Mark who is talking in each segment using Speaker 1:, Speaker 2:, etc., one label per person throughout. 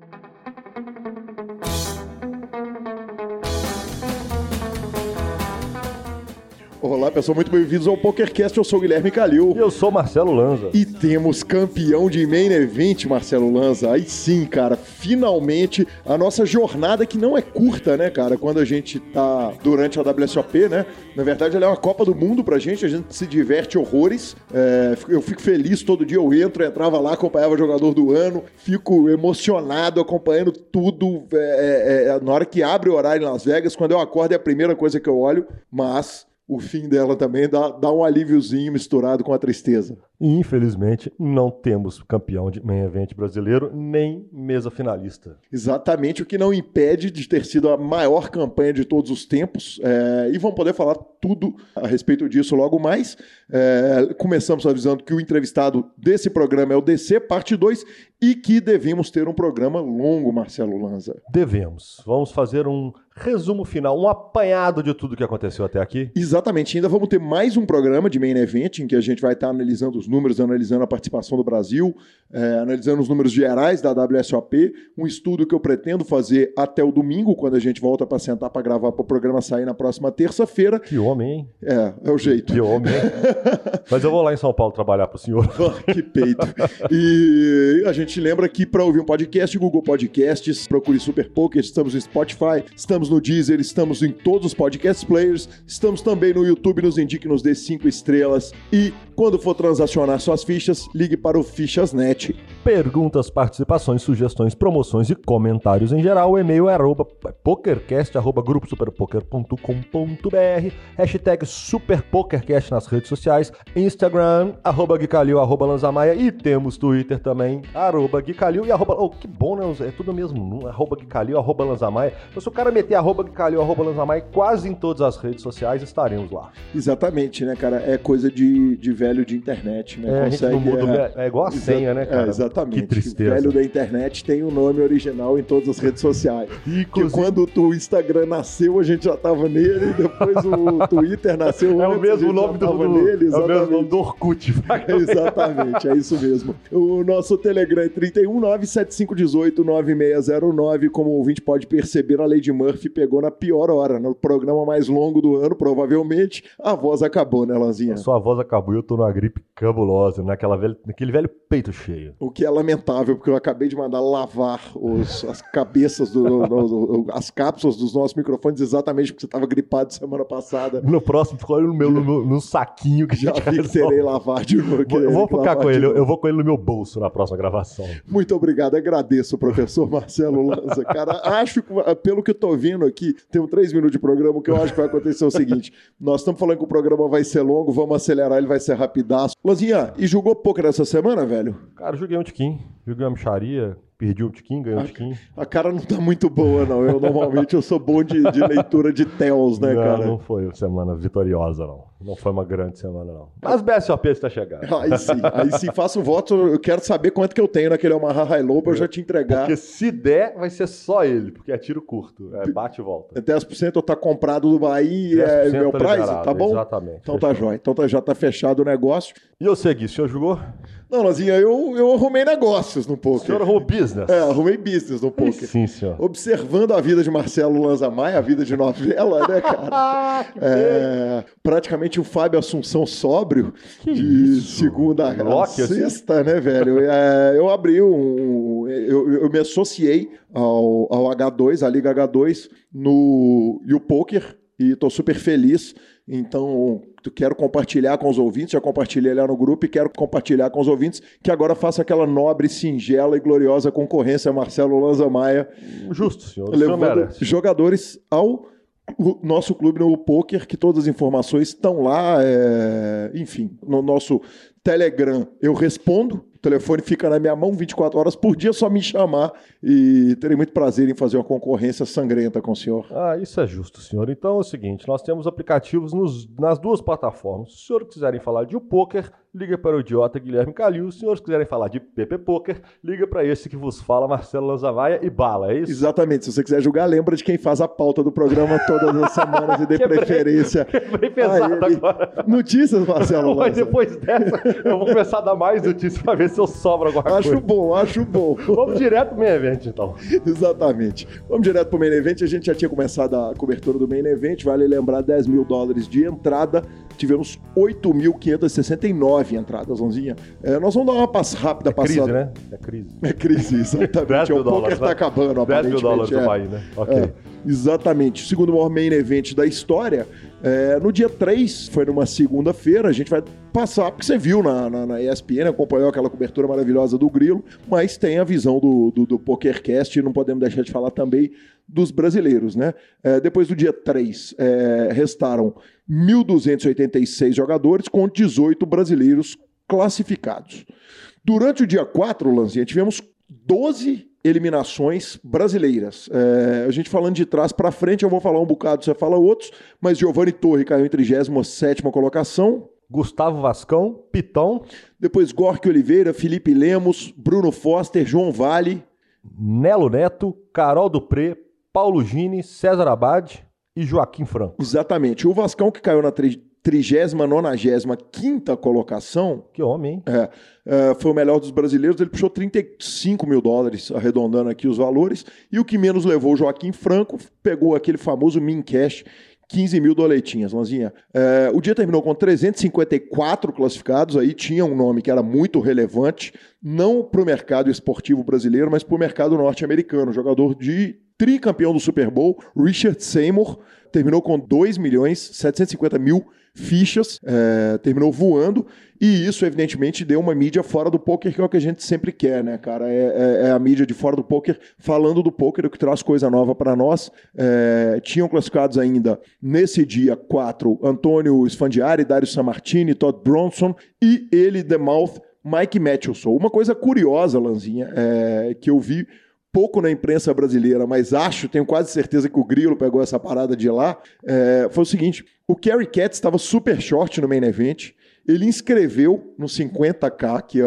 Speaker 1: Thank you. Olá, pessoal, muito bem-vindos ao PokerCast. Eu sou o Guilherme Calil.
Speaker 2: E eu sou Marcelo Lanza.
Speaker 1: E temos campeão de main event, Marcelo Lanza. Aí sim, cara, finalmente a nossa jornada que não é curta, né, cara? Quando a gente tá durante a WSOP, né? Na verdade, ela é uma Copa do Mundo pra gente, a gente se diverte horrores. É, eu fico feliz todo dia, eu entro, entrava lá, acompanhava o jogador do ano, fico emocionado acompanhando tudo. É, é, é na hora que abre o horário em Las Vegas, quando eu acordo é a primeira coisa que eu olho, mas o fim dela também dá, dá um alíviozinho misturado com a tristeza.
Speaker 2: Infelizmente, não temos campeão de main event brasileiro, nem mesa finalista.
Speaker 1: Exatamente, o que não impede de ter sido a maior campanha de todos os tempos. É, e vamos poder falar tudo a respeito disso logo mais. É, começamos avisando que o entrevistado desse programa é o DC, parte 2, e que devemos ter um programa longo, Marcelo Lanza.
Speaker 2: Devemos. Vamos fazer um resumo final, um apanhado de tudo que aconteceu até aqui.
Speaker 1: Exatamente. Ainda vamos ter mais um programa de main event em que a gente vai estar analisando os números, analisando a participação do Brasil, é, analisando os números gerais da WSOP, um estudo que eu pretendo fazer até o domingo, quando a gente volta para sentar para gravar para o programa sair na próxima terça-feira.
Speaker 2: Que homem, hein?
Speaker 1: É, é o jeito.
Speaker 2: Que homem? Mas eu vou lá em São Paulo trabalhar para o senhor.
Speaker 1: que peito. E a gente lembra que para ouvir um podcast, Google Podcasts, procure Super Poker, estamos no Spotify, estamos no Deezer, estamos em todos os podcast players, estamos também no YouTube, nos indique, nos dê cinco estrelas e quando for transacionar suas fichas, ligue para o Fichasnet.
Speaker 2: Perguntas, participações, sugestões, promoções e comentários em geral, o e-mail é arroba pokercast, arroba gruposuperpoker.com.br, hashtag superpokercast nas redes sociais, Instagram, arroba Guicalil, arroba Lanzamaia e temos Twitter também, arroba Guicalil e arroba, oh, que bom, né? É tudo mesmo, arroba Guicalil, arroba Lanzamaia. Então, se o cara meter arroba Guicalil, arroba Lanzamaia, quase em todas as redes sociais estaremos lá.
Speaker 1: Exatamente, né, cara? É coisa de, de velho de internet, né?
Speaker 2: É, Consegue, muda, é, é, igual a senha, né, cara?
Speaker 1: É, exatamente.
Speaker 2: Que tristeza.
Speaker 1: O velho da internet tem o um nome original em todas as redes sociais. Porque quando o Instagram nasceu, a gente já tava nele, depois o Twitter nasceu
Speaker 2: É o mesmo nome do, do nele,
Speaker 1: exatamente.
Speaker 2: É o mesmo nome do Orkut.
Speaker 1: exatamente, é isso mesmo. O nosso Telegram é 31975189609. Como o ouvinte pode perceber, a Lady Murphy pegou na pior hora, no programa mais longo do ano, provavelmente. A voz acabou, né, Lanzinha? A
Speaker 2: sua voz acabou, eu tô numa gripe cabulosa, naquela velha, naquele velho peito cheio.
Speaker 1: O que é lamentável, porque eu acabei de mandar lavar os, as cabeças, do, do, do, as cápsulas dos nossos microfones exatamente porque você estava gripado semana passada.
Speaker 2: No próximo, ficou no meu no, no saquinho que
Speaker 1: já vi que terei lavar de novo.
Speaker 2: Eu vou ficar com ele, eu vou com ele no meu bolso na próxima gravação.
Speaker 1: Muito obrigado, agradeço, professor Marcelo Lanza. Cara, acho que, pelo que eu tô vendo aqui, tem três minutos de programa, o que eu acho que vai acontecer é o seguinte: nós estamos falando que o programa vai ser longo, vamos acelerar, ele vai ser rapidaço. Lanzinha, e jogou poker essa semana, velho?
Speaker 2: Cara, joguei um tiquinho, joguei uma micharia, perdi um tiquinho, ganhei um tiquinho.
Speaker 1: A cara não tá muito boa, não. Eu normalmente eu sou bom de, de leitura de tells, né,
Speaker 2: não,
Speaker 1: cara?
Speaker 2: Não foi uma semana vitoriosa, não. Não foi uma grande semana, não. Mas BSOP está chegando.
Speaker 1: Aí sim, aí sim, faço o voto. Eu quero saber quanto que eu tenho naquele Omaha High Low pra eu já te entregar.
Speaker 2: Porque se der, vai ser só ele, porque é tiro curto. É bate e volta.
Speaker 1: 10% eu tá comprado do Bahia é meu
Speaker 2: tá
Speaker 1: prize,
Speaker 2: liberado,
Speaker 1: tá bom?
Speaker 2: Exatamente.
Speaker 1: Então tá jóia. Então tá, já tá fechado o negócio.
Speaker 2: E eu segui, o senhor jogou?
Speaker 1: Não, Lazinha, eu, eu arrumei negócios no poker.
Speaker 2: O senhor arrumou business?
Speaker 1: É, arrumei business no poker.
Speaker 2: Sim, senhor.
Speaker 1: Observando a vida de Marcelo Lanza Maia, a vida de novela, né, cara? é, praticamente o Fábio Assunção sóbrio,
Speaker 2: Que
Speaker 1: de
Speaker 2: isso?
Speaker 1: segunda a
Speaker 2: Loki, assim?
Speaker 1: sexta, né, velho? É, eu abri um. Eu, eu me associei ao, ao H2, à Liga H2, no e o poker, e tô super feliz. Então, quero compartilhar com os ouvintes, já compartilhei lá no grupo e quero compartilhar com os ouvintes que agora faça aquela nobre, singela e gloriosa concorrência Marcelo Lanza Maia,
Speaker 2: Justo, senhor. O senhor
Speaker 1: levando
Speaker 2: merece.
Speaker 1: jogadores ao clu- nosso clube no Poker, que todas as informações estão lá, é, enfim, no nosso Telegram eu respondo, o telefone fica na minha mão 24 horas por dia, só me chamar e terei muito prazer em fazer uma concorrência sangrenta com o senhor.
Speaker 2: Ah, isso é justo, senhor. Então é o seguinte, nós temos aplicativos nos- nas duas plataformas. Se os senhores quiserem falar de o poker, liga para o idiota Guilherme Calil. Se os senhores quiserem falar de PP Poker, liga para esse que vos fala, Marcelo Lanzamaia e bala, é isso?
Speaker 1: Exatamente. Se você quiser julgar, lembra de quem faz a pauta do programa todas as semanas e dê
Speaker 2: Quebrei-
Speaker 1: preferência.
Speaker 2: Quebrei pesado
Speaker 1: a ele.
Speaker 2: agora.
Speaker 1: Notícias, Marcelo.
Speaker 2: Mas depois dessa, eu vou começar a dar mais notícias para ver se eu sobro alguma
Speaker 1: Acho
Speaker 2: coisa.
Speaker 1: bom, acho bom.
Speaker 2: Vamos direto pro meio evento, então.
Speaker 1: Exatamente. Vamos direto pro Main Event. A gente já tinha começado a cobertura do Main Event. Vale lembrar 10 mil dólares de entrada. Tivemos 8.569 entradas, Lanzinha. É, nós vamos dar uma pass rápida
Speaker 2: Crise,
Speaker 1: passada.
Speaker 2: né? É crise.
Speaker 1: É crise,
Speaker 2: 10
Speaker 1: exatamente.
Speaker 2: mil
Speaker 1: o poker
Speaker 2: dólares,
Speaker 1: tá
Speaker 2: né?
Speaker 1: acabando,
Speaker 2: 10 mil dólares
Speaker 1: aparentemente.
Speaker 2: do
Speaker 1: é.
Speaker 2: país, né? Ok.
Speaker 1: É, exatamente. O segundo maior main event da história. É, no dia 3, foi numa segunda-feira, a gente vai passar, porque você viu na, na, na ESPN, acompanhou aquela cobertura maravilhosa do Grilo, mas tem a visão do, do, do PokerCast e não podemos deixar de falar também dos brasileiros, né? É, depois do dia 3, é, restaram 1.286 jogadores com 18 brasileiros classificados. Durante o dia 4, Lanzinha, tivemos 12 eliminações brasileiras. É, a gente falando de trás para frente, eu vou falar um bocado, você fala outros, mas Giovanni Torre caiu em 37ª colocação.
Speaker 2: Gustavo Vascão, Pitão,
Speaker 1: Depois Gorky Oliveira, Felipe Lemos, Bruno Foster, João Vale.
Speaker 2: Nelo Neto, Carol Dupré, Paulo Gini, César Abad e Joaquim Franco.
Speaker 1: Exatamente. O Vascão, que caiu na 39ª colocação,
Speaker 2: Que homem, hein?
Speaker 1: É, é, foi o melhor dos brasileiros, ele puxou 35 mil dólares, arredondando aqui os valores. E o que menos levou, Joaquim Franco, pegou aquele famoso Min Cash, 15 mil doletinhas, Lanzinha. É, o dia terminou com 354 classificados, aí tinha um nome que era muito relevante, não para o mercado esportivo brasileiro, mas para o mercado norte-americano. Jogador de tricampeão do Super Bowl, Richard Seymour, terminou com 2 milhões 750 mil fichas, é, terminou voando, e isso, evidentemente, deu uma mídia fora do poker, que é o que a gente sempre quer, né, cara? É, é- é a mídia de fora do poker falando do poker, o que traz coisa nova para nós. É, tinham classificados ainda, nesse dia 4, Antônio Sfandiari, Dário Sammartini, Todd Bronson e ele, The Mouth, Mike Matthewson. Uma coisa curiosa, Lanzinha, é, que eu vi pouco na imprensa brasileira, mas acho, tenho quase certeza que o Grilo pegou essa parada de lá, é, foi o seguinte, o Kerry Katz estava super short no main event, ele inscreveu no 50k, que ia,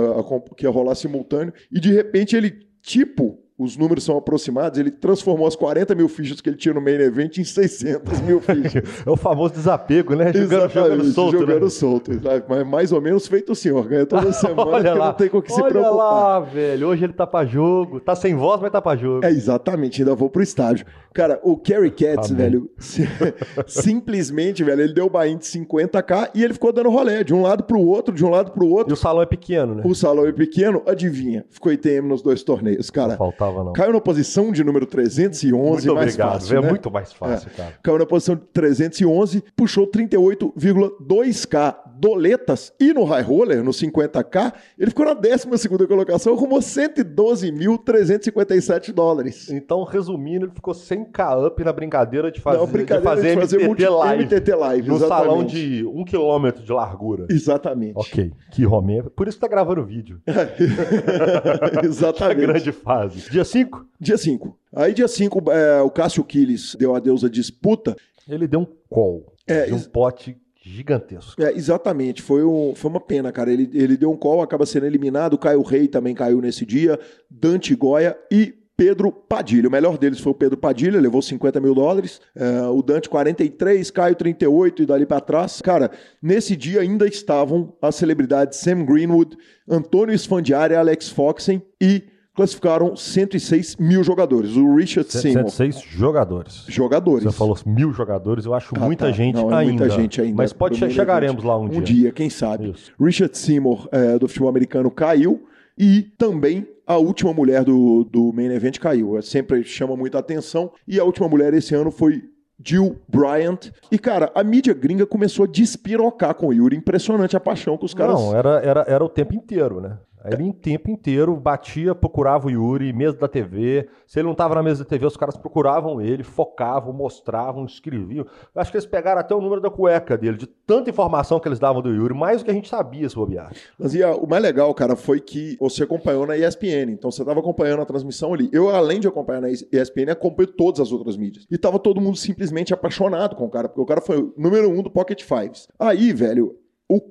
Speaker 1: que ia rolar simultâneo, e de repente ele, tipo, os números são aproximados, ele transformou as 40 mil fichas que ele tinha no main event em 600 mil fichas.
Speaker 2: É o famoso desapego, né? Jogando, jogando solto,
Speaker 1: jogando
Speaker 2: né?
Speaker 1: solto, sabe? Mas mais ou menos feito o senhor, ganha toda semana,
Speaker 2: Olha
Speaker 1: que
Speaker 2: lá,
Speaker 1: não tem com o que se
Speaker 2: olha
Speaker 1: preocupar.
Speaker 2: lá, velho. Hoje ele tá pra jogo. Tá sem voz, mas tá pra jogo.
Speaker 1: É, exatamente, ainda vou pro estádio. Cara, o Kerry Katz,
Speaker 2: Amém.
Speaker 1: velho, si- simplesmente, velho, ele deu o buy-in de 50k e ele ficou dando rolé de um lado pro outro, de um lado pro
Speaker 2: E
Speaker 1: outro.
Speaker 2: o salão é pequeno, né?
Speaker 1: O salão é pequeno, adivinha, ficou ITM nos dois torneios, cara.
Speaker 2: faltava, não.
Speaker 1: Caiu na posição de número 311,
Speaker 2: Muito
Speaker 1: mais
Speaker 2: obrigado.
Speaker 1: fácil,
Speaker 2: é
Speaker 1: né?
Speaker 2: muito mais fácil, cara.
Speaker 1: Caiu na posição de 311, puxou 38,2k doletas e no high roller, no 50k, ele ficou na 12 segunda colocação, arrumou 112.357 dólares.
Speaker 2: Então, resumindo, ele ficou sem K-up na brincadeira de fazer,
Speaker 1: Não,
Speaker 2: de
Speaker 1: brincadeira
Speaker 2: fazer,
Speaker 1: de fazer
Speaker 2: MTT
Speaker 1: multi-
Speaker 2: live.
Speaker 1: MTT live,
Speaker 2: no
Speaker 1: exatamente.
Speaker 2: salão de um quilômetro de largura.
Speaker 1: Exatamente.
Speaker 2: Ok, que romê. Por isso tá gravando vídeo. A
Speaker 1: Exatamente.
Speaker 2: grande fase. Dia 5,
Speaker 1: Dia 5. Aí, dia 5, o Cássio Quiles deu adeus à disputa.
Speaker 2: ele deu um call
Speaker 1: É,
Speaker 2: de um pote gigantesco.
Speaker 1: É, exatamente, foi, um- foi uma pena, cara. Ele, ele deu um call, acaba sendo eliminado. Caio Rei também caiu nesse dia. Dante Goya e Pedro Padilha. O melhor deles foi o Pedro Padilha, levou 50 mil dólares. É, o Dante 43, Caio 38 e dali pra trás. Cara, nesse dia ainda estavam as celebridades Sam Greenwood, Antônio Sfandiari, Alex Foxen e classificaram 106 mil jogadores. O Richard Seymour.
Speaker 2: 106 jogadores.
Speaker 1: Jogadores.
Speaker 2: Você falou mil jogadores, eu acho
Speaker 1: Ah,
Speaker 2: muita
Speaker 1: tá.
Speaker 2: gente
Speaker 1: Não, é
Speaker 2: ainda.
Speaker 1: muita gente ainda
Speaker 2: Mas pode chegaremos lá um,
Speaker 1: Um
Speaker 2: dia.
Speaker 1: dia, quem sabe.
Speaker 2: Isso.
Speaker 1: Richard Seymour, é, do futebol americano, caiu. E também a última mulher do, do main event caiu. É, Sempre chama muita atenção. E a última mulher esse ano foi Jill Bryant. E, cara, a mídia gringa começou a despirocar com o Yuri. Impressionante a paixão que os caras.
Speaker 2: Não, era, era, era o tempo inteiro, né? Ele em tempo inteiro batia, procurava o Yuri, mesa da TV. Se ele não tava na mesa da TV, os caras procuravam ele, focavam, mostravam, escreviam. Eu acho que eles pegaram até o número da cueca dele, de tanta informação que eles davam do Yuri, mais do que a gente sabia se bobear.
Speaker 1: Mas e o mais legal, cara, foi que você acompanhou na ESPN. Então você estava acompanhando a transmissão ali. Eu, além de acompanhar na ESPN, acompanhei todas as outras mídias. E tava todo mundo simplesmente apaixonado com o cara, porque o cara foi o número um do Pocket Fives. Aí, velho,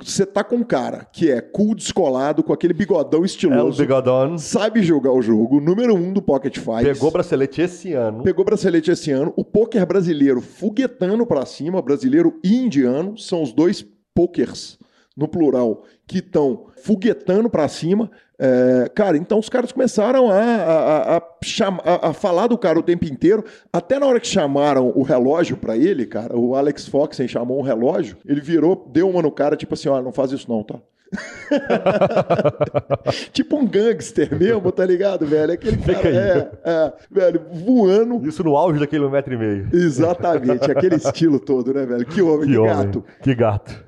Speaker 1: Você tá com um cara que é cool descolado, com aquele bigodão
Speaker 2: É o
Speaker 1: estiloso,
Speaker 2: Bigodon.
Speaker 1: sabe jogar o jogo, número um do Pocket Fights.
Speaker 2: Pegou bracelete esse ano.
Speaker 1: Pegou bracelete esse ano. O poker brasileiro foguetando pra cima, brasileiro e indiano, são os dois pokers, no plural, que estão foguetando pra cima. É, cara, então os caras começaram a, a, a, a falar do cara o tempo inteiro. Até na hora que chamaram o relógio pra ele, cara, o Alex Foxen chamou um relógio, ele virou, deu uma no cara, tipo assim: ó, não faz isso não, tá? tipo um gangster mesmo, tá ligado, velho? Aquele cara, é, é, velho, voando.
Speaker 2: Isso no auge daquele um metro e meio.
Speaker 1: Exatamente, aquele estilo todo, né, velho? Que homem, que,
Speaker 2: Que homem.
Speaker 1: gato.
Speaker 2: Que gato.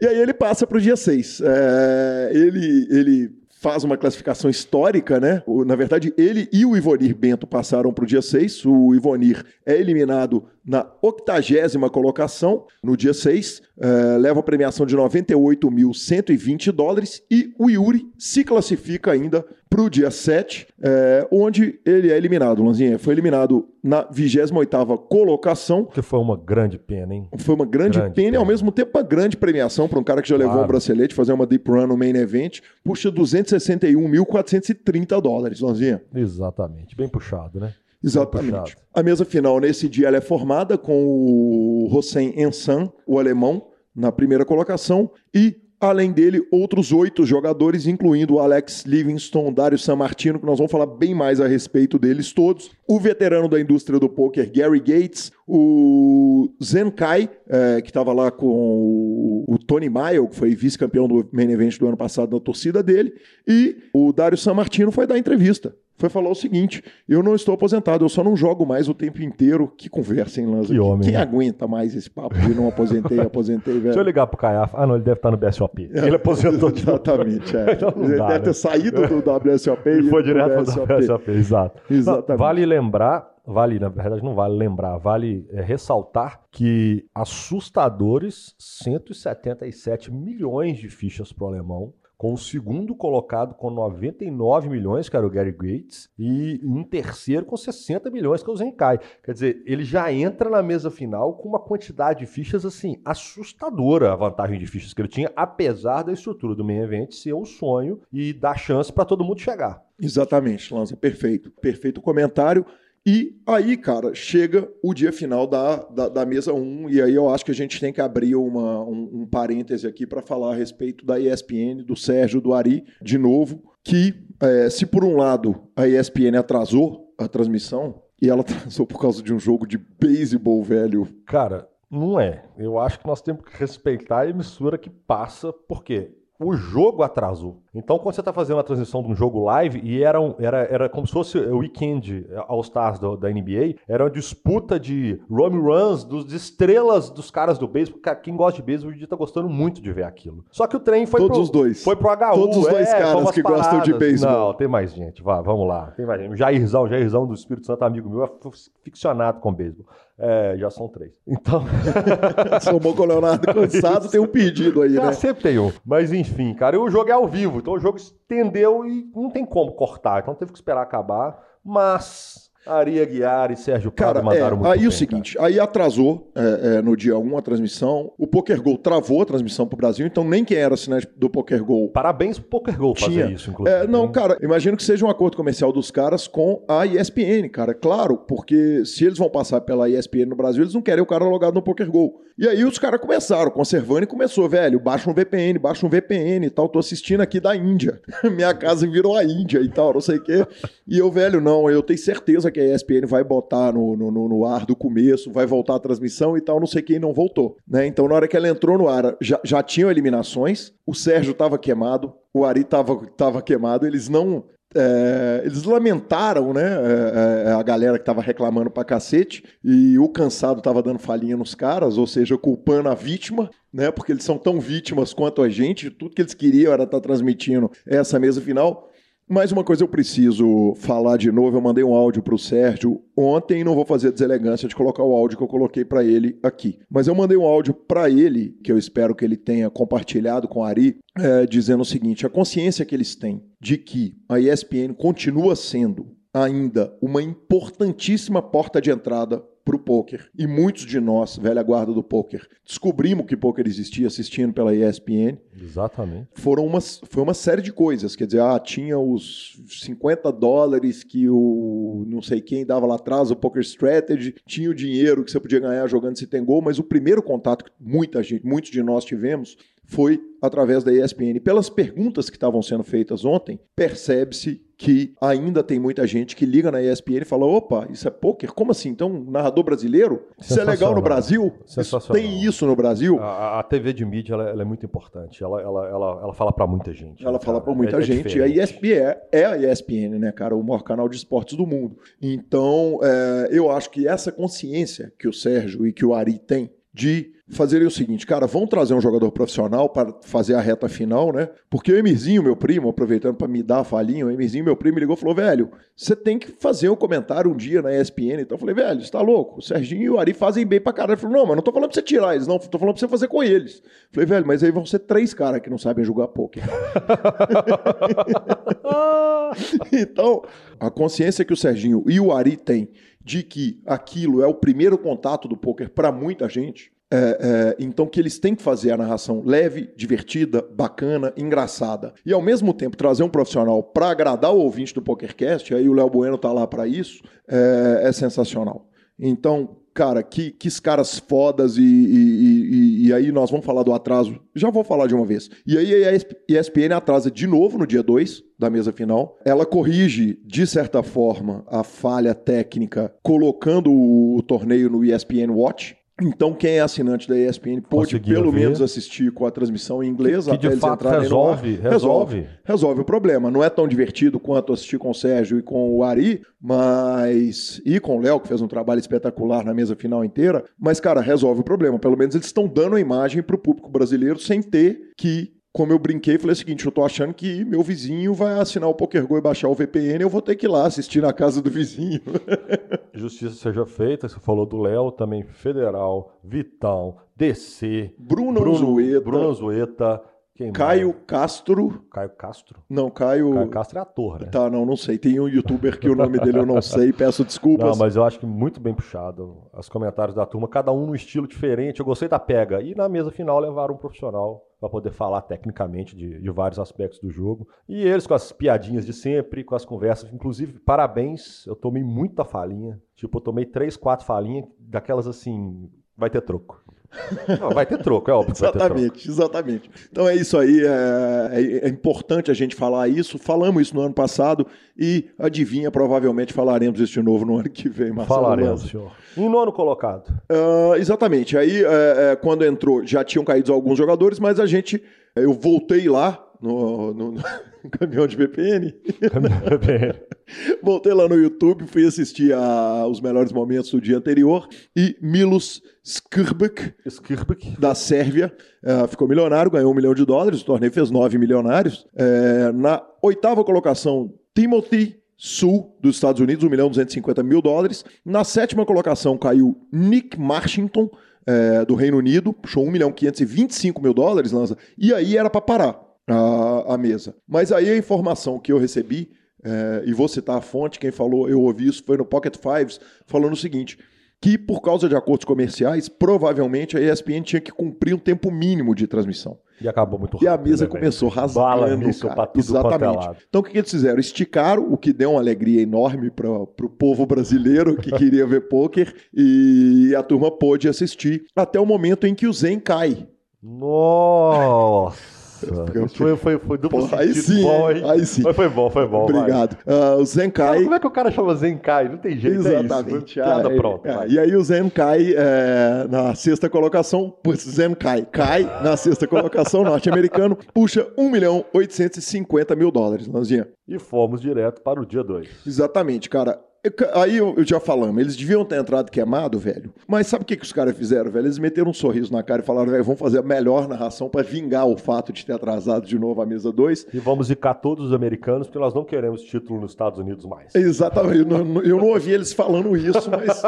Speaker 1: E aí ele passa pro dia 6. ele, ele faz uma classificação histórica, né? O- Na verdade, ele e o Ivonir Bento passaram pro dia 6. O Ivonir é eliminado na octagésima colocação no dia 6. eh, leva a premiação de 98.120 dólares. E o Yuri se classifica ainda pro dia 7, eh, onde ele é eliminado, Lanzinha. Foi eliminado na 28ª colocação.
Speaker 2: Que foi uma grande pena, hein?
Speaker 1: Foi uma grande,
Speaker 2: Grande
Speaker 1: pena e ao
Speaker 2: pena.
Speaker 1: mesmo tempo uma grande premiação para um cara que já levou
Speaker 2: Claro.
Speaker 1: um bracelete, fazer uma deep run no main event, puxa 261.430 dólares, Lonzinha.
Speaker 2: Exatamente. Bem puxado, né?
Speaker 1: Exatamente.
Speaker 2: puxado.
Speaker 1: A mesa final nesse dia ela é formada com o Hossein Ensan, o alemão, na primeira colocação, e além dele, outros oito jogadores, incluindo o Alex Livingston, Dário Sammartino, que nós vamos falar bem mais a respeito deles todos, o veterano da indústria do poker, Gary Gates, o Zenkai, eh, que estava lá com o, o Tony Maio, que foi vice-campeão do main event do ano passado na torcida dele, e o Dário Sammartino foi dar entrevista. Foi falar o seguinte: eu não estou aposentado, eu só não jogo mais o tempo inteiro. Que conversa, hein, Lanza?
Speaker 2: Que homem,
Speaker 1: Quem
Speaker 2: né?
Speaker 1: aguenta mais esse papo de não aposentei, aposentei, velho?
Speaker 2: Deixa eu ligar pro Caiafa. Ah, não, ele deve estar no BSOP. Ele aposentou de.
Speaker 1: Exatamente, é.
Speaker 2: Então
Speaker 1: Ele
Speaker 2: dá,
Speaker 1: deve
Speaker 2: né?
Speaker 1: ter saído do WSOP
Speaker 2: Ele foi
Speaker 1: pro
Speaker 2: direto
Speaker 1: BSOP.
Speaker 2: para o BSOP, exato.
Speaker 1: Exatamente.
Speaker 2: Não, vale lembrar, vale, na verdade não vale lembrar, vale é, ressaltar que assustadores 177 milhões de fichas pro alemão, com o segundo colocado com 99 milhões, que era o Gary Gates, e um terceiro com 60 milhões, que é o Zenkai. Quer dizer, ele já entra na mesa final com uma quantidade de fichas assim assustadora a vantagem de fichas que ele tinha, apesar da estrutura do main event ser o sonho e dar chance para todo mundo chegar.
Speaker 1: Exatamente, Lanza, perfeito. Perfeito comentário. E aí, cara, chega o dia final da, da, da mesa 1, e aí eu acho que a gente tem que abrir uma, um, um parêntese aqui para falar a respeito da ESPN, do Sérgio, do Ari, de novo, que é, se por um lado a ESPN atrasou a transmissão, e ela atrasou por causa de um jogo de beisebol, velho.
Speaker 2: Cara, não é. Eu acho que nós temos que respeitar a emissora que passa, porque o jogo atrasou. Então, quando você está fazendo a transmissão de um jogo live, e era, um- era, era como se fosse o weekend All-Stars do- da NBA, era uma disputa de home runs dos, de estrelas dos caras do beisebol. Quem gosta de beisebol hoje tá gostando muito de ver aquilo. Só que o trem foi
Speaker 1: Todos
Speaker 2: pro,
Speaker 1: os dois.
Speaker 2: Foi pro HU.
Speaker 1: Todos os dois
Speaker 2: é,
Speaker 1: caras que gostam de
Speaker 2: paradas.
Speaker 1: beisebol.
Speaker 2: Não, tem mais gente. Vá, vamos lá. Tem mais gente. Jairzão, Jairzão do Espírito Santo, amigo meu, é ficcionado com beisebol. É, já são três. Então.
Speaker 1: Somou com o Leonardo cansado, tem um pedido aí,
Speaker 2: Ah,
Speaker 1: né?
Speaker 2: sempre tem um. Mas enfim, cara, o jogo é ao vivo, então o jogo estendeu e não tem como cortar, então teve que esperar acabar. Mas Ari Aguiar e Sérgio Prado
Speaker 1: Cara, é,
Speaker 2: mandaram muito
Speaker 1: aí
Speaker 2: bem,
Speaker 1: o seguinte, aí atrasou é, é, no dia 1 a transmissão, o Poker Go travou a transmissão pro Brasil, então nem quem era assinante do Poker Go
Speaker 2: cara. Parabéns pro Poker Go fazer
Speaker 1: tinha.
Speaker 2: isso, inclusive.
Speaker 1: É, não,
Speaker 2: hein?
Speaker 1: cara, imagino que seja um acordo comercial dos caras com a ESPN, cara. Claro, porque se eles vão passar pela ESPN no Brasil, eles não querem o cara logado no Poker Go. E aí os caras começaram, conservando e começou, velho, baixa um VPN, baixa um VPN e tal. Tô assistindo aqui da Índia. Minha casa virou a Índia e tal, não sei o quê. E eu, velho, não, eu tenho certeza que a ESPN vai botar no, no, no- ar do começo, vai voltar a transmissão e tal, não sei quem não voltou. Né? Então, na hora que ela entrou no ar, já, já tinham eliminações, o Sérgio tava queimado, o Ari tava, tava queimado, eles não. é, eles lamentaram, né? é, é, a galera que tava reclamando pra cacete, e o cansado tava dando falhinha nos caras, ou seja, culpando a vítima, né? Porque eles são tão vítimas quanto a gente, tudo que eles queriam era estar transmitindo essa mesa final. Mais uma coisa eu preciso falar de novo. Eu mandei um áudio pro Sérgio ontem não vou fazer a deselegância de colocar o áudio que eu coloquei para ele aqui. Mas eu mandei um áudio para ele, que eu espero que ele tenha compartilhado com a Ari, é, dizendo o seguinte: a consciência que eles têm de que a ESPN continua sendo ainda uma importantíssima porta de entrada para o poker. E muitos de nós, velha guarda do poker, descobrimos que poker existia assistindo pela ESPN.
Speaker 2: Exatamente.
Speaker 1: Foram umas, foi uma série de coisas. Quer dizer, ah, tinha os 50 dólares que o não sei quem dava lá atrás, o Poker Strategy, tinha o dinheiro que você podia ganhar jogando se tem gol, mas o primeiro contato que muita gente, muitos de nós tivemos foi através da ESPN. Pelas perguntas que estavam sendo feitas ontem, percebe-se que ainda tem muita gente que liga na ESPN e fala: opa, isso é poker? Como assim? Então, narrador brasileiro? Isso é legal no Brasil? Isso, tem isso no Brasil?
Speaker 2: A, a TV de mídia ela, ela, é muito importante. Ela, ela, ela, ela fala para muita gente.
Speaker 1: Ela né, fala para muita é, é gente. É e a ESPN é a ESPN, né, cara? O maior canal de esportes do mundo. Então, é, eu acho que essa consciência que o Sérgio e que o Ari têm de fazerem o seguinte, cara, vão trazer um jogador profissional para fazer a reta final, né? Porque o Emirzinho, meu primo, aproveitando para me dar a falinha, o Emirzinho, meu primo, me ligou e falou, velho, você tem que fazer um comentário um dia na ESPN. Então eu falei, velho, você tá louco? O Serginho e o Ari fazem bem pra caralho. Ele falou, não, mas não tô falando pra você tirar eles, não, tô falando pra você fazer com eles. Eu falei, velho, mas aí vão ser três caras que não sabem jogar poker. então, a consciência que o Serginho e o Ari têm de que aquilo é o primeiro contato do poker para muita gente, é, é, então que eles têm que fazer a narração leve, divertida, bacana, engraçada. E ao mesmo tempo trazer um profissional para agradar o ouvinte do PokerCast, aí o Léo Bueno tá lá para isso, é, é, sensacional. Então, cara, que, que caras fodas e, e, e, e, aí nós vamos falar do atraso. Já vou falar de uma vez. E aí a ESPN atrasa de novo no dia 2 da mesa final. Ela corrige, de certa forma, a falha técnica colocando o torneio no ESPN Watch. Então, quem é assinante da ESPN pode pelo ver. menos assistir com a transmissão em inglês
Speaker 2: que, que de fato resolve, resolve, resolve.
Speaker 1: Resolve o problema. Não é tão divertido quanto assistir com o Sérgio e com o Ari, mas. E com o Léo, que fez um trabalho espetacular na mesa final inteira. Mas, cara, resolve o problema. Pelo menos eles estão dando a imagem para o público brasileiro sem ter que como eu brinquei, falei o seguinte: eu tô achando que meu vizinho vai assinar o PokerGo e baixar o VPN, eu vou ter que ir lá assistir na casa do vizinho.
Speaker 2: Justiça seja feita, você falou do Léo, também Federal, Vitão, DC,
Speaker 1: Bruno, Bruno Zueta,
Speaker 2: Bruno Zueta
Speaker 1: Caio mais? Castro.
Speaker 2: Caio Castro?
Speaker 1: Não, Caio.
Speaker 2: Caio Castro é ator, né?
Speaker 1: Tá, não, não sei. Tem um youtuber que o nome dele eu não sei, peço desculpas.
Speaker 2: Não, mas eu acho que muito bem puxado. Os comentários da turma, cada um num estilo diferente. Eu gostei da pega. E na mesa final levaram um profissional para poder falar tecnicamente de, de, vários aspectos do jogo. E eles com as piadinhas de sempre, com as conversas. Inclusive, parabéns, eu tomei muita falinha. Tipo, eu tomei três, quatro falinhas, daquelas assim, vai ter troco. Não, vai ter troco, é óbvio.
Speaker 1: exatamente, exatamente. Então é isso aí. É, é, é, importante a gente falar isso. Falamos isso no ano passado e adivinha, provavelmente falaremos isso de novo no ano que vem,
Speaker 2: Marcelo. Falaremos, senhor. Em nono colocado.
Speaker 1: Uh, exatamente. Aí, é, é, quando entrou, já tinham caído alguns jogadores, mas a gente. Eu voltei lá no, no, no caminhão de VPN. Caminhão de VPN. Voltei lá no YouTube, fui assistir a, os melhores momentos do dia anterior e Milos Skirbek, da Sérvia, uh, ficou milionário, ganhou um milhão de dólares, o torneio fez nove milionários. Uh, na oitava colocação, Timothy Sul, dos Estados Unidos, 1 milhão 250 mil dólares. Na sétima colocação caiu Nick Marshington, é, do Reino Unido, puxou 1 milhão 525 mil dólares, Lanza, e aí era para parar a, a mesa. Mas aí a informação que eu recebi, é, e vou citar a fonte, quem falou, eu ouvi isso, foi no Pocket Fives, falando o seguinte: que por causa de acordos comerciais, provavelmente a ESPN tinha que cumprir um tempo mínimo de transmissão.
Speaker 2: E acabou muito
Speaker 1: rápido. E a mesa né, começou rasgando. Bala cara. tudo é Exatamente. Então o que, que eles fizeram? Esticaram, o que deu uma alegria enorme para o povo brasileiro que queria ver pôquer, e a turma pôde assistir até o momento em que o Zen cai.
Speaker 2: Nossa! Foi, foi, foi duplo Porra,
Speaker 1: aí sim, bom, aí sim.
Speaker 2: Mas foi bom, foi bom.
Speaker 1: Obrigado. Uh, o Zenkai...
Speaker 2: como é que o cara chama Zenkai? Não tem jeito,
Speaker 1: Exatamente.
Speaker 2: É isso. Piada,
Speaker 1: é,
Speaker 2: pronto.
Speaker 1: É, e aí o Zenkai, é, na sexta colocação, Zenkai cai na sexta colocação, norte-americano, puxa 1 milhão 850 mil dólares, Lanzinha.
Speaker 2: E fomos direto para o dia 2.
Speaker 1: Exatamente, cara Aí eu, eu já falamos, eles deviam ter entrado queimado, velho. Mas sabe o que, que os caras fizeram, velho? Eles meteram um sorriso na cara e falaram, velho, vamos fazer a melhor narração para vingar o fato de ter atrasado de novo a mesa 2.
Speaker 2: E vamos zicar todos os americanos, porque nós não queremos título nos Estados Unidos mais.
Speaker 1: Exatamente. Eu não, eu não ouvi eles falando isso, mas,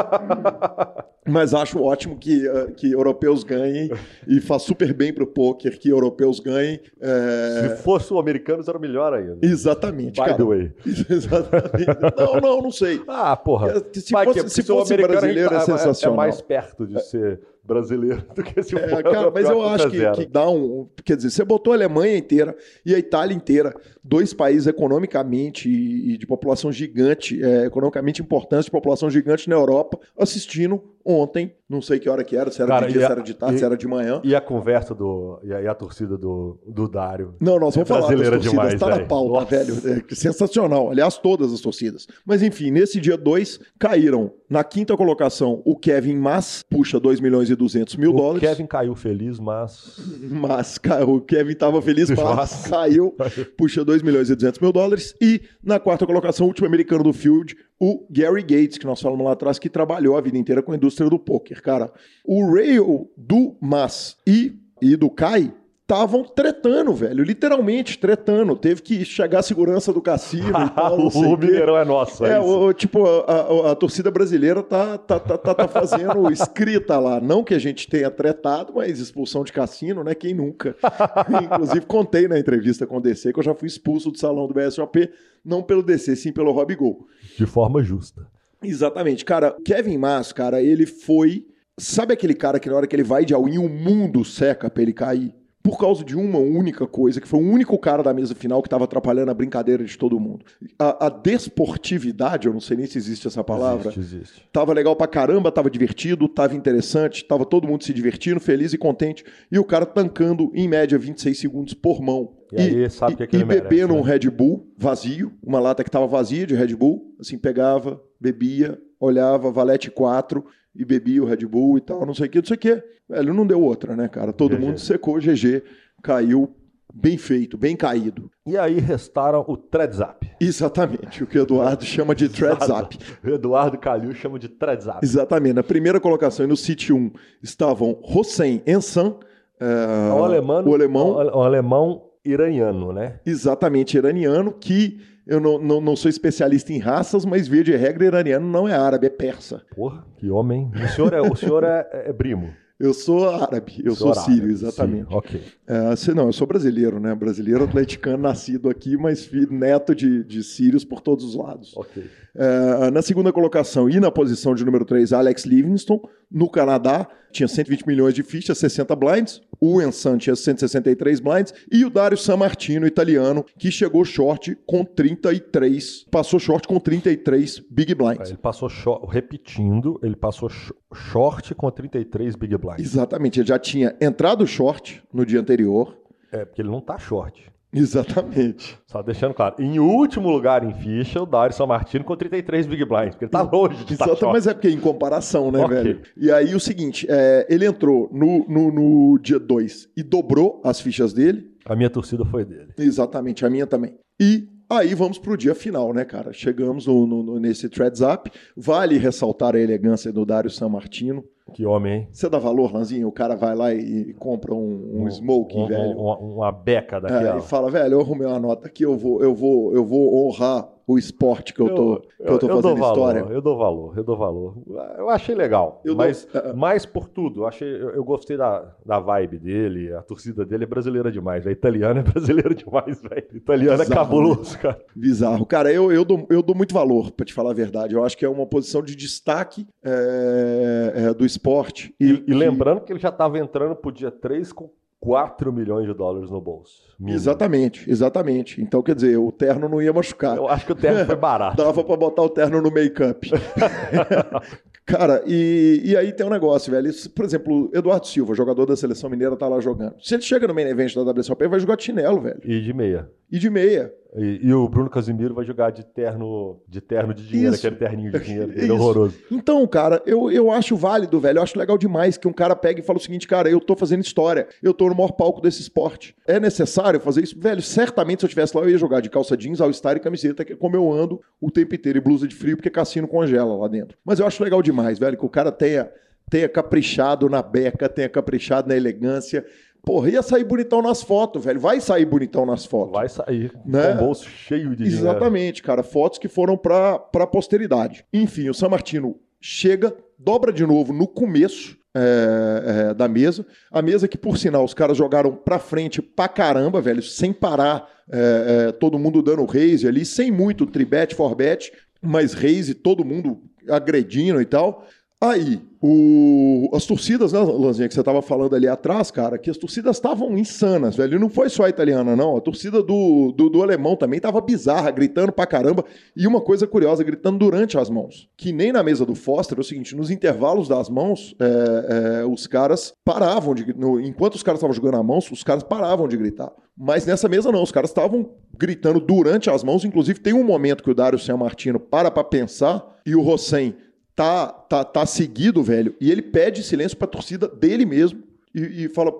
Speaker 1: mas acho ótimo que, uh, que europeus ganhem e faz super bem pro poker que europeus ganhem.
Speaker 2: É... Se fosse o americanos, era melhor ainda.
Speaker 1: Exatamente.
Speaker 2: By
Speaker 1: cara.
Speaker 2: the way.
Speaker 1: Exatamente. Não, não, não sei.
Speaker 2: Ah, porra.
Speaker 1: Se fosse, se fosse brasileiro, é sensacional.
Speaker 2: É mais perto de ser brasileiro do que se
Speaker 1: é, cara, mas eu acho que, que, dá um. Quer dizer, você botou a Alemanha inteira e a Itália inteira, dois países economicamente e, e de população gigante, é, economicamente importantes, de população gigante na Europa, assistindo ontem, não sei que hora que era, se era Cara, de dia, a, se era de tarde, e, se era de manhã.
Speaker 2: E a conversa do. E a, e a torcida do, do Dário.
Speaker 1: Não, nós vamos é falar das torcidas, demais, tá na pauta, Nossa. velho. É sensacional. Aliás, todas as torcidas. Mas enfim, nesse dia 2, caíram na quinta colocação o Kevin Mas, puxa 2 milhões e 200 mil
Speaker 2: o
Speaker 1: dólares.
Speaker 2: O Kevin caiu feliz, mas.
Speaker 1: Mas o Kevin tava feliz, mas caiu, puxa 2 milhões e 200 mil dólares. E na quarta colocação, o último americano do Field, o Gary Gates, que nós falamos lá atrás, que trabalhou a vida inteira com a indústria do poker, cara. O Rail do Mas e, e do Kai estavam tretando, velho. Literalmente tretando. Teve que chegar a segurança do cassino e tal.
Speaker 2: o Mineirão é nosso.
Speaker 1: É, é o, tipo, a, a, a, torcida brasileira tá, tá, tá, tá, tá fazendo escrita lá. Não que a gente tenha tretado, mas expulsão de cassino, né? Quem nunca? Inclusive, contei na entrevista com o DC que eu já fui expulso do salão do BSOP, não pelo DC, sim pelo Rob Gol.
Speaker 2: De forma justa.
Speaker 1: Exatamente. Cara, Kevin Mas, cara, ele foi. Sabe aquele cara que na hora que ele vai de all-in, o mundo seca pra ele cair? Por causa de uma única coisa, que foi o único cara da mesa final que estava atrapalhando a brincadeira de todo mundo. A, a, desportividade, eu não sei nem se existe essa palavra.
Speaker 2: Existe, existe.
Speaker 1: Tava legal pra caramba, tava divertido, tava interessante, tava todo mundo se divertindo, feliz e contente. E o cara tancando, em média, 26 segundos por mão.
Speaker 2: E, e aí sabe que, é que e
Speaker 1: bebendo
Speaker 2: né?
Speaker 1: um Red Bull vazio, uma lata que tava vazia de Red Bull, assim, pegava, bebia, olhava, valete 4 e bebia o Red Bull e tal, não sei o que, não sei o que. Velho, não deu outra, né, cara? Todo GG. mundo secou, GG, caiu bem feito, bem caído.
Speaker 2: E aí restaram o Threadzap.
Speaker 1: Exatamente, o que o Eduardo chama de Threadzap.
Speaker 2: O Eduardo Calil chama de Threadzap.
Speaker 1: Exatamente. Na primeira colocação e no City 1 estavam Hossein Ensan,
Speaker 2: é, o, alemão, o alemão, o, o alemão iraniano, né?
Speaker 1: Exatamente, iraniano, que eu não, não, não, sou especialista em raças, mas via de regra, iraniano não é árabe, é persa.
Speaker 2: Porra, que homem. O senhor é, o senhor é, é primo.
Speaker 1: Eu sou árabe, eu sou sírio, árabe, exatamente.
Speaker 2: Sim, ok.
Speaker 1: É, não, eu sou brasileiro, né? Brasileiro atleticano, nascido aqui, mas neto de, de sírios por todos os lados.
Speaker 2: Ok.
Speaker 1: É, na segunda colocação e na posição de número 3, Alex Livingston, no Canadá, tinha 120 milhões de fichas, 60 blinds. O Ensan tinha 163 blinds. E o Dario San Martino, italiano, que chegou short com 33. Passou short com 33 big blinds.
Speaker 2: Ele passou short, repetindo, ele passou short com 33 big blinds.
Speaker 1: Exatamente. Ele já tinha entrado short no dia anterior.
Speaker 2: É, porque ele não tá short.
Speaker 1: Exatamente.
Speaker 2: Só deixando claro. Em último lugar em ficha, o Dário São Martino com 33 Big Blinds, porque ele tá longe de
Speaker 1: Exato, mas é porque em comparação, né, okay. velho? E aí o seguinte, é, ele entrou no, no, no dia 2 e dobrou as fichas dele.
Speaker 2: A minha torcida foi dele.
Speaker 1: Exatamente, a minha também. E Aí vamos pro dia final, né, cara? Chegamos no, no, nesse Threads Up. Vale ressaltar a elegância do Dário San Martino.
Speaker 2: Que homem, hein?
Speaker 1: Você dá valor, Lanzinho? O cara vai lá e, compra um, um, um smoking, um, velho.
Speaker 2: Uma, uma beca daquela.
Speaker 1: É, e fala, velho, eu arrumei uma nota aqui, eu vou, eu vou, eu vou honrar o esporte que eu tô, eu, que eu tô eu, fazendo história.
Speaker 2: eu dou valor, eu dou valor. Eu achei legal, eu mas dou, uh, mais por tudo. Eu, achei, eu, eu, gostei da, da vibe dele, a torcida dele é brasileira demais. A italiana é brasileira demais, velho. Italiano é cabuloso, cara.
Speaker 1: Bizarro. Cara, eu, eu, dou, eu dou muito valor, pra te falar a verdade. Eu acho que é uma posição de destaque é, é, do esporte.
Speaker 2: E, e, e lembrando que ele já estava entrando pro dia 3 com 4 milhões de dólares no bolso.
Speaker 1: Mínimo. Exatamente, exatamente. Então, quer dizer, o terno não ia machucar.
Speaker 2: Eu acho que o terno foi barato.
Speaker 1: Dava para botar o terno no make-up. Cara, e, e aí tem um negócio, velho. Por exemplo, Eduardo Silva, jogador da seleção mineira, tá lá jogando. Se ele chega no main event da WSOP, ele vai jogar de chinelo, velho.
Speaker 2: E de meia.
Speaker 1: E de meia.
Speaker 2: E, e o Bruno Casimiro vai jogar de terno de terno de dinheiro,
Speaker 1: Isso.
Speaker 2: aquele terninho de dinheiro dele,
Speaker 1: Isso.
Speaker 2: horroroso.
Speaker 1: Então, cara, eu, eu acho válido, velho. Eu acho legal demais que um cara pega e fala o seguinte, cara, eu tô fazendo história, eu tô no maior palco desse esporte. É necessário fazer isso? Velho, certamente se eu estivesse lá, eu ia jogar de calça jeans, all-star e camiseta, que é como eu ando o tempo inteiro, e blusa de frio, porque cassino congela lá dentro. Mas eu acho legal demais, velho, que o cara tenha, tenha caprichado na beca, tenha caprichado na elegância. Porra, ia sair bonitão nas fotos, velho. Vai sair bonitão nas fotos.
Speaker 2: Vai sair
Speaker 1: Né?
Speaker 2: com o bolso cheio de dinheiro.
Speaker 1: Exatamente, cara. Fotos que foram pra, pra posteridade. Enfim, o San Martino chega, dobra de novo no começo é, é, da mesa. A mesa que, por sinal, os caras jogaram pra frente pra caramba, velho, sem parar. é, é, todo mundo dando raise ali, sem muito tribet, forbet, mas raise, todo mundo agredindo e tal. Aí, o- as torcidas, né, Lanzinha, que você tava falando ali atrás, cara, que as torcidas estavam insanas, velho. E não foi só a italiana, não. A torcida do, do, do alemão também tava bizarra, gritando pra caramba. E uma coisa curiosa, gritando durante as mãos. Que nem na mesa do Foster, é o seguinte, nos intervalos das mãos, é, é, os caras paravam de... no- enquanto os caras estavam jogando a mãos, os caras paravam de gritar. Mas nessa mesa não, os caras estavam gritando durante as mãos. Inclusive, tem um momento que o Dário San Martino para pra pensar e o Rossem tá, tá, tá seguido, velho, e ele pede silêncio pra torcida dele mesmo e, e fala,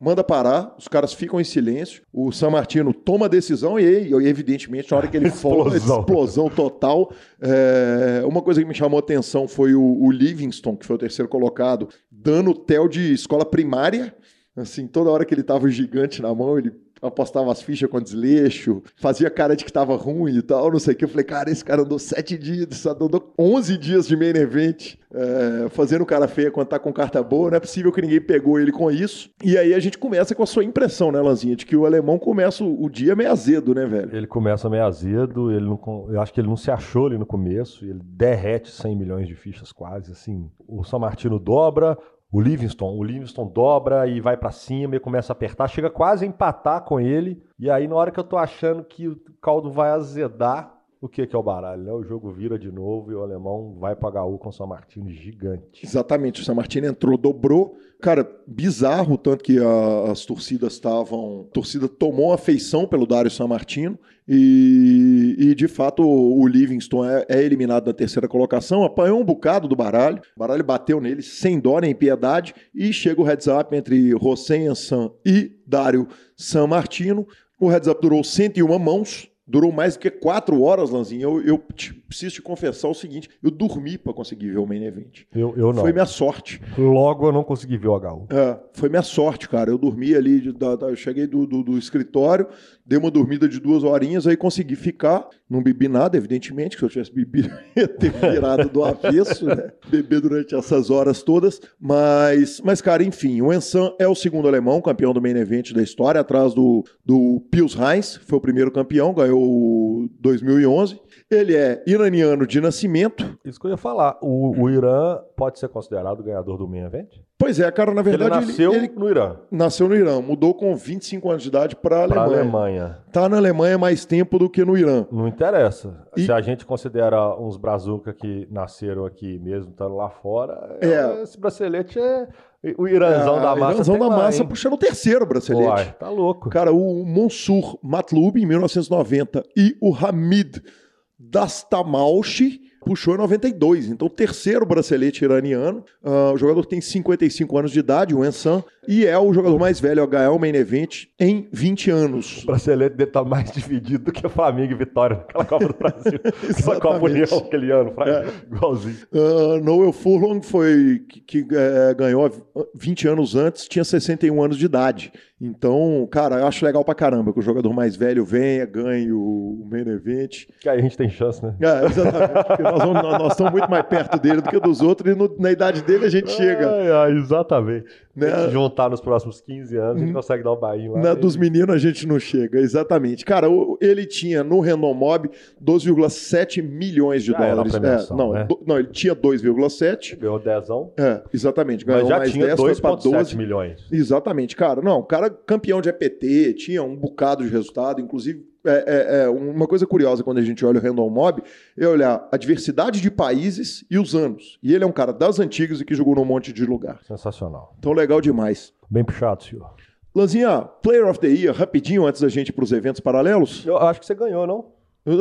Speaker 1: manda parar, os caras ficam em silêncio, o San Martino toma a decisão e, e, evidentemente, na hora que ele folga,
Speaker 2: Explosão.
Speaker 1: explosão total. É, uma coisa que me chamou a atenção foi o, o Livingston, que foi o terceiro colocado, dando tel de escola primária, assim, toda hora que ele tava gigante na mão, ele apostava as fichas com desleixo, fazia cara de que tava ruim e tal, não sei o que. Eu falei, cara, esse cara andou sete dias, andou 11 dias de main event, é, fazendo cara feia quando tá com carta boa. Não é possível que ninguém pegou ele com isso. E aí a gente começa com a sua impressão, né, Lanzinha, de que o alemão começa o, dia meio azedo, né, velho?
Speaker 2: Ele começa meio azedo, ele não, eu acho que ele não se achou ali no começo, ele derrete 100 milhões de fichas quase, assim. O San Martino dobra, o Livingston, o Livingston dobra e vai pra cima e começa a apertar, chega quase a empatar com ele, e aí na hora que eu tô achando que o caldo vai azedar, o que que é o baralho, né? O jogo vira de novo e o alemão vai pra HU com o San Martino gigante.
Speaker 1: Exatamente, o San Martino entrou, dobrou. Cara, bizarro, tanto que a- as torcidas estavam. A torcida tomou afeição pelo Dário San Martino. E, e, de fato o, Livingston é, é eliminado da terceira colocação, apanhou um bocado do baralho. O baralho bateu nele sem dó nem piedade. E chega o heads up entre Rosen San e Dário San Martino. O heads up durou 101 mãos. Durou mais do que quatro horas, Lanzinho. Eu, eu te- preciso te confessar o seguinte: eu dormi para conseguir ver o main event.
Speaker 2: Eu, eu não.
Speaker 1: Foi minha sorte.
Speaker 2: Logo eu não consegui ver o HU.
Speaker 1: É, foi minha sorte, cara. Eu dormi ali, de- da- da- eu cheguei do, do- do escritório, dei uma dormida de duas horinhas, aí consegui ficar. Não bebi nada, evidentemente, que se eu tivesse bebido, ia ter virado do avesso, né? Beber durante essas horas todas. Mas, mas cara, enfim, o Ensan é o segundo alemão, campeão do main event da história, atrás do, do Pius Heinz, foi o primeiro campeão, ganhou o 2011. Ele é iraniano de nascimento.
Speaker 2: Isso que eu ia falar. O, o Irã pode ser considerado o ganhador do main event?
Speaker 1: Pois é, cara, na verdade,
Speaker 2: ele nasceu
Speaker 1: ele,
Speaker 2: no Irã,
Speaker 1: nasceu no Irã, mudou com 25 anos de idade para a Alemanha.
Speaker 2: Alemanha.
Speaker 1: Tá na Alemanha mais tempo do que no Irã.
Speaker 2: Não interessa.
Speaker 1: E-
Speaker 2: Se a gente considera uns brazuca que nasceram aqui mesmo, estando lá fora,
Speaker 1: É.
Speaker 2: esse bracelete é o Iranzão
Speaker 1: É,
Speaker 2: da massa.
Speaker 1: Iranzão
Speaker 2: tem
Speaker 1: da
Speaker 2: lá,
Speaker 1: massa
Speaker 2: hein?
Speaker 1: puxando o terceiro bracelete.
Speaker 2: Uai, tá louco.
Speaker 1: Cara, o Mansur Matlub em 1990 e o Hamid Dastamaushi puxou em 92. Então, terceiro bracelete iraniano. Ah, o jogador tem 55 anos de idade, o Ensan, e é o jogador mais velho a ganhar o main event em 20 anos.
Speaker 2: O bracelete dele tá mais dividido do que o Flamengo e Vitória naquela Copa do Brasil. Aquela Copa. União aquele ano,
Speaker 1: É.
Speaker 2: igualzinho.
Speaker 1: Uh, Noel Furlong foi que, que, eh, ganhou 20 anos antes, tinha 61 anos de idade. Então, cara, eu acho legal pra caramba que o jogador mais velho venha, ganhe o, o main event.
Speaker 2: Que aí a gente tem chance, né?
Speaker 1: É, exatamente, porque nós, vamos- nós- nós estamos muito mais perto dele do que dos outros e no- na idade dele a gente chega.
Speaker 2: Ai, ai, exatamente.
Speaker 1: Né?
Speaker 2: Juntar nos próximos 15 anos, a gente consegue dar um bainho lá.
Speaker 1: Na dos meninos a gente não chega, exatamente. Cara, o- ele tinha no Random Mob 12,7 milhões de
Speaker 2: Já
Speaker 1: dólares. É, não,
Speaker 2: né?
Speaker 1: do- não, ele tinha 2,7.
Speaker 2: Ganhou dezão,
Speaker 1: É, exatamente.
Speaker 2: mas
Speaker 1: Ganhou
Speaker 2: já
Speaker 1: mais
Speaker 2: tinha
Speaker 1: 10, foi pra
Speaker 2: 2,7
Speaker 1: 12.
Speaker 2: milhões.
Speaker 1: Exatamente, cara. Não, o cara campeão de EPT, tinha um bocado de resultado, inclusive. É, é- é uma coisa curiosa quando a gente olha o Random Mob é olhar a diversidade de países e os anos. E ele é um cara das antigas e que jogou num monte de lugar.
Speaker 2: Sensacional.
Speaker 1: Então, legal demais.
Speaker 2: Bem puxado, senhor.
Speaker 1: Lanzinha, Player of the Year, rapidinho antes da gente ir pros eventos paralelos.
Speaker 2: Eu acho que você ganhou, não?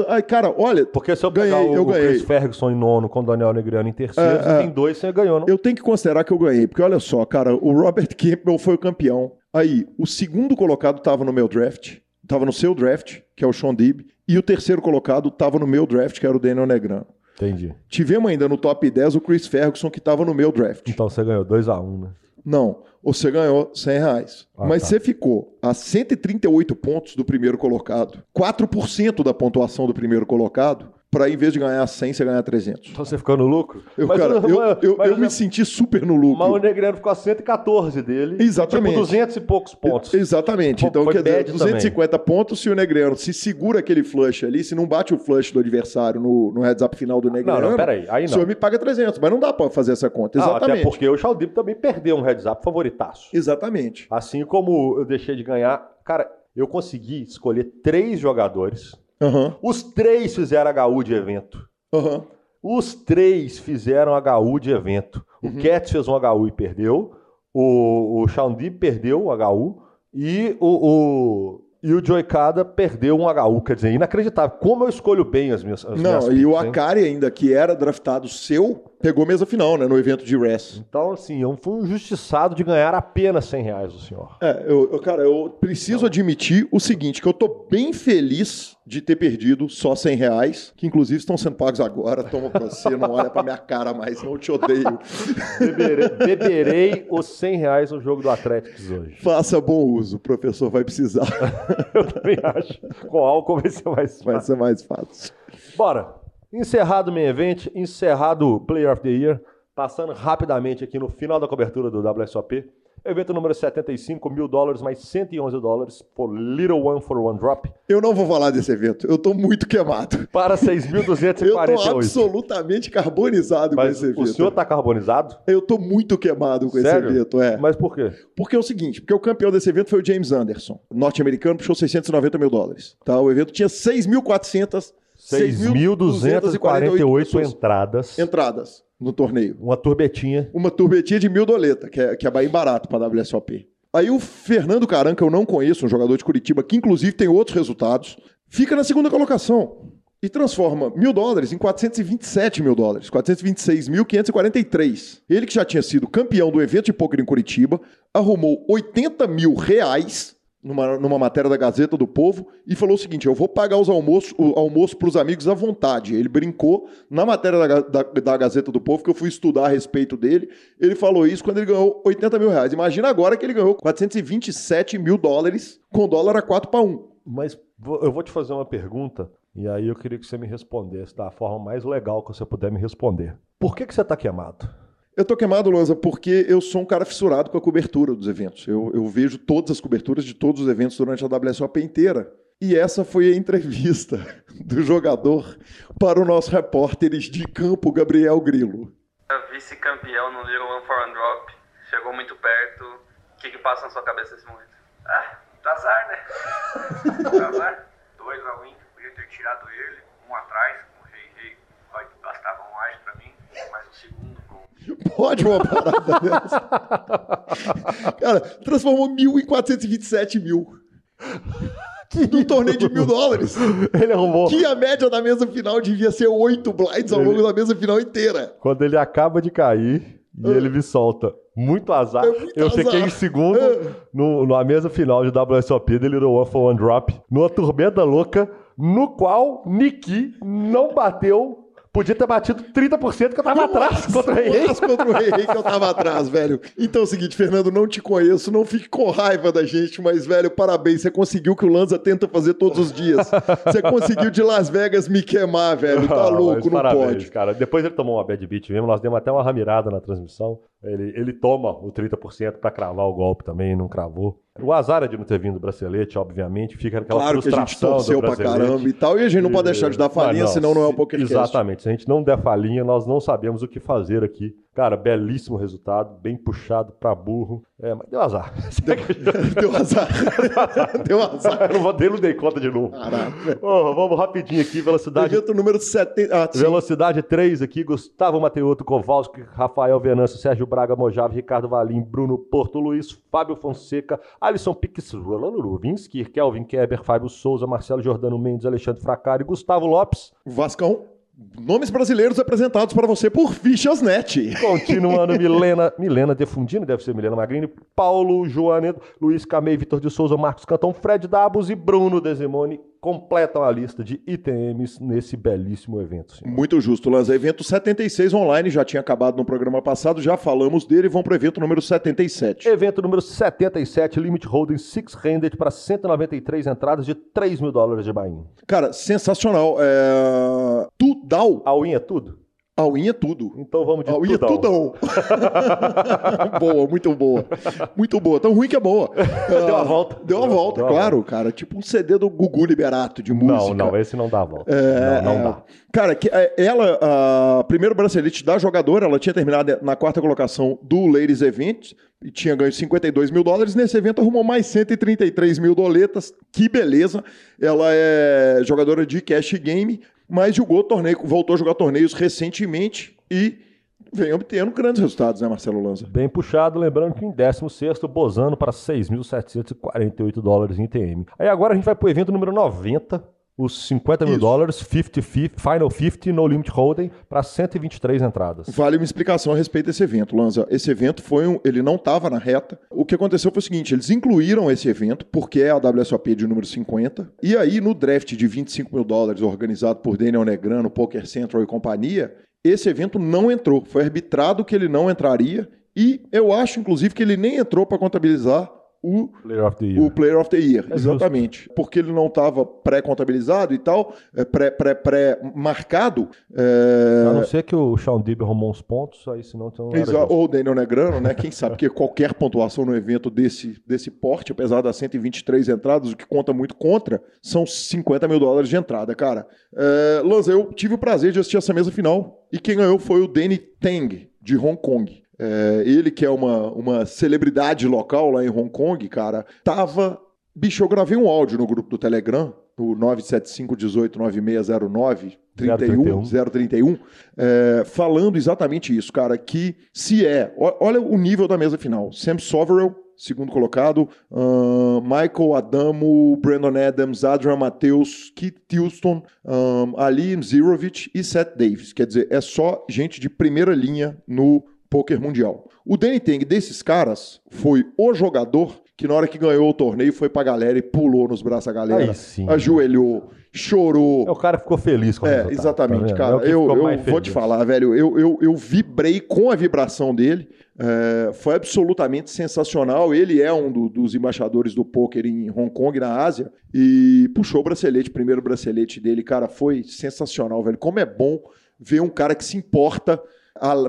Speaker 1: Ai, cara, olha,
Speaker 2: Porque se eu
Speaker 1: Ganhei,
Speaker 2: pegar o,
Speaker 1: eu
Speaker 2: o Chris
Speaker 1: ganhei.
Speaker 2: Ferguson em nono com o Daniel Negreano em terceiro,
Speaker 1: É,
Speaker 2: você
Speaker 1: é.
Speaker 2: tem dois, você ganhou, não?
Speaker 1: eu tenho que considerar que eu ganhei, porque olha só, cara, o Robert Campbell foi o campeão. Aí, o segundo colocado tava no meu draft, tava no seu draft, que é o Sean Dib, e o terceiro colocado tava no meu draft, que era o Daniel Negrano.
Speaker 2: Entendi.
Speaker 1: Tivemos ainda no top 10 o Chris Ferguson, que tava no meu draft.
Speaker 2: Então você ganhou 2x1, né?
Speaker 1: Não, você ganhou 100 reais.
Speaker 2: Ah,
Speaker 1: Mas
Speaker 2: tá.
Speaker 1: você ficou a 138 pontos do primeiro colocado, 4% da pontuação do primeiro colocado, para em vez de ganhar 100, você ganhar 300.
Speaker 2: Então você ficou no lucro?
Speaker 1: Eu,
Speaker 2: Mas
Speaker 1: cara, eu, eu,
Speaker 2: mas
Speaker 1: eu me senti super no lucro.
Speaker 2: Mas o Negreano ficou a 114 dele.
Speaker 1: Exatamente.
Speaker 2: Tipo, 200 e poucos pontos.
Speaker 1: Exatamente. Então, quer dizer,
Speaker 2: bad
Speaker 1: 250 pontos se o Negreano se segura aquele flush ali, se não bate o flush do adversário no, no heads up final do Negreano.
Speaker 2: Não, não, peraí. Aí
Speaker 1: O senhor
Speaker 2: não.
Speaker 1: me paga 300, mas não dá pra fazer essa conta.
Speaker 2: Ah,
Speaker 1: Exatamente.
Speaker 2: até porque o Chaldip também perdeu um heads up favoritaço.
Speaker 1: Exatamente.
Speaker 2: Assim como eu deixei de ganhar. Cara, eu consegui escolher três jogadores.
Speaker 1: Aham,
Speaker 2: Os três fizeram HU de evento.
Speaker 1: aham.
Speaker 2: Os três fizeram HU de evento.
Speaker 1: Uhum.
Speaker 2: O Cats fez um HU e perdeu. O, o perdeu o HU. E o, o, e o Joey Cada perdeu um HU. Quer dizer, inacreditável. Como eu escolho bem as minhas. As minhas
Speaker 1: Não, e o
Speaker 2: picks, hein?
Speaker 1: Akari ainda, que era draftado seu, pegou mesa final, né? No evento de Res.
Speaker 2: Então, assim, eu fui injustiçado de ganhar apenas 100 reais do senhor.
Speaker 1: É, eu, eu- cara, eu preciso admitir o seguinte, que eu tô bem feliz de ter perdido só 100 reais, que inclusive estão sendo pagos agora. Toma pra você, não olha pra minha cara mais, não eu te odeio.
Speaker 2: Beberei, beberei os 100 reais no jogo do Atlético hoje.
Speaker 1: Faça bom uso, o professor vai precisar.
Speaker 2: Eu também acho. Com álcool vai ser mais
Speaker 1: Vai
Speaker 2: fácil.
Speaker 1: ser mais fácil.
Speaker 2: Bora. Encerrado o main event, encerrado o Player of the Year, passando rapidamente aqui no final da cobertura do WSOP. Evento número 75, mil dólares mais 111 dólares for Little One for One Drop
Speaker 1: Eu não vou falar desse evento, eu tô muito queimado.
Speaker 2: para
Speaker 1: Eu tô
Speaker 2: 6.248.
Speaker 1: absolutamente carbonizado com
Speaker 2: Mas
Speaker 1: esse evento.
Speaker 2: o senhor tá carbonizado?
Speaker 1: Eu tô muito queimado com
Speaker 2: Sério?
Speaker 1: esse evento, é.
Speaker 2: Mas por quê?
Speaker 1: Porque é o seguinte, porque o campeão desse evento foi o James Anderson, norte-americano, puxou 690 mil dólares. Tá? O evento tinha 6.400,
Speaker 2: 6.248
Speaker 1: pessoas
Speaker 2: entradas.
Speaker 1: entradas no torneio.
Speaker 2: Uma turbetinha.
Speaker 1: Uma turbetinha de mil doleta, que é, que é bem barato para WSOP. Aí o Fernando Caran, que eu não conheço, um jogador de Curitiba, que inclusive tem outros resultados, fica na segunda colocação e transforma mil dólares em 427 mil dólares, 426.543. Ele que já tinha sido campeão do evento de poker em Curitiba, arrumou 80 mil reais numa, numa matéria da Gazeta do Povo e falou o seguinte: eu vou pagar os almoços, o almoço para os amigos à vontade. Ele brincou na matéria da, da, da Gazeta do Povo, que eu fui estudar a respeito dele. Ele falou isso quando ele ganhou 80 mil reais. Imagina agora que ele ganhou 427 mil dólares com dólar a 4 para 1.
Speaker 2: Mas eu vou te fazer uma pergunta e aí eu queria que você me respondesse da forma mais legal que você puder me responder. Por que, que você tá queimado?
Speaker 1: Eu tô queimado, Lanza, porque eu sou um cara fissurado com a cobertura dos eventos. Eu, eu vejo todas as coberturas de todos os eventos durante a WSOP inteira. E essa foi a entrevista do jogador para o nosso repórter de campo, Gabriel Grilo.
Speaker 3: vice-campeão no Little One for One Drop, chegou muito perto. O que, que passa na sua cabeça nesse momento?
Speaker 4: Ah, tá azar, né? Tá azar. 2 a 1 um, podia ter tirado ele, um atrás, com o Rei Rei, vai- bastava um mais pra mim, mas o segundo
Speaker 1: Pode uma parada dessa? Cara, transformou mil em 427 mil. Num torneio de mil dólares.
Speaker 2: Ele arrumou.
Speaker 1: Que a média da mesa final devia ser oito blinds ao longo da mesa final inteira.
Speaker 2: Quando ele acaba de cair e ele me solta. Muito azar.
Speaker 1: É muito
Speaker 2: eu
Speaker 1: azar.
Speaker 2: fiquei em segundo
Speaker 1: É.
Speaker 2: no, na mesa final de WSOP dele Little One for One Drop, numa tormenta louca, no qual Niki não bateu. Podia ter batido 30% que eu tava atrás contra o Rei.
Speaker 1: Nossa, contra o Rei Rei que eu tava atrás, velho. Então é o seguinte, Fernando, não te conheço, não fique com raiva da gente, mas, velho, parabéns. Você conseguiu o que o Lanza tenta fazer todos os dias. Você conseguiu de Las Vegas me queimar, velho. Tá
Speaker 2: Ah,
Speaker 1: louco,
Speaker 2: mas
Speaker 1: não
Speaker 2: parabéns,
Speaker 1: pode.
Speaker 2: cara. Depois ele tomou uma bad beat mesmo, nós demos até uma ramirada na transmissão. Ele, ele toma o 30% pra cravar o golpe também, não cravou. O azar é de não ter vindo o bracelete, obviamente, fica naquela
Speaker 1: Claro que a gente
Speaker 2: frustração
Speaker 1: torceu pra caramba e tal, e a gente não pode deixar de dar falinha, senão não é o
Speaker 2: se-
Speaker 1: PokerCast.
Speaker 2: Exatamente. Se a gente não der falinha, nós não sabemos o que fazer aqui. Cara, belíssimo resultado, bem puxado pra burro. É, mas deu azar.
Speaker 1: Deu azar. Deu azar.
Speaker 2: Eu não, vou, eu não dei conta de novo.
Speaker 1: Caraca.
Speaker 2: Ô, vamos rapidinho aqui, velocidade
Speaker 1: Evento número 70. Ah.
Speaker 2: Velocidade 3 aqui, Gustavo Mateuto, Kowalski, Rafael Venâncio, Sérgio Braga, Mojave, Ricardo Valim, Bruno Porto Luiz, Fábio Fonseca, Alisson Pix, Ruvinski, Kelvin Keber, Fábio Souza, Marcelo Jordano Mendes, Alexandre Fracari, Gustavo Lopes.
Speaker 1: Vascão. Nomes brasileiros apresentados para você por Fichas Net.
Speaker 2: Continuando, Milena, Milena Defundino, deve ser Milena Magrini, Paulo Joanedo, Luiz Camei, Vitor de Souza, Marcos Cantão, Fred Dabos e Bruno Desimone completam a lista de ITMs nesse belíssimo evento. senhor.
Speaker 1: Muito justo, Lanza. Evento 76 online, já tinha acabado no programa passado, já falamos dele, vão para o evento número 77.
Speaker 2: Evento número 77, Limit Holding Six Handed para 193 entradas de 3 mil dólares de Bahia.
Speaker 1: Cara, sensacional. É... Tudal.
Speaker 2: A win é tudo?
Speaker 1: A win é tudo.
Speaker 2: Então vamos de
Speaker 1: A win é
Speaker 2: tudão.
Speaker 1: tudão. boa, muito boa. Muito boa. Tão ruim que é boa.
Speaker 2: Deu a
Speaker 1: Ah,
Speaker 2: volta.
Speaker 1: Deu a volta,
Speaker 2: Deu
Speaker 1: claro, cara. Tipo um CD do Gugu Liberato de música.
Speaker 2: Não, não, esse não dá a volta.
Speaker 1: É,
Speaker 2: não, não dá.
Speaker 1: Cara, que, é, ela, a primeiro bracelete da jogadora, ela tinha terminado na quarta colocação do Ladies Event e tinha ganho 52 mil dólares. Nesse evento arrumou mais 133 mil doletas. Que beleza. Ela é jogadora de cash game, mas jogou torneio, voltou a jogar torneios recentemente e vem obtendo grandes resultados, né, Marcelo Lanza?
Speaker 2: Bem puxado, lembrando que em 16º, Bozano para 6.748 dólares em TM. Aí agora a gente vai pro evento número 90, os 50 mil
Speaker 1: Isso.
Speaker 2: dólares, 50, 50, Final 50, No Limit Holding, para 123 entradas.
Speaker 1: Vale uma explicação a respeito desse evento, Lanza. Esse evento foi um. Ele não estava na reta. O que aconteceu foi o seguinte: eles incluíram esse evento, porque é a WSOP de número 50. E aí, no draft de 25 mil dólares, organizado por Daniel Negrano, Poker Central e companhia, esse evento não entrou. Foi arbitrado que ele não entraria. E eu acho, inclusive, que ele nem entrou para contabilizar o
Speaker 2: Player of the Year.
Speaker 1: o Player of the Year,
Speaker 2: É justo.
Speaker 1: exatamente. Porque ele não estava pré-contabilizado e tal, é, pré- pré- pré-marcado. é,
Speaker 2: A não ser que o Sean Dib arrumou uns pontos, aí senão então justo.
Speaker 1: ou o Daniel Negrano, né? Quem sabe, porque qualquer pontuação no evento desse, desse porte, apesar das 123 entradas, o que conta muito contra, são 50 mil dólares de entrada, cara. É, Lanza, eu tive o prazer de assistir essa mesa final e quem ganhou foi o Danny Tang, de Hong Kong. É, ele, que é uma, uma celebridade local lá em Hong Kong, cara, tava. Bicho, eu gravei um áudio no grupo do Telegram, o 975189609 31 031, é, falando exatamente isso, cara, que se é, olha o nível da mesa final, Sam Soverell, segundo colocado, ahn, Michael Adamo, Brandon Adams, Adrian Mateus, Keith Tilston, ahn, Ali Mzirovic e Seth Davis, quer dizer, é só gente de primeira linha no poker mundial. O Danny Tang desses caras foi o jogador que na hora que ganhou o torneio foi pra galera e pulou nos braços da galera,
Speaker 2: sim.
Speaker 1: ajoelhou, chorou,
Speaker 2: É, o cara ficou feliz com o
Speaker 1: é,
Speaker 2: resultado,
Speaker 1: exatamente,
Speaker 2: tá
Speaker 1: cara.
Speaker 2: É
Speaker 1: eu eu vou te falar, velho. Eu, eu, eu vibrei com a vibração dele. é, foi absolutamente sensacional. Ele é um do- dos embaixadores do poker em Hong Kong, na Ásia, e puxou o bracelete, primeiro bracelete dele, cara. Foi sensacional, velho. Como é bom ver um cara que se importa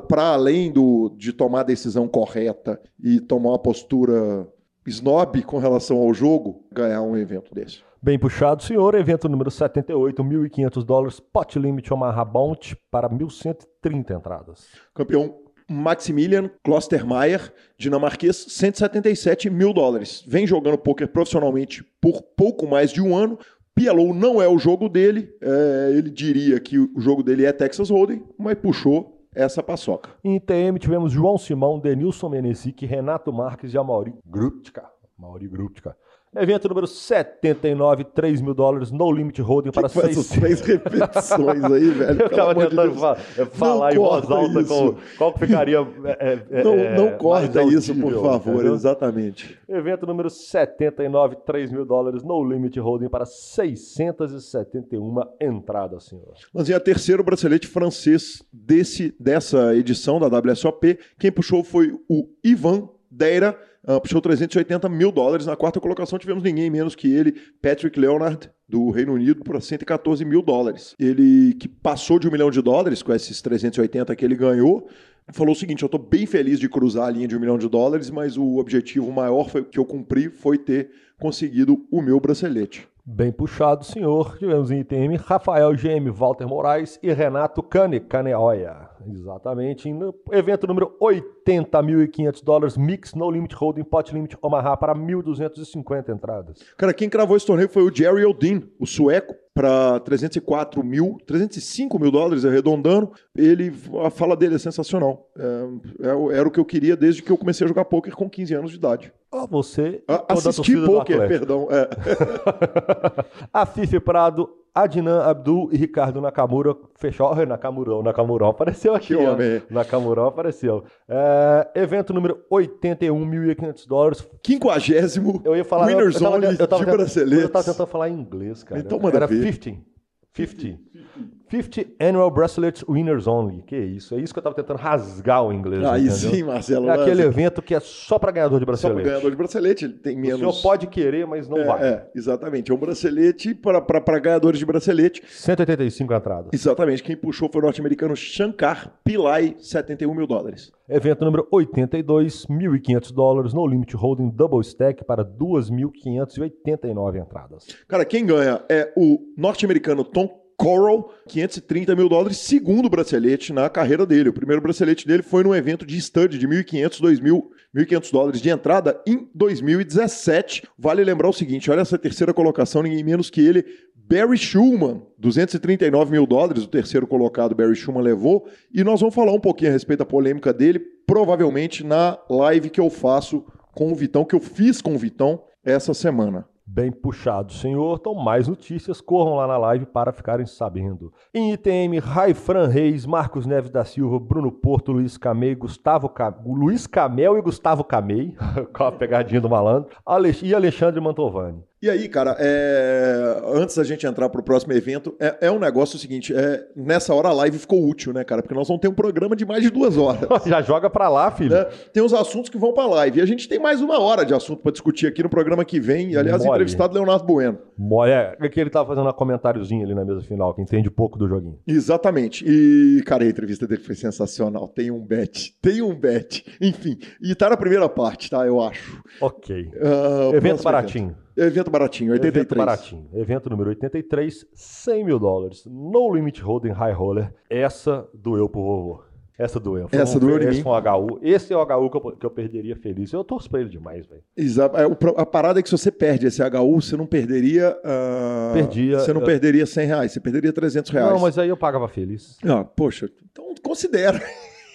Speaker 1: para além do, de tomar a decisão correta e tomar uma postura snob com relação ao jogo, ganhar um evento desse.
Speaker 2: Bem puxado, senhor. Evento número 78, 1.500 dólares, pot limit Omaha Bounty para 1.130 entradas.
Speaker 1: Campeão Maximilian Klostermaier, dinamarquês, 177 mil dólares. Vem jogando poker profissionalmente por pouco mais de um ano. PLO não é o jogo dele. é, ele diria que o jogo dele é Texas Hold'em, mas puxou essa paçoca.
Speaker 2: Em TM tivemos João Simão, Denilson Menesic, Renato Marques e Amauri Gruptica. Mauri Gruptica. Evento número 79, 3 mil dólares, no limit holding para
Speaker 1: que foi essas
Speaker 2: 600.
Speaker 1: três repetições aí, velho?
Speaker 2: Eu tava
Speaker 1: de
Speaker 2: tentando
Speaker 1: Deus.
Speaker 2: fa- é, falar em voz alta com, qual que ficaria. é, é,
Speaker 1: Não,
Speaker 2: é,
Speaker 1: não corta isso, por favor,
Speaker 2: entendeu?
Speaker 1: exatamente.
Speaker 2: Evento número 79, 3 mil dólares, no limit holding para 671 entradas, senhor.
Speaker 1: Mas é o terceiro bracelete francês desse, dessa edição da WSOP. Quem puxou foi o Ivan Deira, ah, puxou 380 mil dólares. Na quarta colocação tivemos ninguém menos que ele, Patrick Leonard, do Reino Unido, por 114 mil dólares. Ele que passou de um milhão de dólares com esses 380 que ele ganhou. Falou o seguinte: eu estou bem feliz de cruzar a linha de um milhão de dólares, mas o objetivo maior foi, que eu cumpri foi ter conseguido o meu bracelete.
Speaker 2: Bem puxado, senhor. Tivemos em ITM Rafael GM, Walter Moraes e Renato Cane, Caneoia. Exatamente. No evento número 80.500 dólares, Mix No Limit Holding Pot Limit Omaha para 1.250 entradas.
Speaker 1: Cara, quem cravou esse torneio foi o Jerry Odin, o sueco, para 304 mil, 305 mil dólares, arredondando. Ele, a fala dele é sensacional. É, é, era o que eu queria desde que eu comecei a jogar poker com 15 anos de idade.
Speaker 2: Ah, você.
Speaker 1: A, assistir poker, perdão. É.
Speaker 2: a Fife Prado Adnan Abdul e Ricardo Nakamura fechou. Nakamura, Nakamura apareceu aqui. ó. Nakamura apareceu. É, evento número 81.500 dólares.
Speaker 1: 50
Speaker 2: Eu ia falar.
Speaker 1: Winners
Speaker 2: eu, eu tava,
Speaker 1: Only
Speaker 2: eu tava,
Speaker 1: de braceletes.
Speaker 2: Eu tava tentando falar em inglês, cara.
Speaker 1: Então manda
Speaker 2: Era
Speaker 1: ver.
Speaker 2: 50. 50. 50 Annual Bracelets Winners Only. Que isso? É isso que eu tava tentando rasgar o inglês.
Speaker 1: Aí
Speaker 2: entendeu?
Speaker 1: sim, Marcelo.
Speaker 2: É aquele evento que é só pra ganhador de
Speaker 1: Só para
Speaker 2: bracelete.
Speaker 1: ganhador de bracelete, ele tem
Speaker 2: O
Speaker 1: menos.
Speaker 2: senhor pode querer, mas não
Speaker 1: é,
Speaker 2: vai.
Speaker 1: é, exatamente. É um bracelete para ganhadores de bracelete.
Speaker 2: 185 entradas.
Speaker 1: Exatamente. Quem puxou foi o norte-americano Shankar Pillai, 71 mil dólares.
Speaker 2: Evento número 82, 1.500 dólares, no limit holding double stack para 2.589 entradas.
Speaker 1: Cara, quem ganha é o norte-americano Tom Corral, 530 mil dólares, segundo bracelete na carreira dele. O primeiro bracelete dele foi num evento de stud de 1.500, 2.000, 1.500 dólares de entrada em 2017. Vale lembrar o seguinte, olha essa terceira colocação, ninguém menos que ele, Barry Schulman, 239 mil dólares, o terceiro colocado Barry Schulman levou. E nós vamos falar um pouquinho a respeito da polêmica dele, provavelmente na live que eu faço com o Vitão, que eu fiz com o Vitão essa semana.
Speaker 2: Bem puxado, senhor. Então, mais notícias, corram lá na live para ficarem sabendo. Em ITM, Raifran Reis, Marcos Neves da Silva, Bruno Porto, Luiz Camei, Gustavo. Luiz Camel e Gustavo Camei, com a pegadinha do malandro, e Alexandre Mantovani.
Speaker 1: E aí, cara, é, antes da gente entrar pro próximo evento, é, é um negócio seguinte, é, nessa hora a live ficou útil, né, cara? Porque nós vamos ter um programa de mais de duas horas.
Speaker 2: Já joga pra lá, filho.
Speaker 1: né? Tem os assuntos que vão pra live. E a gente tem mais uma hora de assunto pra discutir aqui no programa que vem. E, aliás,
Speaker 2: Mole.
Speaker 1: entrevistado Leonardo Bueno.
Speaker 2: Olha, é que ele tava fazendo um comentáriozinho ali na mesa final, que entende pouco do joguinho.
Speaker 1: Exatamente. E, cara, a entrevista dele foi sensacional. Tem um bet. Tem um bet. Enfim. E tá na primeira parte, tá? Eu acho.
Speaker 2: Ok.
Speaker 1: Ah,
Speaker 2: Evento baratinho.
Speaker 1: Evento baratinho, 83.
Speaker 2: Evento baratinho. Evento número 83, 100 mil dólares. No Limit Holding High Roller. Essa doeu pro vovô. Essa doeu. Foi
Speaker 1: Essa
Speaker 2: um,
Speaker 1: doeu
Speaker 2: Esse foi um HU. Esse é o HU que eu, que eu perderia feliz. Eu torço pra ele demais, velho.
Speaker 1: Exato. É, A parada é que se você perde esse HU, você não perderia. ah,
Speaker 2: Perdia,
Speaker 1: Você não
Speaker 2: eu-
Speaker 1: perderia 100 reais, você perderia 300 reais.
Speaker 2: Não, mas aí eu pagava feliz.
Speaker 1: Ah, poxa, então considera.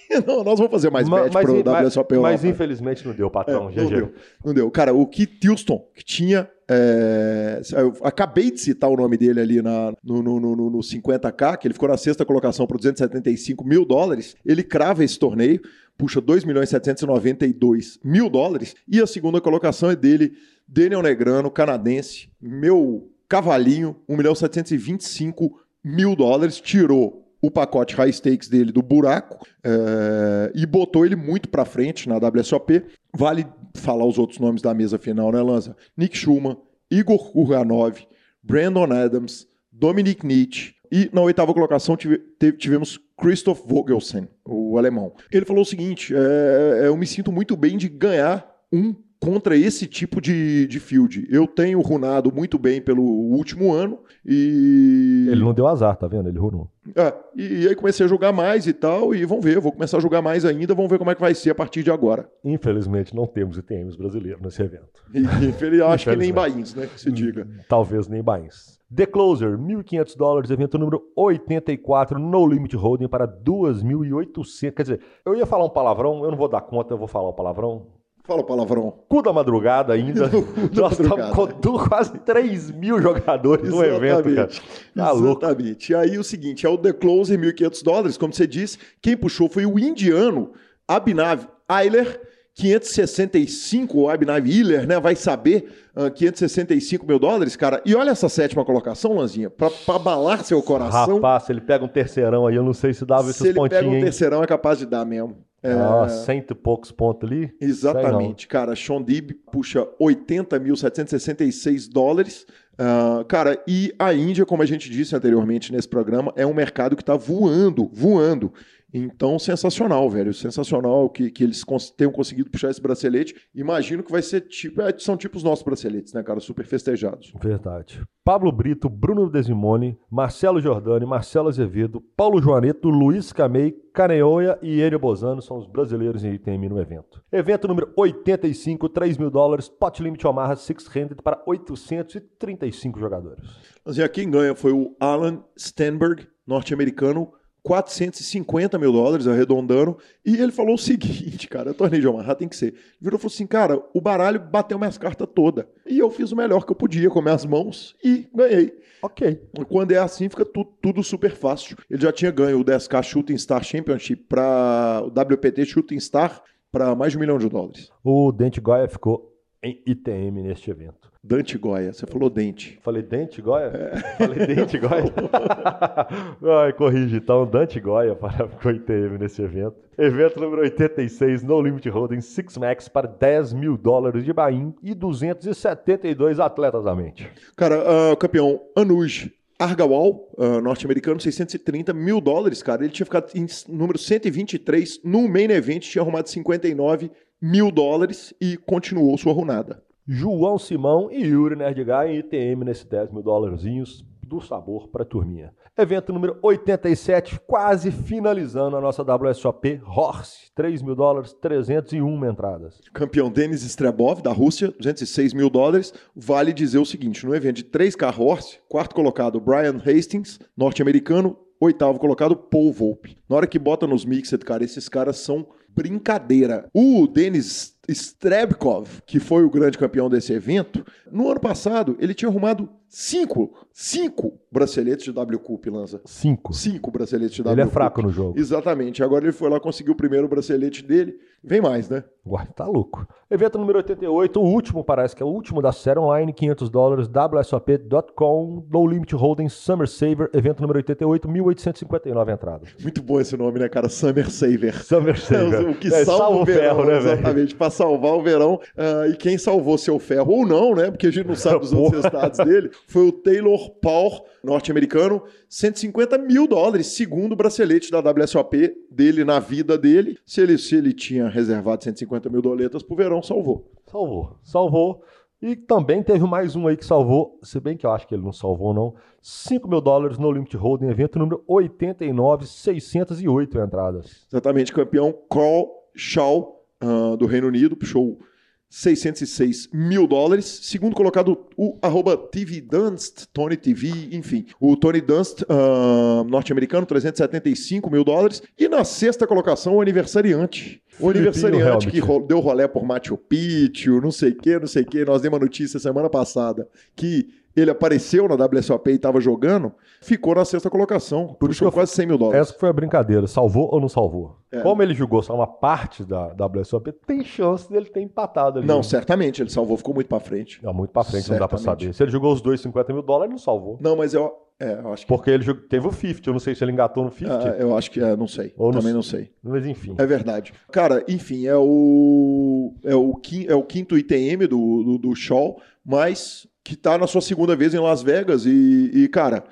Speaker 1: não, nós vamos fazer mais bet
Speaker 2: mas,
Speaker 1: pro
Speaker 2: mas,
Speaker 1: WSOP
Speaker 2: mas
Speaker 1: Europa.
Speaker 2: infelizmente não deu,
Speaker 1: É,
Speaker 2: patrão.
Speaker 1: não
Speaker 2: GG.
Speaker 1: deu, não deu. Cara, o Keith Houston, que tinha. é, eu acabei de citar o nome dele ali na, no, no, no, no 50k, que ele ficou na sexta colocação por 275 mil dólares. Ele crava esse torneio, puxa 2 milhões e 792 mil dólares. E a segunda colocação é dele, Daniel Negrano, canadense, meu cavalinho, 1 milhão e 725 mil dólares. Tirou o pacote high stakes dele do buraco é, e botou ele muito pra frente na WSOP. Vale falar os outros nomes da mesa final, né, Lanza? Nick Schumann, Igor Kurganov, Brandon Adams, Dominic Nietzsche e na oitava colocação tive- tivemos Christoph Vogelsen, o alemão. Ele falou o seguinte: é, eu me sinto muito bem de ganhar um contra esse tipo de, de field. Eu tenho runado muito bem pelo último ano e.
Speaker 2: Ele não deu azar, tá vendo? Ele runou.
Speaker 1: É, e, e aí comecei a jogar mais e tal, e vamos ver, vou começar a jogar mais ainda, vamos ver como é que vai ser a partir de agora.
Speaker 2: Infelizmente não temos ITMs brasileiros nesse evento.
Speaker 1: E, eu acho que nem bains, né, que se diga.
Speaker 2: Talvez nem bains. The Closer, 1.500 dólares, evento número 84, no limit holding para 2.800. Quer dizer, eu ia falar um palavrão, eu não vou dar conta, eu vou falar um palavrão.
Speaker 1: Fala palavrão.
Speaker 2: Cu da madrugada ainda.
Speaker 1: da
Speaker 2: Nós estamos com quase 3 mil jogadores no evento, cara. Tá louco.
Speaker 1: Exatamente. E aí o seguinte, é o The Closer, 1.500 dólares, como você disse, quem puxou foi o indiano Abhinav Eiler, 565, o Abhinav Eiler, né, vai saber, ah, 565 mil dólares, cara. E olha essa sétima colocação, Lanzinha, pra, pra abalar seu coração.
Speaker 2: Rapaz, se ele pega um terceirão aí, eu não sei se
Speaker 1: se
Speaker 2: esses
Speaker 1: ele pega
Speaker 2: pontinhos,
Speaker 1: um
Speaker 2: hein?
Speaker 1: terceirão, é capaz de dar mesmo.
Speaker 2: Ah, cento e poucos pontos ali.
Speaker 1: Exatamente, cara. Sean Dib puxa 80.766 dólares. Ah, cara, e a Índia, como a gente disse anteriormente nesse programa, é um mercado que está voando, voando. Então, sensacional, velho. Sensacional que, que eles cons- tenham conseguido puxar esse bracelete. Imagino que vai ser tipo. é, são tipo os nossos braceletes, né, cara? Super festejados.
Speaker 2: Verdade. Pablo Brito, Bruno Desimone, Marcelo Giordani, Marcelo Azevedo, Paulo Joaneto, Luiz Camei, Caneoia e Enio Bozano são os brasileiros em ITM no evento. Evento número 85, 3 mil dólares, pot limit Omaha Six-Handed para 835 jogadores.
Speaker 1: Mas e quem ganha foi o Alan Stenberg, norte-americano, 450 mil dólares, arredondando. E ele falou o seguinte, cara, torneio de Omaha tem que ser. Ele virou e falou assim, cara, o baralho bateu minhas cartas toda. E eu fiz o melhor que eu podia com minhas mãos e ganhei.
Speaker 2: Ok.
Speaker 1: Quando é assim, fica tu, tudo super fácil. Ele já tinha ganho o 10K Shooting Star Championship para o WPT Shooting Star para mais de um milhão de dólares.
Speaker 2: O Dente Goya ficou em ITM neste evento.
Speaker 1: Dante Goya, você falou dente.
Speaker 2: Falei Dente Goya? É. Falei Dente Goya? Ai, corrige então, Dante Goya para o ITM nesse evento. Evento número 86, No Limit Holding Six Max para 10 mil dólares de Bahia e 272 atletas da mente.
Speaker 1: Cara, uh, campeão Anuj Argawal, uh, norte-americano, 630 mil dólares, cara. Ele tinha ficado em número 123 no main event, tinha arrumado 59 mil dólares e continuou sua runada.
Speaker 2: João Simão e Yuri Nerdguy em ITM nesse 10 mil dólarzinhos do sabor para a turminha. Evento número 87, quase finalizando a nossa WSOP Horse. 3 mil dólares, 301 entradas.
Speaker 1: Campeão Denis Strebov, da Rússia, 206 mil dólares. Vale dizer o seguinte, no evento de 3K Horse, quarto colocado Brian Hastings, norte-americano, oitavo colocado Paul Volpe. Na hora que bota nos mixed, cara, esses caras são brincadeira. O Denis Strebkov, que foi o grande campeão desse evento, no ano passado ele tinha arrumado cinco, cinco braceletes de W Cup, Lanza.
Speaker 2: Cinco.
Speaker 1: Cinco braceletes de W
Speaker 2: Ele é fraco no jogo.
Speaker 1: Exatamente. Agora ele foi lá, conseguiu o primeiro bracelete dele. Vem mais, né?
Speaker 2: Uai, tá louco. Evento número 88, o último, parece que é o último da série online, 500 dólares, WSOP.com, Low Limit Holding Summer Saver, evento número 88, 1859 entradas.
Speaker 1: Muito bom esse nome, né, cara? Summer Saver.
Speaker 2: Summer Saver.
Speaker 1: o que é, salva, salva o verão, ferro, né, Exatamente, para salvar o verão. Uh, e quem salvou seu ferro, ou não, né? Porque a gente não sabe os outros estados dele, foi o Taylor Paul, norte-americano, 150 mil dólares, segundo o bracelete da WSOP dele na vida dele. Se ele, se ele tinha reservado 150 mil doletas pro verão, salvou.
Speaker 2: Salvou, salvou. E também teve mais um aí que salvou, se bem que eu acho que ele não salvou, não. 5 mil dólares no Limit Holding, evento número 89, 608 entradas.
Speaker 1: Exatamente, campeão Carl Shaw, uh, do Reino Unido, puxou 606 mil dólares. Segundo colocado, o arroba TV Dunst, Tony TV, enfim. O Tony Dunst, uh, norte-americano, 375 mil dólares. E na sexta colocação, o aniversariante. O aniversariante que deu rolé por Machu Picchu, não sei o que, não sei o que. Nós demos uma notícia semana passada que ele apareceu na WSOP e estava jogando, ficou na sexta colocação. Por isso quase 100 mil dólares.
Speaker 2: Essa foi a brincadeira. Salvou ou não salvou? É. Como ele jogou só uma parte da WSOP, tem chance dele ter empatado ali.
Speaker 1: Não, certamente. Ele salvou, ficou muito para frente.
Speaker 2: Não, muito para frente, não dá para saber. Se ele jogou os dois 50 mil dólares, não salvou.
Speaker 1: Não, mas eu, é, eu acho que...
Speaker 2: Porque ele teve o 50, eu não sei se ele engatou no 50.
Speaker 1: Ah, eu acho que é, não sei. Ou Também não... não sei.
Speaker 2: Mas enfim.
Speaker 1: É verdade. Cara, enfim, é o é o, quinto, é o quinto ITM do, do, do Shaw, mas que tá na sua segunda vez em Las Vegas e, e, cara,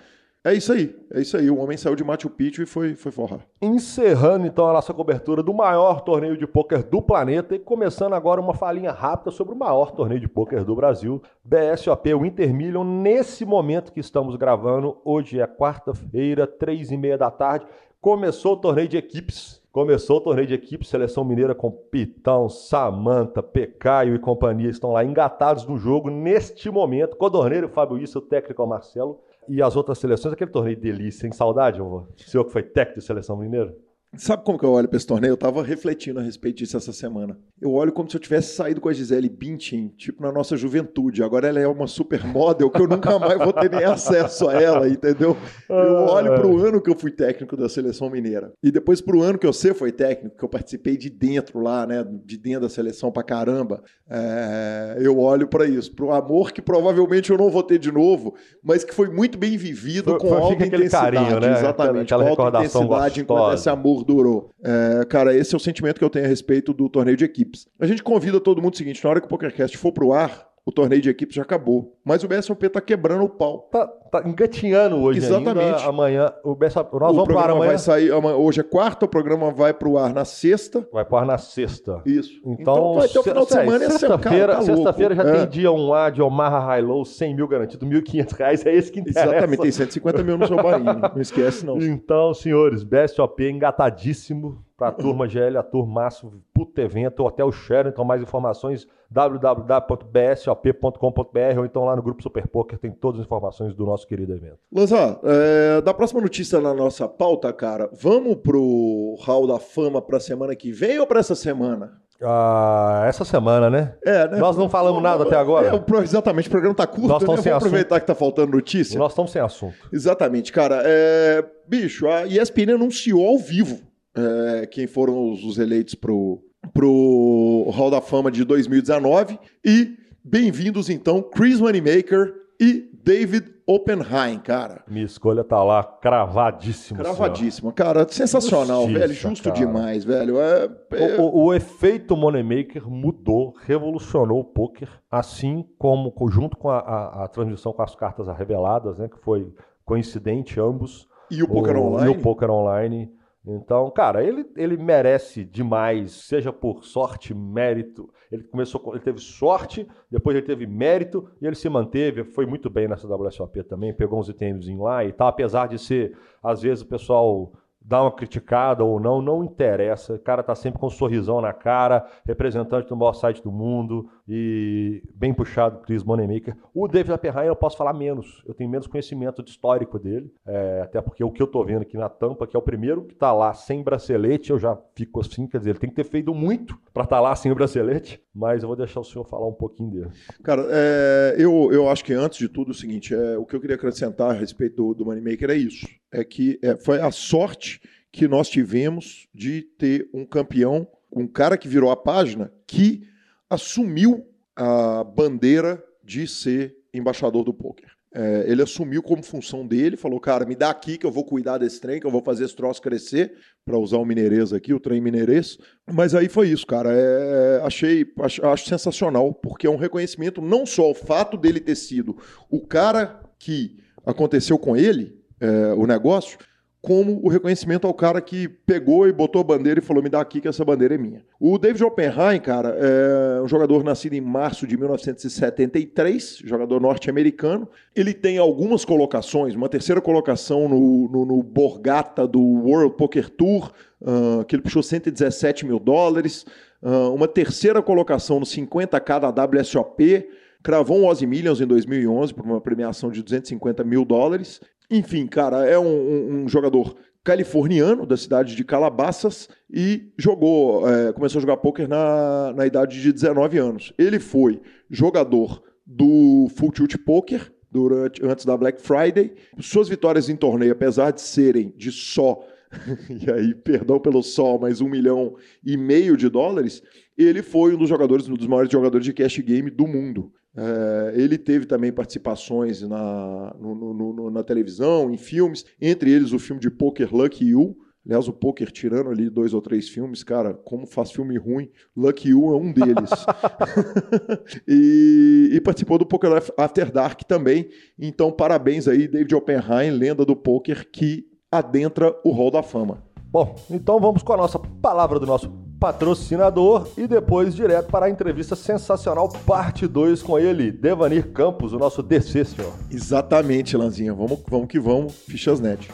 Speaker 1: é isso aí. É isso aí. O homem saiu de Machu Picchu e foi, foi forrar.
Speaker 2: Encerrando então a nossa cobertura do maior torneio de pôquer do planeta e começando agora uma falinha rápida sobre o maior torneio de pôquer do Brasil, BSOP, o Intermillion. Nesse momento que estamos gravando, hoje é quarta-feira, três e meia da tarde, começou o torneio de equipes. Começou o torneio de equipe, seleção mineira com Pitão, Samanta, Pecaio e companhia estão lá engatados no jogo neste momento. Codorneiro, Fábio Isso, o técnico Marcelo. E as outras seleções, aquele torneio de delícia, em saudade, o senhor que foi técnico de seleção mineira?
Speaker 1: Sabe como que eu olho para esse torneio? Eu tava refletindo a respeito disso essa semana. Eu olho como se eu tivesse saído com a Gisele Bündchen, tipo na nossa juventude. Agora ela é uma supermodel que eu nunca mais vou ter nem acesso a ela, entendeu? Eu olho pro ano que eu fui técnico da seleção mineira. E depois pro ano que você foi técnico, que eu participei de dentro lá, né? De dentro da seleção pra caramba. É... eu olho para isso, pro amor que provavelmente eu não vou ter de novo, mas que foi muito bem vivido foi, com foi, alta intensidade. Carinho, né?
Speaker 2: Exatamente. Aquela, aquela
Speaker 1: alta intensidade enquanto esse amor durou. É, cara, esse é o sentimento que eu tenho a respeito do torneio de equipes. A gente convida todo mundo o seguinte: na hora que o PokerCast for pro ar, o torneio de equipes já acabou. Mas o BSOP tá quebrando o pau.
Speaker 2: Tá, tá engatinhando hoje
Speaker 1: Exatamente.
Speaker 2: ainda. Amanhã, o BSOP, nós
Speaker 1: o
Speaker 2: vamos
Speaker 1: programa
Speaker 2: amanhã.
Speaker 1: vai sair. Hoje é quarta, o programa vai pro ar na sexta.
Speaker 2: Vai pro ar na sexta.
Speaker 1: Isso.
Speaker 2: Então,
Speaker 1: vai ter o final de
Speaker 2: se-
Speaker 1: semana semana.
Speaker 2: sexta-feira,
Speaker 1: tá
Speaker 2: sexta-feira já
Speaker 1: É.
Speaker 2: tem dia 1A de Omaha High Low, 100 mil garantido, 1.500 reais, é esse que interessa.
Speaker 1: Exatamente, tem 150 mil no seu barrinho. Não esquece, não.
Speaker 2: Então, senhores, BSOP engatadíssimo para a turma GL, a turmaço, puto evento, Hotel Sheraton, mais informações www.bsop.com.br ou então lá no grupo Super Poker tem todas as informações do nosso querido evento.
Speaker 1: Lanza, é, da próxima notícia na nossa pauta, cara, vamos pro Hall da Fama pra semana que vem ou pra essa semana?
Speaker 2: Ah, essa semana, né?
Speaker 1: É, né?
Speaker 2: Nós não falamos nada até agora.
Speaker 1: É, exatamente, o programa tá curto,
Speaker 2: Nós
Speaker 1: né?
Speaker 2: estamos
Speaker 1: Vamos
Speaker 2: sem assunto.
Speaker 1: aproveitar que tá faltando notícia.
Speaker 2: Nós estamos sem assunto.
Speaker 1: Exatamente, cara. É, bicho, a ESPN anunciou ao vivo é, quem foram os, os eleitos pro, pro Hall da Fama de 2019. E bem-vindos, então, Chris Moneymaker e David Oppenheim, cara.
Speaker 2: Minha escolha tá lá cravadíssima.
Speaker 1: Cravadíssima. Cara, sensacional,
Speaker 2: Justiça,
Speaker 1: velho. Justo
Speaker 2: cara.
Speaker 1: demais, velho. É, é-
Speaker 2: O, o- o efeito Moneymaker mudou, revolucionou o poker, assim como co- junto com a, a- a transmissão com as cartas reveladas, né, que foi coincidente ambos.
Speaker 1: E o Poker Online?
Speaker 2: E o Poker Online. Então, cara, ele, ele merece demais, seja por sorte, mérito. Ele começou, com- ele teve sorte, depois ele teve mérito e ele se manteve. Foi muito bem nessa WSOP também, pegou uns itens lá e tal. Apesar de ser, às vezes o pessoal dá uma criticada ou não, não interessa. O cara tá sempre com um sorrisão na cara, representante do maior site do mundo e bem puxado, Chris Moneymaker. O David Oppenheim eu posso falar menos, eu tenho menos conhecimento de histórico dele, é, até porque o que eu tô vendo aqui na tampa, que é o primeiro que tá lá sem bracelete, eu já fico assim, quer dizer, ele tem que ter feito muito para estar lá sem o bracelete, mas eu vou deixar o senhor falar um pouquinho dele.
Speaker 1: Cara, é, eu, eu acho que antes de tudo é o seguinte, é, o que eu queria acrescentar a respeito do, do Moneymaker é isso. É que foi a sorte que nós tivemos de ter um campeão, um cara que virou a página, que assumiu a bandeira de ser embaixador do poker. É, ele assumiu como função dele, falou, cara, me dá aqui que eu vou cuidar desse trem, que eu vou fazer esse troço crescer, para usar o mineirês aqui, o trem mineirês. Mas aí foi isso, cara. É, achei, acho, acho sensacional, porque é um reconhecimento não só o fato dele ter sido o cara que aconteceu com ele, é, o negócio, como o reconhecimento ao cara que pegou e botou a bandeira e falou: me dá aqui que essa bandeira é minha. O David Oppenheim, cara, é um jogador nascido em março de 1973, jogador norte-americano. Ele tem algumas colocações, uma terceira colocação no, no, no Borgata do World Poker Tour, uh, que ele puxou 117 mil dólares, uh, uma terceira colocação no 50k da WSOP. Cravou um Ozzy Millions em 2011 por uma premiação de 250 mil dólares. Enfim, cara, é um, um, um jogador californiano da cidade de Calabasas e jogou, é, começou a jogar poker na, na idade de 19 anos. Ele foi jogador do Full Tilt Poker durante, antes da Black Friday. Suas vitórias em torneio, apesar de serem de só, e aí, perdão pelo só, mas um milhão e meio de dólares, ele foi um dos jogadores, um dos maiores jogadores de cash game do mundo. É, ele teve também participações na, no, no, no, na televisão, em filmes, entre eles o filme de Poker Lucky You. Aliás, o Poker tirando ali dois ou três filmes, cara, como faz filme ruim, Lucky You é um deles. e, e, participou do Poker After Dark também. Então, parabéns aí, David Oppenheim, lenda do poker que adentra o Hall da Fama.
Speaker 2: Bom, então vamos com a nossa palavra do nosso patrocinador e depois direto para a entrevista sensacional, parte 2 com ele, Devanir Campos, o nosso DC, senhor.
Speaker 1: Exatamente, Lanzinha. Vamos, vamos que vamos, Fichasnet.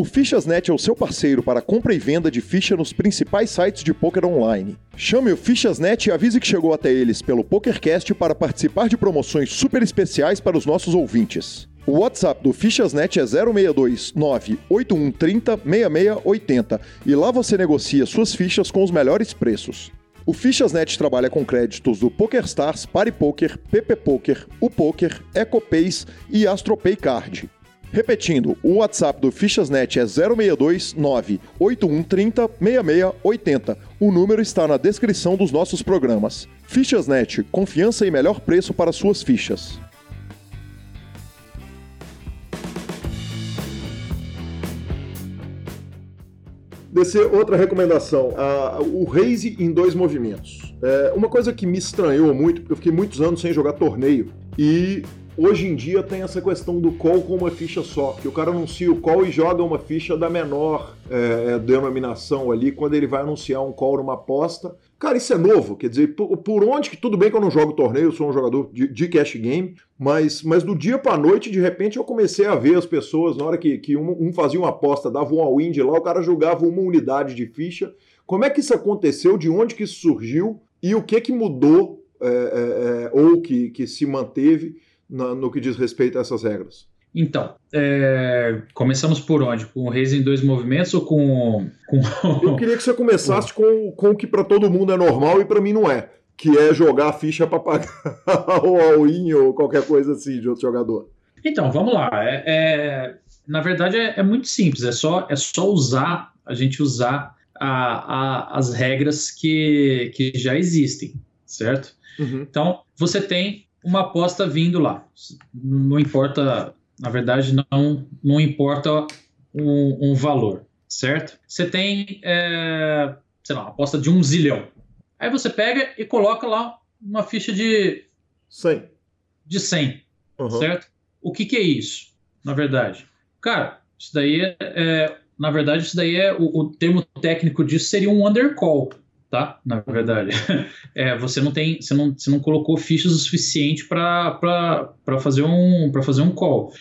Speaker 1: O Fichasnet é o seu parceiro para compra e venda de ficha nos principais sites de poker online. Chame o Fichasnet e avise que chegou até eles pelo PokerCast para participar de promoções super especiais para os nossos ouvintes. O WhatsApp do Fichasnet é 062 98130 6680 e lá você negocia suas fichas com os melhores preços. O Fichasnet trabalha com créditos do PokerStars, PariPoker, PP Poker, o Poker, EcoPays e AstroPay Card. Repetindo, o WhatsApp do Fichasnet é 062 98130 6680. O número está na descrição dos nossos programas. Fichasnet, confiança e melhor preço para suas fichas. Descer outra recomendação, a, o raise em dois movimentos. É, uma coisa que me estranhou muito, porque eu fiquei muitos anos sem jogar torneio, e hoje em dia tem essa questão do call com uma ficha só, que o cara anuncia o call e joga uma ficha da menor é, é denominação ali, quando ele vai anunciar um call numa aposta. Cara, isso é novo, quer dizer, por, por, onde que tudo bem que eu não jogo torneio, eu sou um jogador de, de cash game, mas, mas do dia para noite, de repente, eu comecei a ver as pessoas, na hora que, que um, um fazia uma aposta, dava um all-in de lá, o cara jogava uma unidade de ficha. Como é que isso aconteceu? De onde que isso surgiu? E o que que mudou é, é, é ou que, que se manteve na, no que diz respeito a essas regras?
Speaker 5: Então, é, começamos por onde? Com o Reis em dois movimentos ou com. com...
Speaker 1: Eu queria que você começasse com, com o que para todo mundo é normal e para mim não é, que é jogar a ficha para pagar o all-in ou qualquer coisa assim de outro jogador.
Speaker 5: Então, vamos lá. É, é na verdade, é, é, muito simples. É só, é só usar, a gente usar a, a, as regras que, que já existem, certo? Uhum. Então, você tem uma aposta vindo lá. Não importa na verdade, não, não importa um, um valor, certo? Você tem, é, sei lá, uma aposta de um zilhão. Aí você pega e coloca lá uma ficha de
Speaker 1: 100.
Speaker 5: De 100, uhum. certo? O que, que é isso, na verdade? Cara, isso daí é, é na verdade, isso daí é o, o, termo técnico disso seria um undercall, tá? Na verdade, é, você não tem, você não, você não colocou fichas o suficiente para fazer um para fazer um call.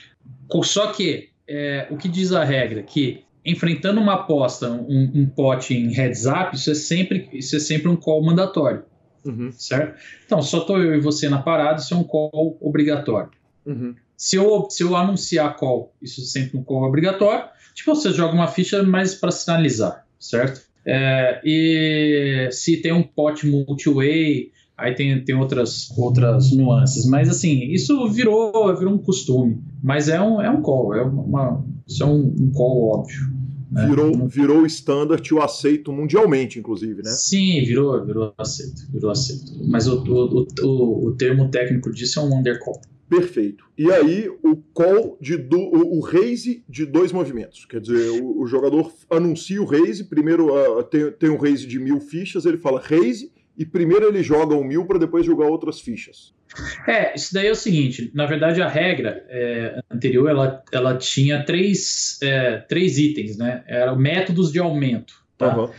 Speaker 5: Só que é, o que diz a regra que enfrentando uma aposta, um, um pote em heads up, isso é sempre isso é sempre um call mandatório, uhum. certo? Então só tô eu e você na parada, isso é um call obrigatório. Uhum. Se eu, se eu anunciar call, isso é sempre um call obrigatório. Tipo, você joga uma ficha mais para sinalizar, certo? É, e se tem um pote multi-way, aí tem, tem outras, outras nuances. Mas assim, isso virou, virou um costume. Mas é um, é um call, é uma, isso é um, um call óbvio.
Speaker 1: Né? Virou, virou standard o aceito mundialmente, inclusive, né?
Speaker 5: Sim, virou, virou aceito, virou aceito. Mas o, o, o, o termo técnico disso é um undercall.
Speaker 1: Perfeito. E aí o call de do, o, o raise de dois movimentos. Quer dizer, o, o jogador anuncia o raise, primeiro uh, tem, tem um raise de mil fichas, ele fala raise, e primeiro ele joga um mil para depois jogar outras fichas.
Speaker 5: É, isso daí é o seguinte, na verdade a regra é, anterior ela, ela tinha três, é, três itens, né? Eram métodos de aumento. Tá? Uhum.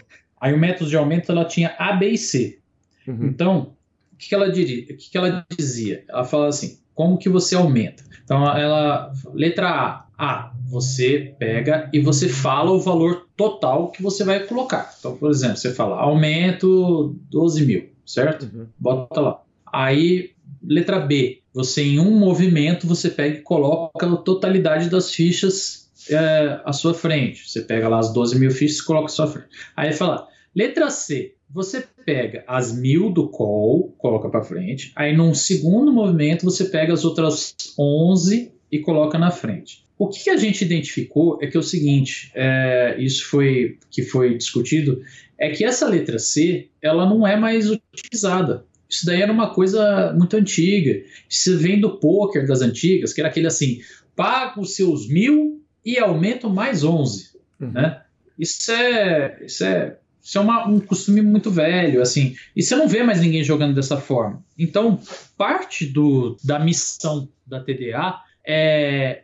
Speaker 5: Aí o método de aumento ela tinha A, B e C. Uhum. Então, o que, que, ela diria, o que, que ela dizia? Ela fala assim: como que você aumenta? Então, ela, letra A, A, você pega e você fala o valor total que você vai colocar. Então, por exemplo, você fala aumento 12 mil, certo? Uhum. Bota lá. Aí, letra B, você em um movimento você pega e coloca a totalidade das fichas é, à sua frente. Você pega lá as 12 mil fichas e coloca à sua frente. Aí fala, letra C, você pega as mil do call, coloca para frente. Aí, num segundo movimento, você pega as outras 11 e coloca na frente. O que a gente identificou é que é o seguinte, é, isso foi que foi discutido, é que essa letra C, ela não é mais utilizada. Isso daí era uma coisa muito antiga. Isso vem do poker das antigas, que era aquele assim, paga os seus mil e aumento mais 11, uhum. né? Isso é, isso é isso é uma, um costume muito velho, assim. E você não vê mais ninguém jogando dessa forma. Então, parte do, da missão da TDA é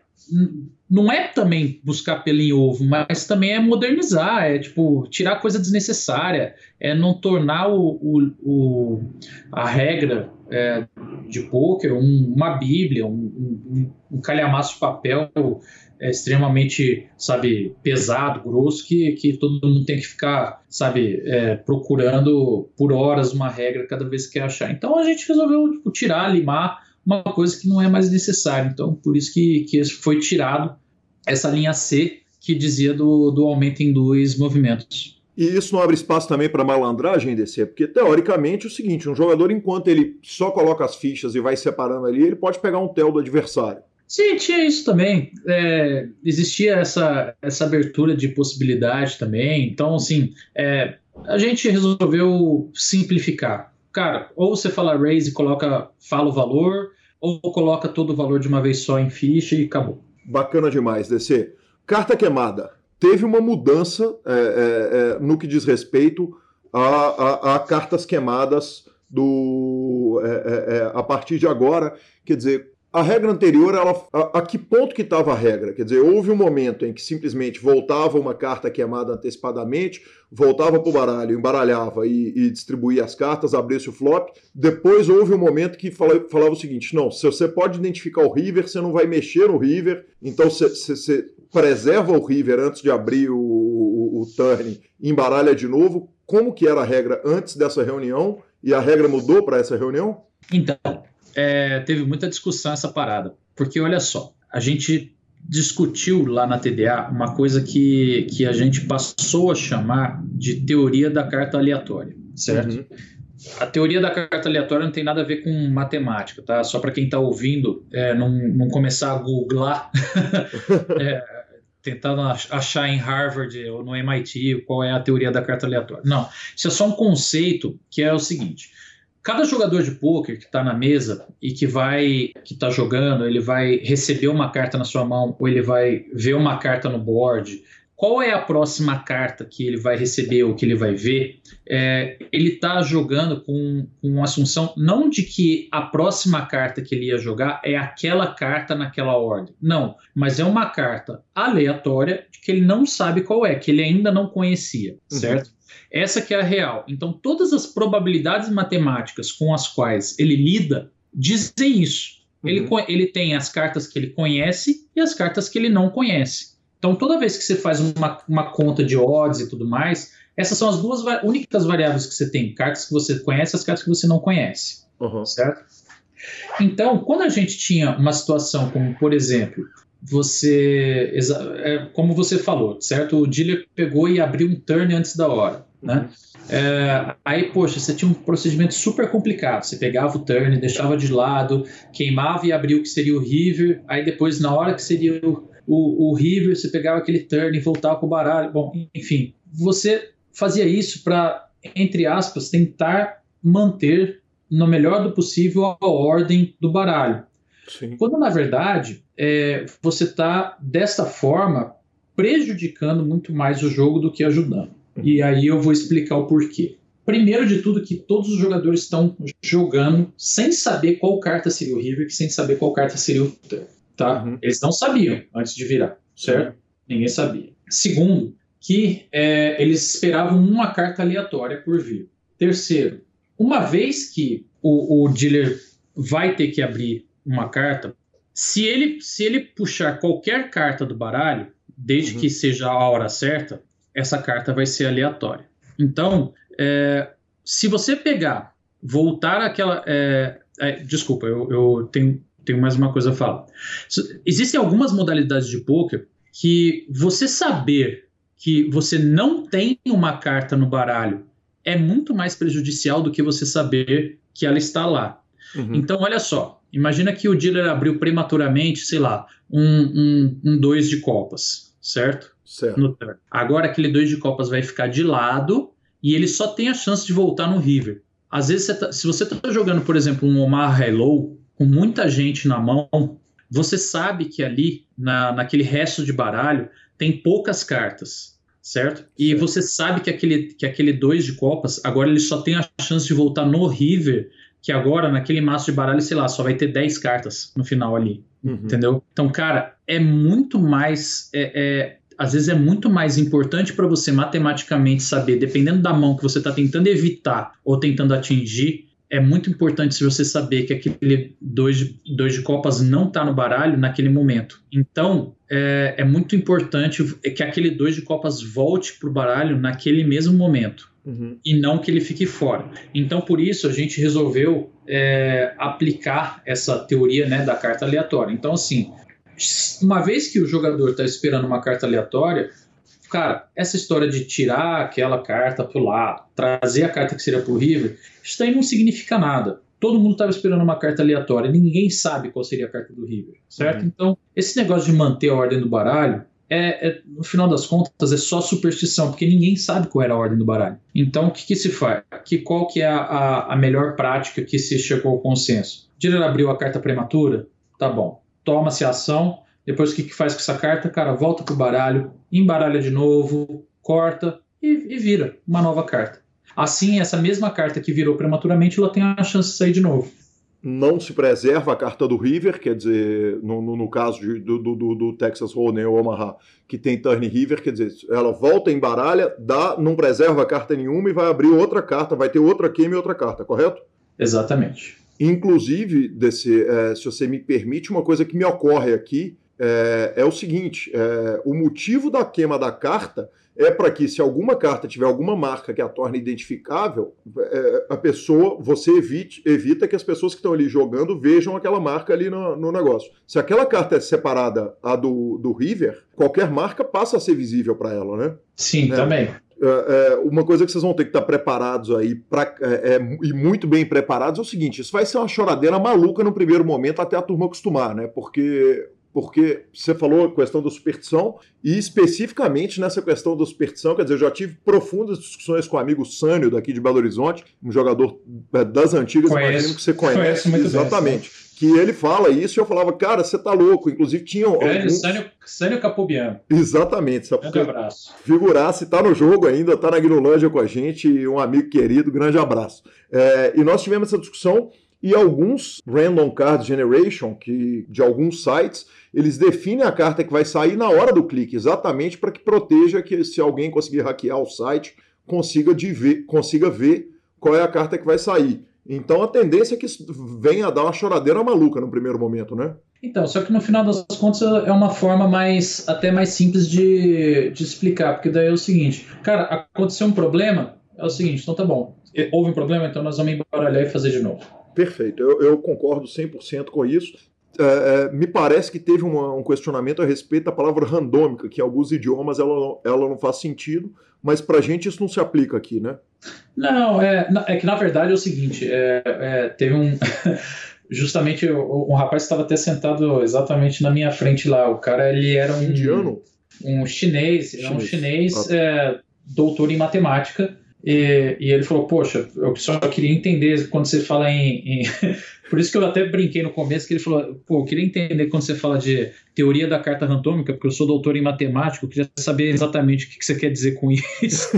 Speaker 5: não é também buscar pelo em ovo, mas também é modernizar, é tipo tirar coisa desnecessária, é não tornar o, o, o a regra é, de poker um, uma bíblia, um, um, um calhamaço de papel é, extremamente, sabe, pesado, grosso, que, que todo mundo tem que ficar, sabe, é, procurando por horas uma regra cada vez que quer achar. Então a gente resolveu tipo, tirar, limar uma coisa que não é mais necessária. Então por isso que, que foi tirado essa linha C que dizia do, do aumento em dois movimentos.
Speaker 1: E isso não abre espaço também para malandragem, DC? Porque, teoricamente, é o seguinte: um jogador, enquanto ele só coloca as fichas e vai separando ali, ele pode pegar um tel do adversário.
Speaker 5: Sim, tinha isso também. É, existia essa, essa abertura de possibilidade também. Então, assim, é, a gente resolveu simplificar. Cara, ou você fala raise e coloca, fala o valor, ou coloca todo o valor de uma vez só em ficha e acabou.
Speaker 1: Bacana demais, DC. Carta queimada. Teve uma mudança é, é, é no que diz respeito a, a, a cartas queimadas do é, é, a partir de agora. Quer dizer, a regra anterior, ela, a, a que ponto que estava a regra? Quer dizer, houve um momento em que simplesmente voltava uma carta queimada antecipadamente, voltava para o baralho, embaralhava e, e, distribuía as cartas, abria-se o flop. Depois houve um momento que fala, falava o seguinte: não, se você pode identificar o river, você não vai mexer no river, então você preserva o river antes de abrir o, o, o turn embaralha de novo. Como que era a regra antes dessa reunião? E a regra mudou para essa reunião?
Speaker 5: Então, é, teve muita discussão essa parada. Porque olha só, a gente discutiu lá na TDA uma coisa que, que a gente passou a chamar de teoria da carta aleatória, certo? Uhum. A teoria da carta aleatória não tem nada a ver com matemática, tá? Só para quem está ouvindo, é, não, não começar a googlar, é, tentando achar em Harvard ou no MIT qual é a teoria da carta aleatória. Não, isso é só um conceito que é o seguinte: Cada jogador de poker que está na mesa e que vai, que está jogando, ele vai receber uma carta na sua mão ou ele vai ver uma carta no board. Qual é a próxima carta que ele vai receber ou que ele vai ver? É, ele está jogando com, com assunção não de que a próxima carta que ele ia jogar é aquela carta naquela ordem. Não, mas é uma carta aleatória que ele não sabe qual é, que ele ainda não conhecia, uhum. certo? Essa que é a real. Então, todas as probabilidades matemáticas com as quais ele lida dizem isso. Uhum. Ele, ele tem as cartas que ele conhece e as cartas que ele não conhece. Então, toda vez que você faz uma, uma conta de odds e tudo mais, essas são as duas únicas variáveis que você tem: cartas que você conhece e as cartas que você não conhece. Uhum. Certo? Então, quando a gente tinha uma situação como, por exemplo, você, é, como você falou, certo? O dealer pegou e abriu um turn antes da hora né? É, aí, poxa, você tinha um procedimento super complicado. Você pegava o turn, deixava de lado, queimava e abria o que seria o river. Aí depois, na hora que seria o, o, o river, você pegava aquele turn e voltava para o baralho. Bom, enfim, você fazia isso para, entre aspas, tentar manter, no melhor do possível, a ordem do baralho. Sim. Quando, na verdade, é, você está, desta forma, prejudicando muito mais o jogo do que ajudando. E aí eu vou explicar o porquê. Primeiro de tudo, que todos os jogadores estão jogando sem saber qual carta seria o River, sem saber qual carta seria o Turn. Tá? Uhum. Eles não sabiam antes de virar, certo? Ninguém sabia. Segundo, que é, eles esperavam uma carta aleatória por vir. Terceiro, uma vez que o, o dealer vai ter que abrir uma carta, se ele, se ele puxar qualquer carta do baralho, desde uhum. que seja a hora certa, essa carta vai ser aleatória. Então, é, se você pegar, voltar àquela. É, é, desculpa, eu, eu tenho, tenho, mais uma coisa a falar. Existem algumas modalidades de poker que você saber que você não tem uma carta no baralho é muito mais prejudicial do que você saber que ela está lá. Uhum. Então, olha só. Imagina que o dealer abriu prematuramente, sei lá, um, um, um dois de copas, certo?
Speaker 1: Certo.
Speaker 5: Agora aquele 2 de copas vai ficar de lado e ele só tem a chance de voltar no river. Às vezes, tá, se você está jogando, por exemplo, um Omar Hello com muita gente na mão, você sabe que ali, na, naquele resto de baralho, tem poucas cartas, certo? E certo. você sabe que aquele, que aquele 2 de copas, agora ele só tem a chance de voltar no river, que agora, naquele maço de baralho, sei lá, só vai ter 10 cartas no final ali. Uhum. Entendeu? Então, cara, é muito mais. É, é, às vezes é muito mais importante para você matematicamente saber, dependendo da mão que você está tentando evitar ou tentando atingir, é muito importante se você saber que aquele dois, de, dois de copas não está no baralho naquele momento. Então, é, é, muito importante que aquele dois de copas volte para o baralho naquele mesmo momento. Uhum. E não que ele fique fora. Então, por isso, a gente resolveu é, aplicar essa teoria né, da carta aleatória. Então, assim, uma vez que o jogador está esperando uma carta aleatória, cara, essa história de tirar aquela carta para o lado, trazer a carta que seria para o River, isso aí não significa nada. Todo mundo estava esperando uma carta aleatória, ninguém sabe qual seria a carta do River, certo? Uhum. Então, esse negócio de manter a ordem do baralho, é, é, no final das contas, é só superstição, porque ninguém sabe qual era a ordem do baralho. Então, o que, que se faz? Que, qual que é a, a, a melhor prática que se chegou ao consenso? Diller abriu a carta prematura? Tá bom toma-se ação Depois o que, que faz com essa carta? Cara, volta pro baralho, embaralha de novo, corta e, e vira uma nova carta. Assim, essa mesma carta que virou prematuramente, ela tem a chance de sair de novo
Speaker 1: não se preserva a carta do River, quer dizer, no, no, no caso de, do, do, do, Texas Hold'em ou Omaha, que tem Turn River, quer dizer, ela volta em baralha, dá, não preserva a carta nenhuma e vai abrir outra carta, vai ter outra queima e outra carta, correto?
Speaker 5: Exatamente.
Speaker 1: Inclusive, desse, é, se você me permite, uma coisa que me ocorre aqui é, é o seguinte: é, o motivo da queima da carta é para que, se alguma carta tiver alguma marca que a torne identificável, é, a pessoa, você evite, evita que as pessoas que estão ali jogando vejam aquela marca ali no, no, negócio. Se aquela carta é separada a do, do River, qualquer marca passa a ser visível para ela, né?
Speaker 5: Sim,
Speaker 1: né?
Speaker 5: também.
Speaker 1: É, é, uma coisa que vocês vão ter que estar preparados aí pra, é, é, e muito bem preparados é o seguinte: isso vai ser uma choradeira maluca no primeiro momento até a turma acostumar, né? Porque porque você falou a questão da superstição, e especificamente nessa questão da superstição, quer dizer, eu já tive profundas discussões com o amigo Sânio daqui de Belo Horizonte, um jogador é, das antigas,
Speaker 5: conheço,
Speaker 1: imagino que você conhece. exatamente. Bem, que ele fala isso e eu falava, cara, você tá louco. Inclusive tinham.
Speaker 5: Grande alguns... Sânio, Sânio Capobiano.
Speaker 1: Exatamente.
Speaker 5: Grande abraço.
Speaker 1: Figurasse, tá no jogo ainda, tá na Guinolândia com a gente, um amigo querido, grande abraço. É, e nós tivemos essa discussão e alguns Random Card Generation, que de alguns sites, eles definem a carta que vai sair na hora do clique, exatamente para que proteja que se alguém conseguir hackear o site, consiga, de ver, consiga ver qual é a carta que vai sair. Então a tendência é que venha a dar uma choradeira maluca no primeiro momento, né?
Speaker 5: Então, só que no final das contas é uma forma mais até mais simples de, de explicar, porque daí é o seguinte, cara, aconteceu um problema, é o seguinte, então tá bom, houve um problema, então nós vamos embaralhar e fazer de novo.
Speaker 1: Perfeito, eu, eu concordo 100% com isso. É, é, me parece que teve uma, um questionamento a respeito da palavra randômica, que em alguns idiomas ela não, ela não faz sentido, mas para a gente isso não se aplica aqui, né?
Speaker 5: Não, é, é que na verdade é o seguinte: é, é teve um. justamente um rapaz estava até sentado exatamente na minha frente lá. O cara ele era um.
Speaker 1: Indiano?
Speaker 5: Um chinês, chinês. um chinês ah. Doutor em matemática. E, e, ele falou, poxa, eu só queria entender quando você fala em, em... Por isso que eu até brinquei no começo, que ele falou, pô, eu queria entender quando você fala de teoria da carta randômica, porque eu sou doutor em matemática, eu queria saber exatamente o que você quer dizer com isso.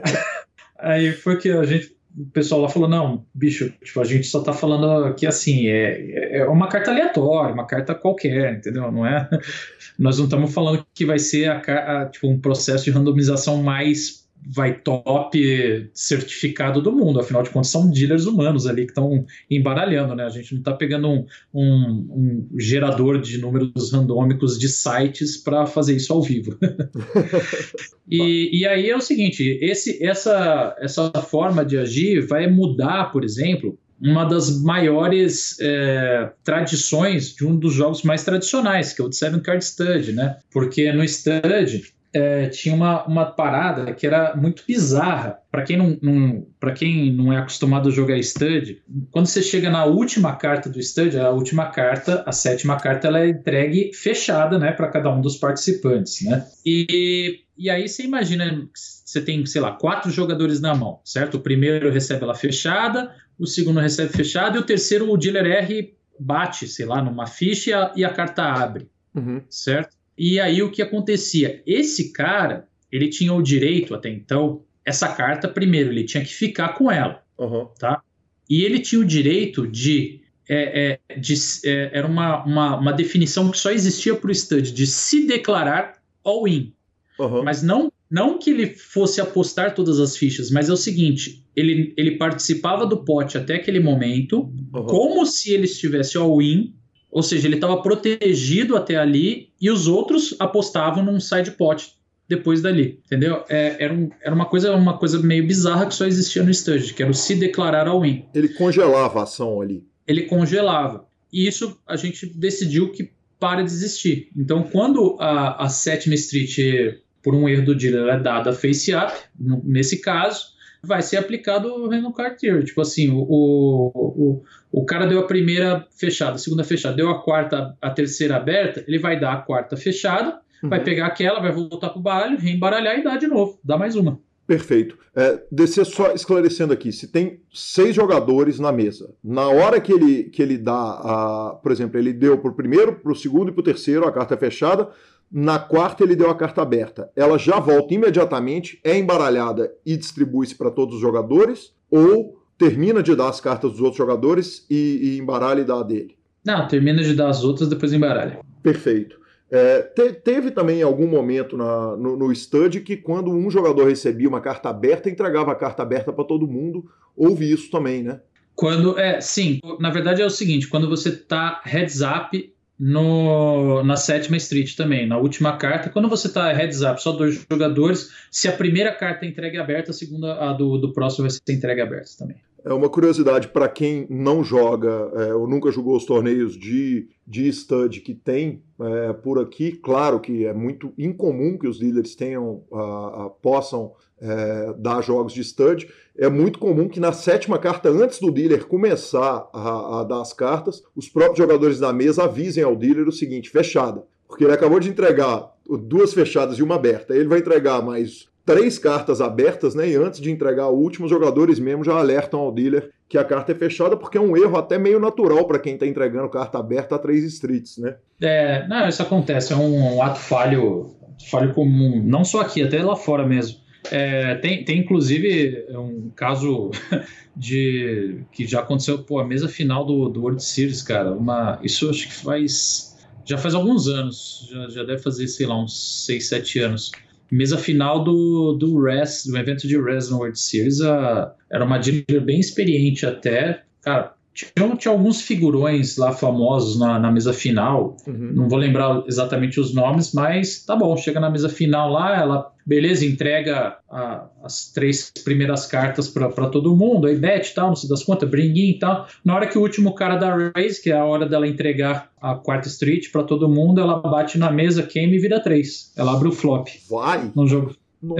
Speaker 5: Aí foi que a gente, o pessoal lá falou, não, bicho, tipo, a gente só tá falando que assim, é, é uma carta aleatória, uma carta qualquer, entendeu? Não é, nós não estamos falando que vai ser a, a, tipo, um processo de randomização mais vai top certificado do mundo. Afinal de contas, são dealers humanos ali que estão embaralhando, né? A gente não está pegando um, um, um, gerador de números randômicos de sites para fazer isso ao vivo. e, e aí é o seguinte: esse, essa, essa forma de agir vai mudar, por exemplo, uma das maiores é, tradições de um dos jogos mais tradicionais, que é o de Seven Card Stud, né? Porque no Stud é, tinha uma, uma parada que era muito bizarra. Para quem não, não para quem não é acostumado a jogar stud, quando você chega na última carta do stud, a última carta, a sétima carta, ela é entregue fechada, né, para cada um dos participantes, né? E, e aí você imagina, você tem, sei lá, quatro jogadores na mão, certo? O primeiro recebe ela fechada, o segundo recebe fechada e o terceiro o dealer R bate, sei lá, numa ficha e a, e a carta abre, uhum. certo? E aí o que acontecia? Esse cara, ele tinha o direito até então, essa carta, primeiro, ele tinha que ficar com ela, uhum. tá? E ele tinha o direito de. É, é, de é, era uma, uma, uma, definição que só existia para o stud, de se declarar all-in. Uhum. Mas não, não que ele fosse apostar todas as fichas, mas é o seguinte: ele, ele participava do pote até aquele momento, uhum. como se ele estivesse all-in, ou seja, ele estava protegido até ali e os outros apostavam num side pot depois dali, entendeu? É, era, um, era uma coisa uma coisa meio bizarra que só existia no Stud, que era o se declarar ao win.
Speaker 1: Ele congelava a ação ali.
Speaker 5: Ele congelava. E isso a gente decidiu que para de existir. Então, quando a, a sétima street, por um erro do dealer, é dada face up, nesse caso, vai ser aplicado o Random Card Theory. Tipo assim, o, o, o cara deu a primeira fechada, a segunda fechada, deu a quarta, a terceira aberta, ele vai dar a quarta fechada, uhum. vai pegar aquela, vai voltar pro baralho, reembaralhar e dar de novo, dá mais uma.
Speaker 1: Perfeito. É, descer só esclarecendo aqui, se tem seis jogadores na mesa, na hora que ele, que ele dá, a, por exemplo, ele deu para o primeiro, para o segundo e para o terceiro, a carta é fechada, na quarta ele deu a carta aberta. Ela já volta imediatamente, é embaralhada e distribui-se para todos os jogadores, ou termina de dar as cartas dos outros jogadores e, e embaralha e dá a dele?
Speaker 5: Não, termina de dar as outras, depois embaralha.
Speaker 1: Perfeito. É, te, teve também algum momento na, no, no Stud que quando um jogador recebia uma carta aberta, entregava a carta aberta para todo mundo. Houve isso também, né?
Speaker 5: Quando é, sim, na verdade é o seguinte, quando você tá heads up no, na sétima street também, na última carta, quando você tá heads up só dois jogadores, se a primeira carta é entregue aberta, a segunda, a do, do próximo vai ser entregue aberta também.
Speaker 1: É uma curiosidade para quem não joga é, ou nunca jogou os torneios de, de stud que tem é, por aqui. Claro que é muito incomum que os líderes tenham, a, a, possam é, dar jogos de stud. É muito comum que na sétima carta, antes do dealer começar a, a dar as cartas, os próprios jogadores da mesa avisem ao dealer o seguinte: fechada. Porque ele acabou de entregar duas fechadas e uma aberta. Ele vai entregar mais três cartas abertas, né? E antes de entregar o último, os jogadores mesmo já alertam ao dealer que a carta é fechada, porque é um erro até meio natural para quem está entregando carta aberta a três streets, né?
Speaker 5: É, não, isso acontece, é um, um ato falho, falho comum, não só aqui, até lá fora mesmo. É, tem, tem inclusive um caso de que já aconteceu, pô, a mesa final do, do World Series, cara. Uma, isso acho que faz. Já faz alguns anos, já, já deve fazer, sei lá, uns 6, 7 anos mesa final do, do Res, do evento de Res no World Series, a, era uma dealer bem experiente até. Cara, tinha, tinha alguns figurões lá famosos na, na mesa final. Uhum. Não vou lembrar exatamente os nomes, mas tá bom. Chega na mesa final lá, ela, beleza, entrega a, as três primeiras cartas para todo mundo, aí bet e tal, não sei das contas, bringuinho e tal. Na hora que o último cara da race, que é a hora dela entregar a quarta street para todo mundo, ela bate na mesa, queima e vira três. Ela abre o flop.
Speaker 1: Vai!
Speaker 5: No jogo.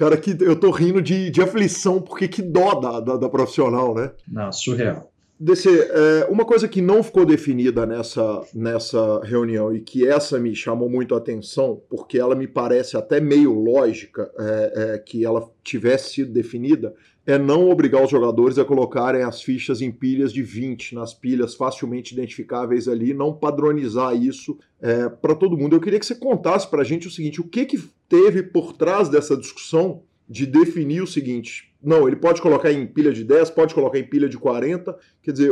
Speaker 1: Cara, que eu tô rindo de, de aflição, porque que dó da, da, da profissional, né?
Speaker 5: Não, surreal.
Speaker 1: DC, é, uma coisa que não ficou definida nessa, nessa reunião e que essa me chamou muito a atenção, porque ela me parece até meio lógica é, é, que ela tivesse sido definida, é não obrigar os jogadores a colocarem as fichas em pilhas de 20, nas pilhas facilmente identificáveis ali, não padronizar isso é, para todo mundo. Eu queria que você contasse para a gente o seguinte: o que, que teve por trás dessa discussão de definir o seguinte: não, ele pode colocar em pilha de 10, pode colocar em pilha de 40. Quer dizer,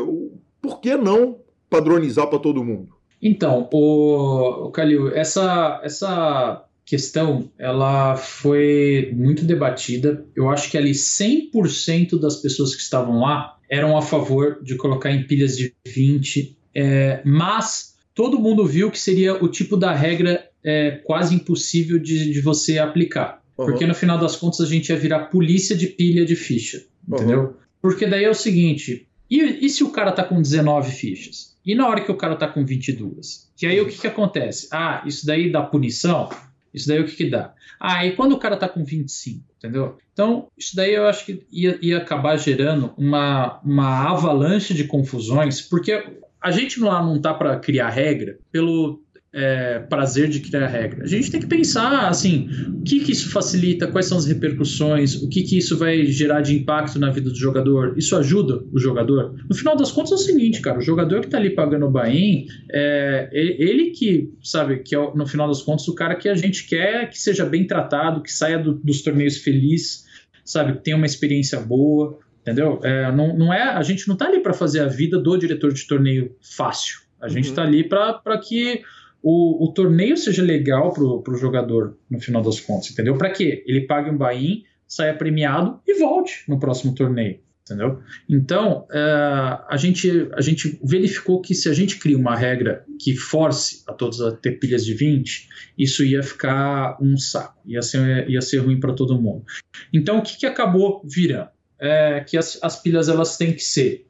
Speaker 1: por que não padronizar para todo mundo?
Speaker 5: Então, o, o Calil, essa, essa questão ela foi muito debatida. Eu acho que ali 100% das pessoas que estavam lá eram a favor de colocar em pilhas de 20, é, mas todo mundo viu que seria o tipo da regra é, quase impossível de, de você aplicar. Uhum. Porque no final das contas a gente ia virar polícia de pilha de ficha. Entendeu? Uhum. Porque daí é o seguinte: e, e, se o cara tá com 19 fichas? E na hora que o cara tá com 22? Que aí o que, que acontece? Ah, isso daí dá punição? Isso daí o que, que dá? Ah, e quando o cara tá com 25, entendeu? Então, isso daí eu acho que ia, ia acabar gerando uma, uma avalanche de confusões, porque a gente lá não tá para criar regra pelo é, prazer de criar regra. A gente tem que pensar assim, o que, que isso facilita, quais são as repercussões, o que, que isso vai gerar de impacto na vida do jogador. Isso ajuda o jogador? No final das contas é o seguinte, cara, o jogador que está ali pagando o buy é ele que, sabe, que é no final das contas o cara que a gente quer que seja bem tratado, que saia do, dos torneios feliz, sabe, que tenha uma experiência boa, entendeu? É, não, não é, a gente não está ali para fazer a vida do diretor de torneio fácil. A gente está uhum. ali para que o, o torneio seja legal pro, pro jogador no final das contas, entendeu? Para quê? Ele pague um buy-in, saia premiado e volte no próximo torneio, entendeu? Então, uh, a, gente, a gente verificou que se a gente cria uma regra que force a todos a ter pilhas de 20, isso ia ficar um saco, ia ser, ia ser ruim para todo mundo. Então, o que, que acabou virando? É que as, as pilhas elas têm que ser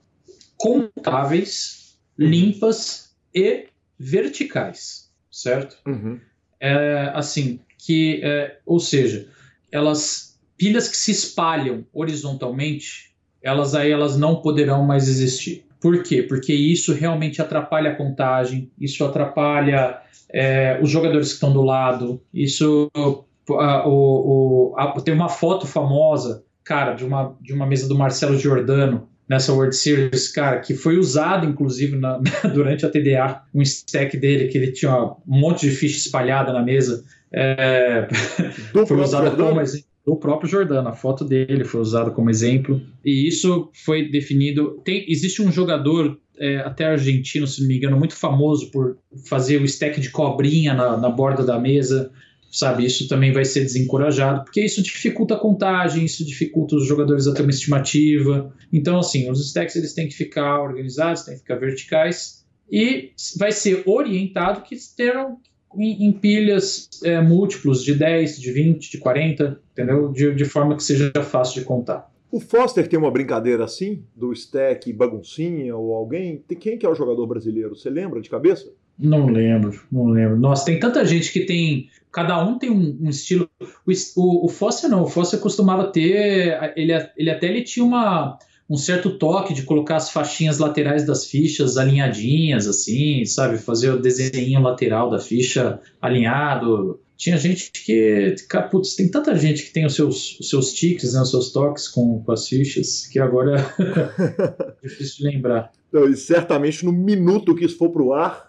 Speaker 5: contáveis, limpas e verticais, certo? Uhum. É, assim, que, é, ou seja, elas pilhas que se espalham horizontalmente, elas aí elas não poderão mais existir. Por quê? Porque isso realmente atrapalha a contagem, isso atrapalha é, os jogadores que estão do lado, isso o, o, a, tem uma foto famosa, cara, de uma, de uma mesa do Marcelo Giordano nessa World Series, cara, que foi usado, inclusive, na, durante a TDA, um stack dele, que ele tinha um monte de ficha espalhada na mesa. É, foi usado como exemplo do próprio Jordano. A foto dele foi usada como exemplo. E isso foi definido. Tem, existe um jogador, é, até argentino, se não me engano, muito famoso por fazer o stack de cobrinha na, na borda da mesa sabe? Isso também vai ser desencorajado, porque isso dificulta a contagem, isso dificulta os jogadores a ter uma estimativa. Então, assim, os stacks eles têm que ficar organizados, têm que ficar verticais e vai ser orientado que terão em, em pilhas é, múltiplos de 10, de 20, de 40, entendeu? De, de forma que seja fácil de contar.
Speaker 1: O Foster tem uma brincadeira assim, do stack baguncinha ou alguém? Quem que é o jogador brasileiro? Você lembra de cabeça?
Speaker 5: Não lembro, não lembro. Nossa, tem tanta gente que tem. Cada um tem um, um estilo. O, o, o, Foster não, o Foster costumava ter. Ele, ele até ele tinha uma, um certo toque de colocar as faixinhas laterais das fichas alinhadinhas, assim, sabe? Fazer o desenho lateral da ficha alinhado. Tinha gente que. Putz, tem tanta gente que tem os seus, os seus tiques, né, os seus toques com, com as fichas, que agora é difícil lembrar.
Speaker 1: Então, e certamente no minuto que isso for pro ar,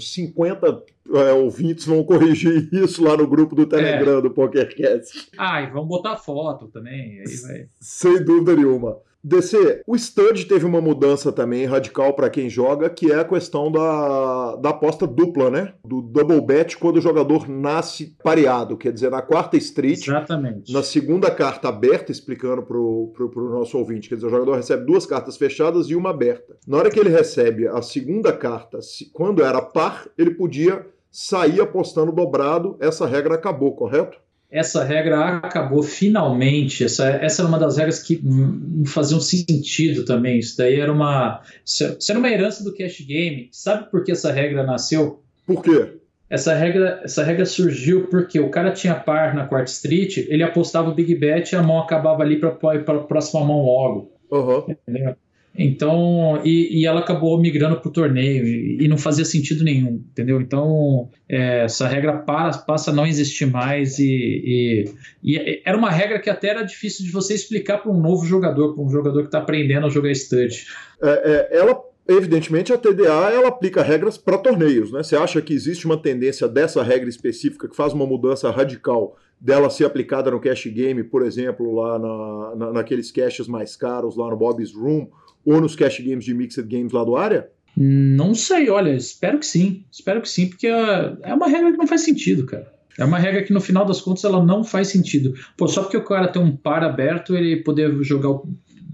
Speaker 1: 50 é, ouvintes vão corrigir isso lá no grupo do Telegram é. do PokerCast.
Speaker 5: Ah, e vão botar foto também. Aí vai...
Speaker 1: Sem dúvida nenhuma. DC, o Stud teve uma mudança também radical para quem joga, que é a questão da, da aposta dupla, né? Do double bet quando o jogador nasce pareado, quer dizer, na quarta street.
Speaker 5: Exatamente.
Speaker 1: Na segunda carta aberta, explicando pro, pro, pro nosso ouvinte, quer dizer, o jogador recebe duas cartas fechadas e uma aberta. Na hora que ele recebe a segunda carta, quando era par, ele podia sair apostando dobrado, essa regra acabou, correto?
Speaker 5: Essa regra acabou finalmente. Essa, essa era uma das regras que não faziam sentido também. Isso daí era uma. Isso era uma herança do cash game. Sabe por que essa regra nasceu?
Speaker 1: Por quê?
Speaker 5: Essa regra, essa regra surgiu porque o cara tinha par na quarta street, ele apostava o big bet e a mão acabava ali para a próxima mão logo.
Speaker 1: Uhum.
Speaker 5: Entendeu? Então, e, e, ela acabou migrando para o torneio e, e, não fazia sentido nenhum, entendeu? Então, é, essa regra para, passa a não existir mais e, e, era uma regra que até era difícil de você explicar para um novo jogador, para um jogador que está aprendendo a jogar stud.
Speaker 1: É, é, ela, evidentemente, a TDA ela aplica regras para torneios, né? Você acha que existe uma tendência dessa regra específica que faz uma mudança radical dela ser aplicada no cash game, por exemplo, lá na, na, naqueles caches mais caros, lá no Bob's Room, ou nos cash games de Mixed Games lá do área?
Speaker 5: Não sei, olha, espero que sim. Espero que sim, porque é uma regra que não faz sentido, cara. É uma regra que no final das contas ela não faz sentido. Pô, só porque o cara tem um par aberto, ele poder jogar,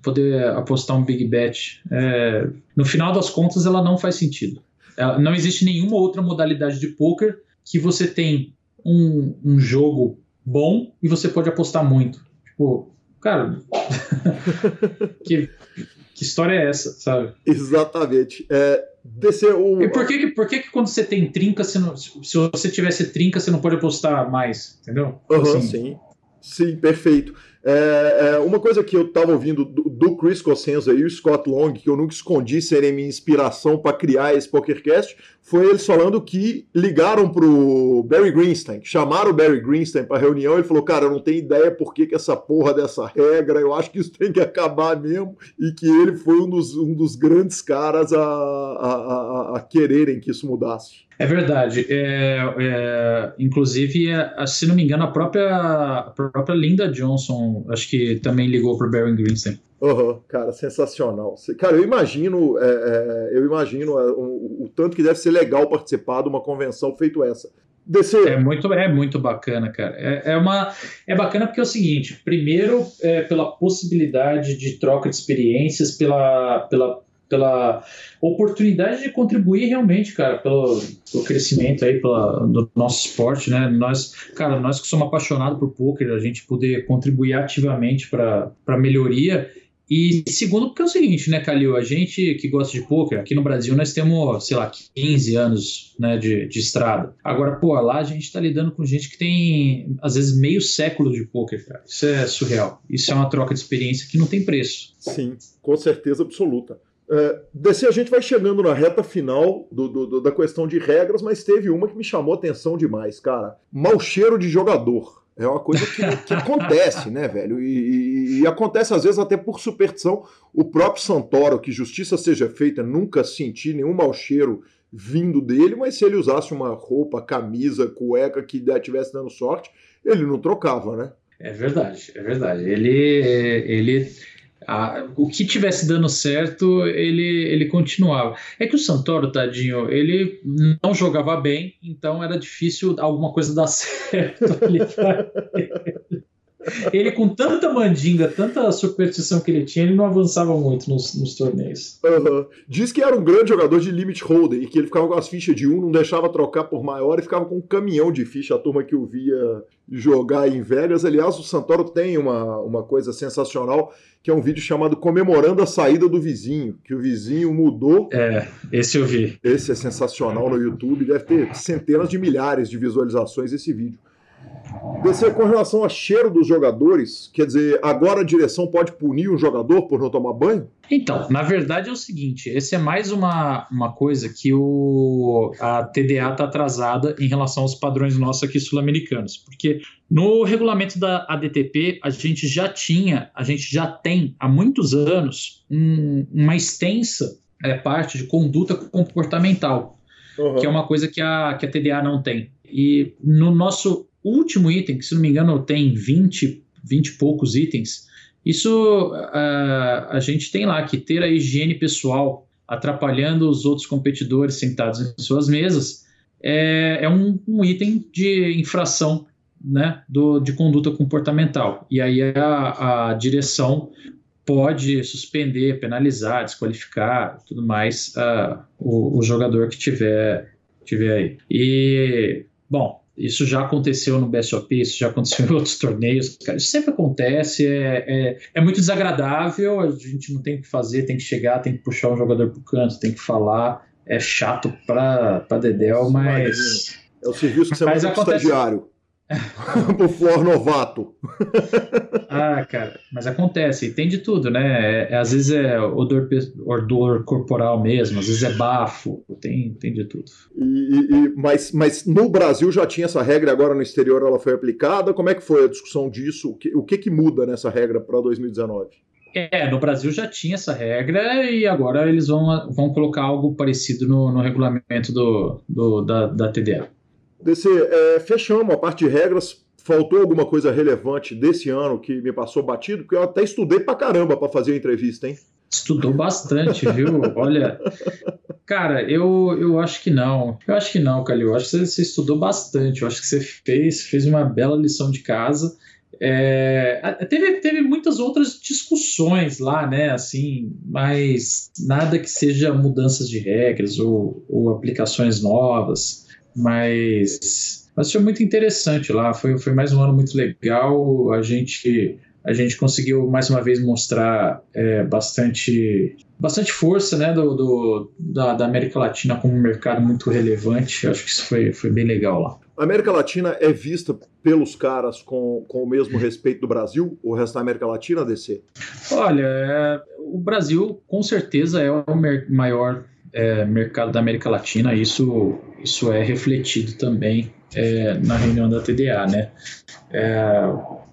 Speaker 5: poder apostar um big bet. É, no final das contas ela não faz sentido. Ela, não existe nenhuma outra modalidade de poker que você tem um, um jogo bom e você pode apostar muito. Tipo, cara, que que história é essa, sabe?
Speaker 1: Exatamente. É, descer o...
Speaker 5: E por que, por que, que quando você tem trinca, você não, se você tivesse trinca, você não pode apostar mais, entendeu?
Speaker 1: Uhum, assim. Sim, sim, perfeito. É, é, uma coisa que eu estava ouvindo do, do, Chris Cossenza e o Scott Long, que eu nunca escondi serem minha inspiração para criar esse PokerCast, foi eles falando que ligaram pro Barry Greenstein, chamaram o Barry Greenstein para reunião, ele falou, cara, eu não tenho ideia por que, que essa porra dessa regra, eu acho que isso tem que acabar mesmo, e que ele foi um dos, um dos grandes caras a, a, a, a quererem que isso mudasse.
Speaker 5: É verdade. É, é, inclusive, é, se não me engano, a própria, a própria Linda Johnson, acho que também ligou para o Barry Greenstein.
Speaker 1: Uhum, cara, sensacional. Cara, eu imagino, é, é eu imagino é, o, o, tanto que deve ser legal participar de uma convenção feito essa.
Speaker 5: Desse... É muito, é muito bacana, cara. É, é, uma, é bacana porque é o seguinte: primeiro, é, pela possibilidade de troca de experiências, pela, pela pela oportunidade de contribuir realmente, cara, pelo, pelo crescimento aí pela, do nosso esporte, né? Nós, cara, nós que somos apaixonados por poker, a gente poder contribuir ativamente para melhoria. E segundo, porque é o seguinte, né, Calil? A gente que gosta de poker, aqui no Brasil nós temos, sei lá, 15 anos né, de, de estrada. Agora, pô, lá a gente está lidando com gente que tem, às vezes, meio século de poker, cara. Isso é surreal. Isso é uma troca de experiência que não tem preço.
Speaker 1: Sim, com certeza absoluta. Uh, a gente vai chegando na reta final do, do, da questão de regras, mas teve uma que me chamou atenção demais, cara. Mau cheiro de jogador. É uma coisa que, que acontece, né, velho? E, e, e, acontece às vezes até por superstição. O próprio Santoro, que justiça seja feita, nunca senti nenhum mau cheiro vindo dele, mas se ele usasse uma roupa, camisa, cueca que tivesse dando sorte, ele não trocava, né?
Speaker 5: É verdade, é verdade. Ele, ele a, o que tivesse dando certo, ele, ele continuava. É que o Santoro, tadinho, ele não jogava bem, então era difícil alguma coisa dar certo ali pra ele. Ele, com tanta mandinga, tanta superstição que ele tinha, ele não avançava muito nos, nos torneios.
Speaker 1: Uhum. Diz que era um grande jogador de limit holder e que ele ficava com as fichas de um, não deixava trocar por maior e ficava com um caminhão de ficha. A turma que o via jogar em Vegas. Aliás, o Santoro tem uma, uma coisa sensacional que é um vídeo chamado Comemorando a Saída do Vizinho, que o vizinho mudou.
Speaker 5: É, esse eu vi.
Speaker 1: Esse é sensacional no YouTube, deve ter centenas de milhares de visualizações esse vídeo. DC, com relação a cheiro dos jogadores, quer dizer, agora a direção pode punir um jogador por não tomar banho?
Speaker 5: Então, na verdade é o seguinte, esse é mais uma, uma coisa que o, a TDA está atrasada em relação aos padrões nossos aqui sul-americanos, porque no regulamento da ADTP a gente já tinha, a gente já tem há muitos anos um, uma extensa é, parte de conduta comportamental, uhum. que é uma coisa que a, que a TDA não tem. E no nosso último item, que se não me engano tem 20, 20 e poucos itens, isso uh, a gente tem lá que ter a higiene pessoal atrapalhando os outros competidores sentados em suas mesas é, é um, um, item de infração né, do, de conduta comportamental. E aí a, a direção pode suspender, penalizar, desqualificar, tudo mais, uh, o, o, jogador que tiver, tiver aí. E, bom, isso já aconteceu no BSOP, isso já aconteceu em outros torneios. Cara, isso sempre acontece, é, é, é, muito desagradável, a gente não tem o que fazer, tem que chegar, tem que puxar o jogador pro canto, tem que falar. É chato pra, pra Dedel, mas.
Speaker 1: É o serviço que você manda pro estagiário. pro flor novato.
Speaker 5: ah, cara, mas acontece, e tem de tudo, né? É, é, às vezes é odor, odor corporal mesmo, às vezes é bafo, tem, tem de tudo.
Speaker 1: E, e, mas, mas no Brasil já tinha essa regra, agora no exterior ela foi aplicada. Como é que foi a discussão disso? O que, o que, que muda nessa regra para 2019?
Speaker 5: É, no Brasil já tinha essa regra e agora eles vão, vão colocar algo parecido no, no regulamento do, do da, da TDA.
Speaker 1: DC, é, fechamos a parte de regras. Faltou alguma coisa relevante desse ano que me passou batido? Porque eu até estudei pra caramba pra fazer a entrevista, hein?
Speaker 5: Estudou bastante, viu? Olha, cara, eu, eu acho que não. Eu acho que não, Calil. Eu acho que você, você estudou bastante. Eu acho que você fez, fez uma bela lição de casa. É, teve, teve muitas outras discussões lá, né? Assim, mas nada que seja mudanças de regras ou, ou aplicações novas. Mas, mas foi muito interessante lá. Foi, foi mais um ano muito legal. A gente a gente conseguiu mais uma vez mostrar é, bastante, bastante força né, do, do da, da, América Latina como um mercado muito relevante. Acho que isso foi, foi bem legal lá.
Speaker 1: A América Latina é vista pelos caras com, com o mesmo respeito do Brasil, o resto da América Latina, DC?
Speaker 5: Olha, é, o Brasil com certeza é o maior é, mercado da América Latina, isso, isso é refletido também é, na reunião da TDA, né? É,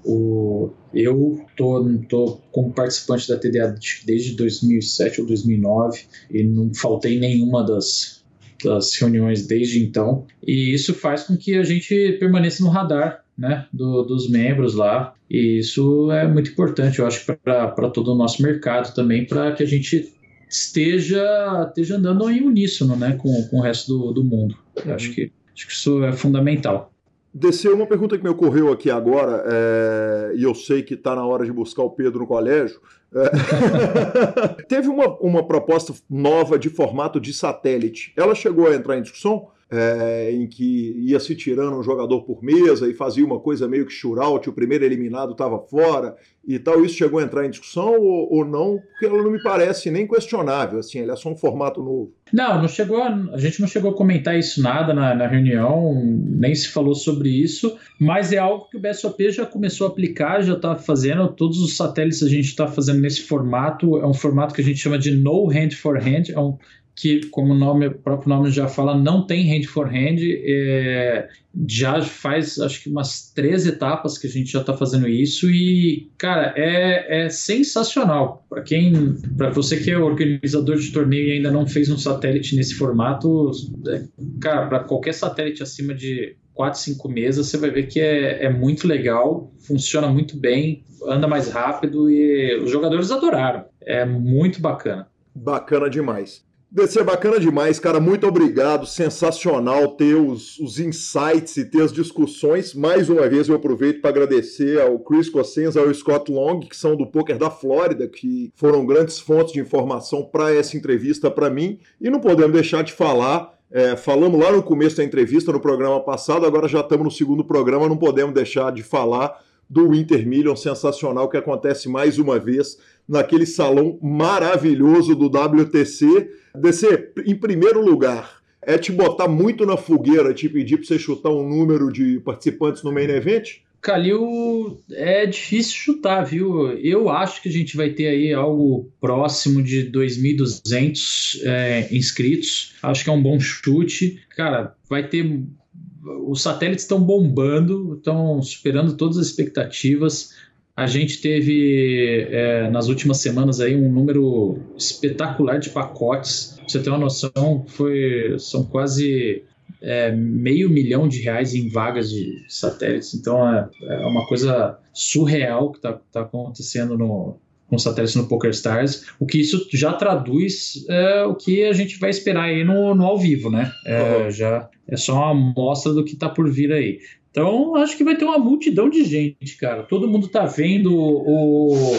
Speaker 5: o, eu tô, tô como participante da TDA desde 2007 ou 2009 e não faltei nenhuma das, das reuniões desde então, e isso faz com que a gente permaneça no radar né, do, dos membros lá, e isso é muito importante, eu acho, para todo o nosso mercado também, para que a gente esteja, esteja andando em uníssono né, com, com o resto do, do mundo. Eu acho que, acho que isso é fundamental.
Speaker 1: Desceu uma pergunta que me ocorreu aqui agora, é, e eu sei que está na hora de buscar o Pedro no colégio. É, teve uma, uma proposta nova de formato de satélite. Ela chegou a entrar em discussão? É, em que ia se tirando um jogador por mesa e fazia uma coisa meio que shootout, o primeiro eliminado estava fora e tal. Isso chegou a entrar em discussão ou, ou, não? Porque ela não me parece nem questionável, assim, ele é só um formato novo.
Speaker 5: Não, não chegou a, gente não chegou a comentar isso nada na, na, reunião, nem se falou sobre isso, mas é algo que o BSOP já começou a aplicar, já está fazendo, todos os satélites a gente está fazendo nesse formato, é um formato que a gente chama de no hand for hand, é um que, como o, nome, o próprio nome já fala, não tem hand for hand. É, já faz acho que umas três etapas que a gente já está fazendo isso e cara é, é sensacional. Para quem para você que é organizador de torneio e ainda não fez um satélite nesse formato é, cara para qualquer satélite acima de 4, 5 mesas você vai ver que é, é muito legal funciona muito bem anda mais rápido e os jogadores adoraram. É muito bacana.
Speaker 1: Bacana demais DC, bacana demais, cara. Muito obrigado. Sensacional ter os, os insights e ter as discussões. Mais uma vez eu aproveito para agradecer ao Chris Cossenza, ao Scott Long, que são do Poker da Flórida, que foram grandes fontes de informação para essa entrevista para mim. E não podemos deixar de falar. É, falamos lá no começo da entrevista, no programa passado, agora já estamos no segundo programa, não podemos deixar de falar do Winter Million sensacional que acontece mais uma vez naquele salão maravilhoso do WTC. DC, em primeiro lugar, é te botar muito na fogueira, te pedir para você chutar um número de participantes no main event?
Speaker 5: Calil, é difícil chutar, viu? Eu acho que a gente vai ter aí algo próximo de 2.200 é, inscritos. Acho que é um bom chute. Cara, vai ter. Os satélites estão bombando, estão superando todas as expectativas. A gente teve é, nas últimas semanas aí um número espetacular de pacotes. Pra você ter uma noção, foi, são quase é, meio milhão de reais em vagas de satélites. Então é, é uma coisa surreal que está tá acontecendo no, com satélites no PokerStars, o que isso já traduz é, o que a gente vai esperar aí no, no ao vivo, né? É, uhum. Já é só uma amostra do que está por vir aí. Então, acho que vai ter uma multidão de gente, cara. Todo mundo tá vendo o,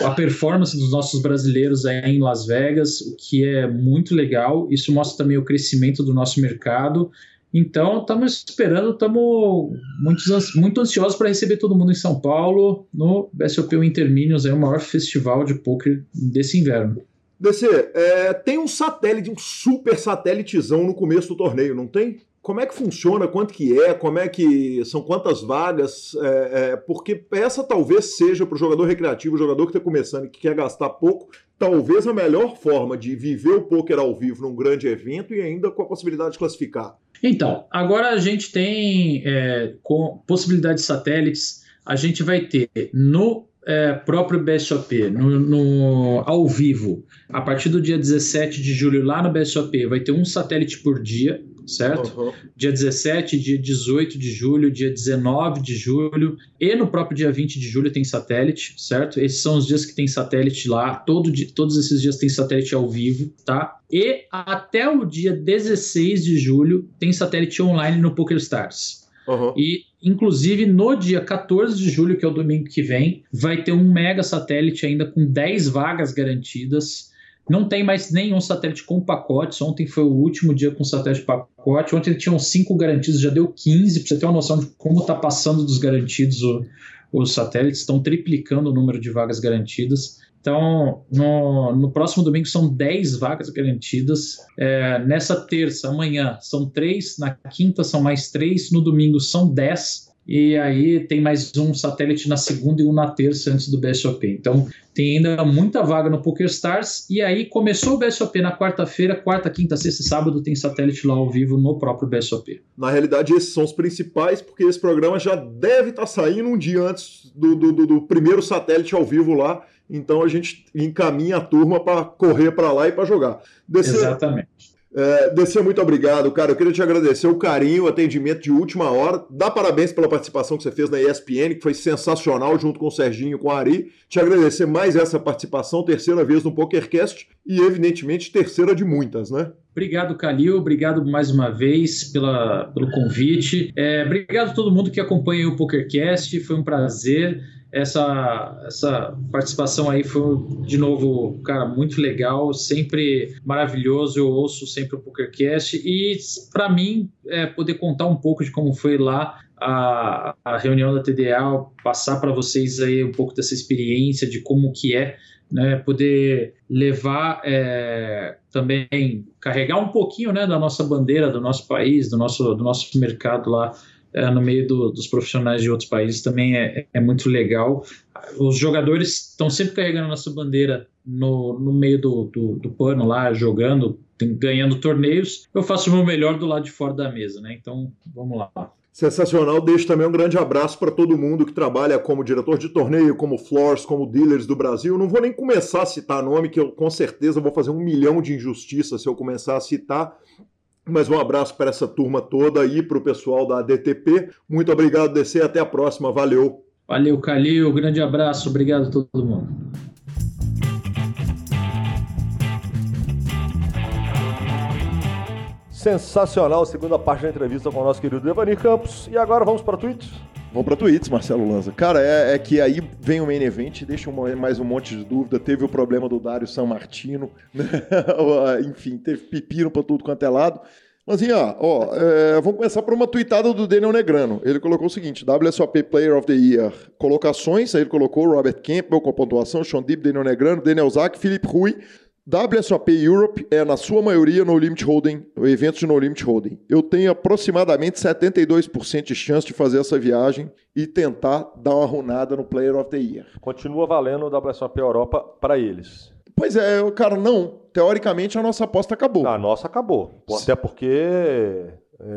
Speaker 5: a performance dos nossos brasileiros aí em Las Vegas, o que é muito legal. Isso mostra também o crescimento do nosso mercado. Então, estamos esperando, estamos muito, muito ansiosos para receber todo mundo em São Paulo no BSOP Winter Minions, é o maior festival de poker desse inverno.
Speaker 1: DC, é, tem um satélite, um super satélitezão no começo do torneio, não tem? Como é que funciona, quanto que é, como é que são quantas vagas, é, é, porque essa talvez seja para o jogador recreativo, o jogador que está começando e que quer gastar pouco, talvez a melhor forma de viver o poker ao vivo num grande evento e ainda com a possibilidade de classificar.
Speaker 5: Então, agora a gente tem é, com possibilidade de satélites, a gente vai ter no é, próprio BSOP, no, no, ao vivo, a partir do dia 17 de julho, lá no BSOP, vai ter um satélite por dia, certo? Uhum. Dia 17, dia 18 de julho, dia 19 de julho e no próprio dia 20 de julho tem satélite, certo? Esses são os dias que tem satélite lá, todo dia, todos esses dias tem satélite ao vivo, tá? E até o dia 16 de julho tem satélite online no PokerStars. Uhum. E, inclusive, no dia 14 de julho, que é o domingo que vem, vai ter um mega satélite ainda com 10 vagas garantidas. Não tem mais nenhum satélite com pacotes. Ontem foi o último dia com satélite pacote. Ontem tinham 5 garantidos, já deu 15, para você ter uma noção de como está passando dos garantidos o, os satélites. Estão triplicando o número de vagas garantidas. Então, no, no próximo domingo são 10 vagas garantidas. É, nessa terça, amanhã, são 3. Na quinta, são mais 3. No domingo, são 10. E aí tem mais um satélite na segunda e um na terça antes do BSOP. Então tem ainda muita vaga no PokerStars. E aí começou o BSOP na quarta-feira, quarta, quinta, sexta e sábado tem satélite lá ao vivo no próprio BSOP.
Speaker 1: Na realidade, esses são os principais, porque esse programa já deve estar tá saindo um dia antes do, do, do, do primeiro satélite ao vivo lá. Então a gente encaminha a turma para correr para lá e para jogar.
Speaker 5: Exatamente.
Speaker 1: É, Descer, muito obrigado, cara. Eu queria te agradecer o carinho, o atendimento de última hora. Dá parabéns pela participação que você fez na ESPN, que foi sensacional, junto com o Serginho e com a Ari. Te agradecer mais essa participação, terceira vez no PokerCast e, evidentemente, terceira de muitas, né?
Speaker 5: Obrigado, Calil. Obrigado mais uma vez pela, pelo convite. É, obrigado a todo mundo que acompanha o PokerCast. Foi um prazer essa, essa participação aí foi, de novo, cara, muito legal, sempre maravilhoso. Eu ouço sempre o PokerCast e, para mim, é, poder contar um pouco de como foi lá a, a reunião da TDA, passar para vocês aí um pouco dessa experiência, de como que é né, poder levar é, também carregar um pouquinho né, da nossa bandeira do nosso país, do nosso, do nosso mercado lá é, no meio do, dos profissionais de outros países também é, é muito legal. os jogadores estão sempre carregando nossa bandeira no, no meio do, do, do pano lá, jogando, ganhando torneios. Eu faço o meu melhor do lado de fora da mesa, né? Então, vamos lá.
Speaker 1: Sensacional. Deixo também um grande abraço para todo mundo que trabalha como diretor de torneio, como floors, como dealers do Brasil. Não vou nem começar a citar nome, que eu com certeza vou fazer um milhão de injustiças se eu começar a citar. Mas um abraço para essa turma toda aí, para o pessoal da DTP. Muito obrigado, DC. Até a próxima. Valeu.
Speaker 5: Valeu, Calil. Grande abraço. Obrigado a todo mundo.
Speaker 2: Sensacional, segunda parte da entrevista com o nosso querido Devani Campos. E agora vamos para tweets?
Speaker 1: Vamos para tweets, Marcelo Lanza. Cara, é, é, que aí vem o main event, deixa um, mais um monte de dúvida. Teve o problema do Dário San Martino, né? enfim, teve pepino para tudo quanto é lado. Mas assim, ó, ó é, vamos começar por uma tweetada do Daniel Negrano. Ele colocou o seguinte: WSOP Player of the Year. Colocações, aí ele colocou Robert Campbell com pontuação, Sean Deep, Daniel Negrano, Daniel Zack, Felipe Rui, WSOP Europe é, na sua maioria, no limit holding, eventos de no limit holding. Eu tenho aproximadamente 72% de chance de fazer essa viagem e tentar dar uma runada no Player of the Year.
Speaker 2: Continua valendo o WSOP Europa para eles.
Speaker 1: Pois é, cara, não. Teoricamente a nossa aposta acabou.
Speaker 2: A nossa acabou. Até porque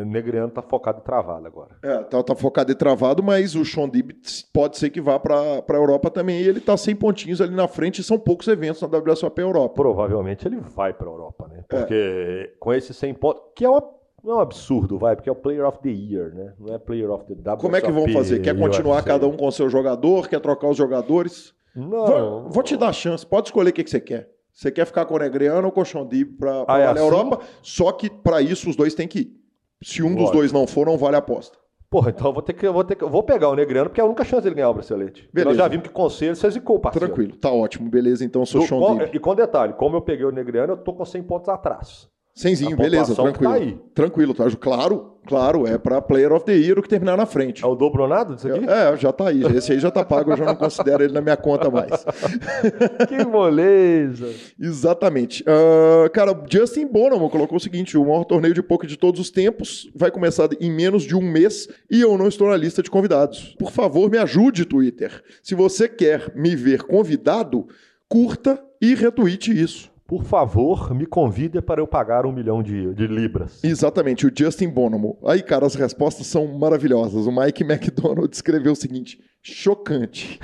Speaker 2: Negreano tá focado em travado agora.
Speaker 1: É, tá, tá focado em travado, mas o Sean Dib pode ser que vá para a Europa também. E ele tá 100 pontinhos ali na frente e são poucos eventos na WSOP Europa.
Speaker 2: Provavelmente ele vai para a Europa, né? Porque é. com esses 100 pontos, que é uma não é um absurdo, vai, porque é o Player of the Year, né? Não é Player of the WSOP.
Speaker 1: Como é que vão fazer? Quer continuar cada um com seu jogador? Quer trocar os jogadores?
Speaker 2: Não.
Speaker 1: Vou, vou te dar a chance. Pode escolher o que, que você quer. Você quer ficar com o Negreano ou com o Sean Dib para ah, é assim? Europa? Só que para isso os dois têm que ir. Se um dos dois não for, não vale a aposta.
Speaker 2: Porra, então eu vou ter que, eu vou ter que, vou pegar o Negreano, porque é a única chance dele ganhar o bracelete. Beleza. Nós já vimos que conselho você zicou, parceiro.
Speaker 1: Tranquilo, tá ótimo, beleza. Então eu sou Sean
Speaker 2: E com detalhe, como eu peguei o Negreano, eu tô com 100 pontos atrás.
Speaker 1: Cenzinho, beleza, tranquilo. Tá aí. Tranquilo, tá? Claro, claro, é para Player of the Year o que terminar na frente.
Speaker 2: É o dobronado disso aqui?
Speaker 1: É, já tá aí. Esse aí já tá pago, eu já não considero ele na minha conta mais.
Speaker 2: que moleza!
Speaker 1: Exatamente. Uh, cara, Justin Bonomo colocou o seguinte: o maior torneio de poker de todos os tempos vai começar em menos de um mês e eu não estou na lista de convidados. Por favor, me ajude, Twitter. Se você quer me ver convidado, curta e retweete isso.
Speaker 2: Por favor, me convide para eu pagar um milhão de, de libras.
Speaker 1: Exatamente, o Justin Bonomo. Aí, cara, as respostas são maravilhosas. O Mike McDonald escreveu o seguinte: chocante.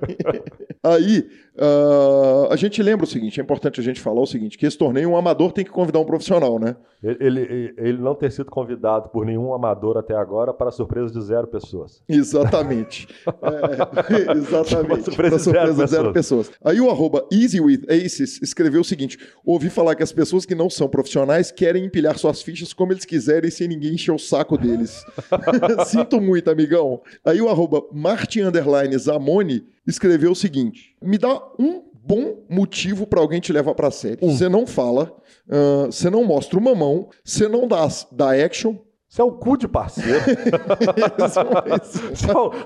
Speaker 1: Aí, uh, a gente lembra o seguinte: é importante a gente falar o seguinte: que esse torneio, um amador tem que convidar um profissional, né?
Speaker 2: Ele, ele, ele não ter sido convidado por nenhum amador até agora, para surpresa de zero pessoas.
Speaker 1: Exatamente. é, exatamente. surpresa, para surpresa de zero, pessoas. Aí o arroba EasyWithAces escreveu o seguinte: ouvi falar que as pessoas que não são profissionais querem empilhar suas fichas como eles quiserem sem ninguém encher o saco deles. Sinto muito, amigão. Aí o arroba Martin Zamoni escreveu o seguinte: me dá um bom motivo para alguém te levar para série. Você um. não fala, uh, você não mostra uma mão, você não dá, dá action,
Speaker 2: você é o cu de parceiro.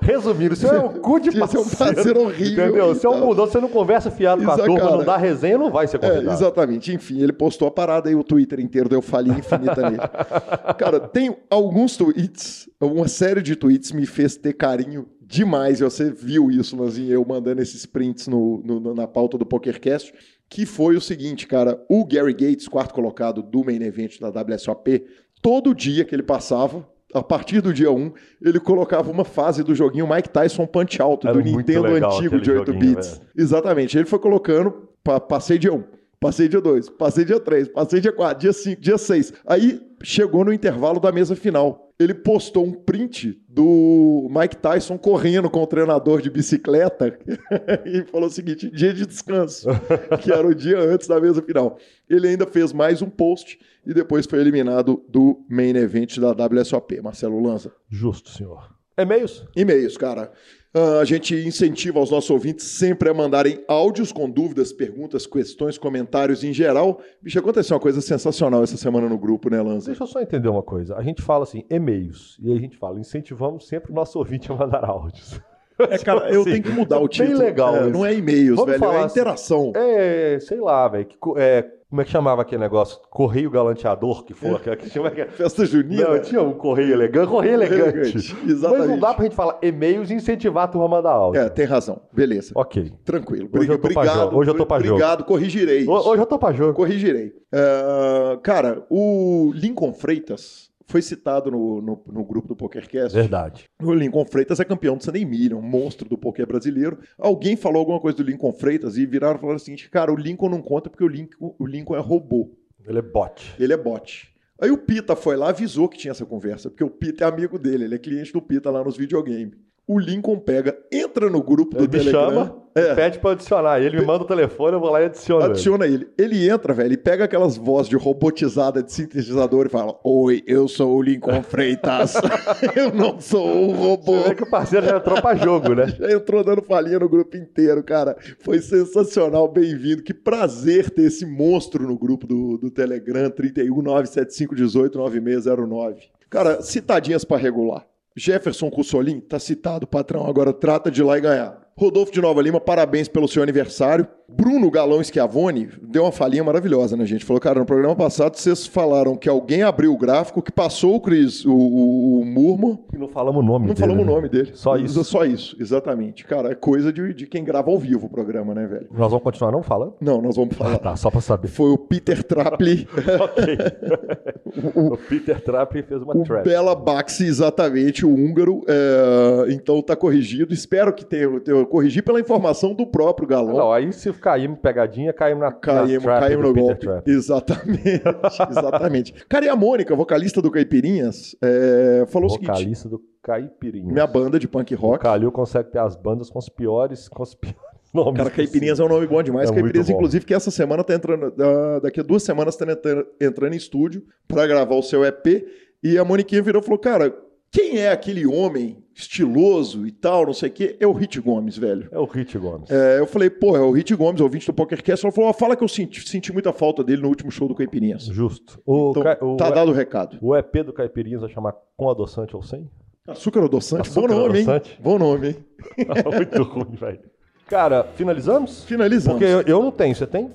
Speaker 2: É resumindo, você é o cu de parceiro. Você é um parceiro
Speaker 1: horrível.
Speaker 2: Entendeu? Você é um você não conversa fiado com a turma, cara, não dá resenha, não vai ser convidado.
Speaker 1: É, exatamente. Enfim, ele postou a parada e o Twitter inteiro deu falha infinita nele. Cara, tem alguns tweets, uma série de tweets me fez ter carinho demais. Você viu isso, Lanzinho, eu mandando esses prints no, no, na pauta do PokerCast, que foi o seguinte, cara. O Gary Gates, quarto colocado do main event da WSOP, todo dia que ele passava, a partir do dia 1, ele colocava uma fase do joguinho Mike Tyson Punch Out, Era do Nintendo antigo de 8 bits. Velho. Exatamente. Ele foi colocando, passei dia 1, passei dia 2, passei dia 3, passei dia 4, dia 5, dia 6. Aí chegou no intervalo da mesa final ele postou um print do Mike Tyson correndo com o treinador de bicicleta e falou o seguinte: dia de descanso, que era o dia antes da mesa final. Ele ainda fez mais um post e depois foi eliminado do main event da WSOP. Marcelo Lanza.
Speaker 2: Justo, senhor. E-mails?
Speaker 1: E-mails, cara. Uh, a gente incentiva os nossos ouvintes sempre a mandarem áudios com dúvidas, perguntas, questões, comentários em geral. Bicho, aconteceu uma coisa sensacional essa semana no grupo, né, Lanza?
Speaker 2: Deixa eu só entender uma coisa. A gente fala assim, e-mails, e aí a gente fala, incentivamos sempre o nosso ouvinte a mandar áudios.
Speaker 1: É, cara, eu tenho que mudar o título.
Speaker 2: Bem legal.
Speaker 1: É, não é e-mails, velho, é interação.
Speaker 2: Assim, é, sei lá, velho. É, Como é que chamava aquele negócio? Correio galanteador, que foi aquela que chama.
Speaker 1: Festa junina?
Speaker 2: Não, tinha um correio elegante. Correio elegante.
Speaker 1: elegante, exatamente.
Speaker 2: Mas não dá pra gente falar e-mails e incentivar a turma a mandar áudio.
Speaker 1: É, tem razão. Beleza.
Speaker 2: Ok.
Speaker 1: Tranquilo.
Speaker 2: Hoje eu tô pra
Speaker 1: obrigado.
Speaker 2: Hoje eu tô pra jogo.
Speaker 1: Obrigado, corrigirei.
Speaker 2: Ho- Hoje eu tô pra jogo.
Speaker 1: Corrigirei. É, cara, o Lincoln Freitas foi citado no, no, no grupo do PokerCast.
Speaker 2: Verdade.
Speaker 1: O Lincoln Freitas é campeão do Sunday Million, um monstro do poker brasileiro. Alguém falou alguma coisa do Lincoln Freitas e viraram e falaram o seguinte: cara, o Lincoln não conta porque o Lincoln, o Lincoln é robô,
Speaker 2: Ele é bot.
Speaker 1: ele é bot. Aí o Pita foi lá, avisou que tinha essa conversa, porque o Pita é amigo dele, ele é cliente do Pita lá nos videogames. O Lincoln pega, entra no grupo do
Speaker 2: Ele
Speaker 1: Telegram.
Speaker 2: chama,
Speaker 1: É.
Speaker 2: pede pra adicionar. Ele me manda o telefone, eu vou lá e adiciono. ele.
Speaker 1: Adiciona ele. Ele entra, velho, e pega aquelas vozes de robotizada de sintetizador e fala: Oi, eu sou o Lincoln Freitas. eu não sou um robô.
Speaker 2: Você vê que o parceiro já entrou pra jogo, né?
Speaker 1: Já entrou dando falinha no grupo inteiro, cara. Foi sensacional, bem-vindo. Que prazer ter esse monstro no grupo do, do Telegram, 31 975 18 9609. Cara, citadinhas pra regular. Jefferson Cussolin, tá citado, patrão, agora trata de ir lá e ganhar. Rodolfo de Nova Lima, parabéns pelo seu aniversário. Bruno Galão Schiavone deu uma falinha maravilhosa, né, gente? Falou, cara, no programa passado vocês falaram que alguém abriu o gráfico, que passou o Cris, o, o, o Murmo,
Speaker 2: E não falamos o nome
Speaker 1: não
Speaker 2: dele.
Speaker 1: falamos o
Speaker 2: né?
Speaker 1: nome dele.
Speaker 2: Só isso.
Speaker 1: Só isso, exatamente. Cara, é coisa de, de quem grava ao vivo o programa, né, velho?
Speaker 2: Nós vamos continuar não falando?
Speaker 1: Não, nós vamos falar.
Speaker 2: Ah, tá, só pra saber.
Speaker 1: Foi o Peter Trapley,
Speaker 2: ok. o Peter Trapp fez uma
Speaker 1: o
Speaker 2: trap.
Speaker 1: Bela Baxi, exatamente, o húngaro. é, então tá corrigido. Espero que tenha, tenha corrigir pela informação do próprio Galão.
Speaker 2: Não, aí se caímos pegadinha, caímos na,
Speaker 1: Caímos,
Speaker 2: na trap
Speaker 1: caímos no golpe.
Speaker 2: Trapp.
Speaker 1: Exatamente, exatamente. Cara, e a Mônica, vocalista do Caipirinhas, é, falou o seguinte:
Speaker 2: Vocalista do Caipirinhas.
Speaker 1: minha banda de punk
Speaker 2: O
Speaker 1: rock.
Speaker 2: Calil consegue ter as bandas com os piores, com os piores nomes.
Speaker 1: Cara, Caipirinhas é um nome bom demais.
Speaker 2: É
Speaker 1: Caipirinhas,
Speaker 2: bom.
Speaker 1: inclusive, que essa semana tá entrando. da- Daqui a duas semanas tá entrando, em estúdio pra gravar o seu EP. E a Moniquinha virou e falou: Cara, quem é aquele homem estiloso e tal, não sei o quê? É o Hit Gomes, velho.
Speaker 2: É o Hit Gomes.
Speaker 1: É, eu falei, pô, é o Hit Gomes, ouvinte do PokerCast. Ela falou: "Ó, fala que eu senti, senti muita falta dele no último show do Caipirinhas.
Speaker 2: Justo. O,
Speaker 1: Então,
Speaker 2: ca- o,
Speaker 1: tá dado o recado.
Speaker 2: o EP do Caipirinhas vai chamar Com Adoçante ou Sem?
Speaker 1: Açúcar adoçante,
Speaker 2: Açúcar
Speaker 1: bom nome,
Speaker 2: adoçante.
Speaker 1: hein? Bom nome, hein?
Speaker 2: Muito ruim, velho. Cara, finalizamos?
Speaker 1: Finalizamos.
Speaker 2: Porque eu, eu não tenho, você tem?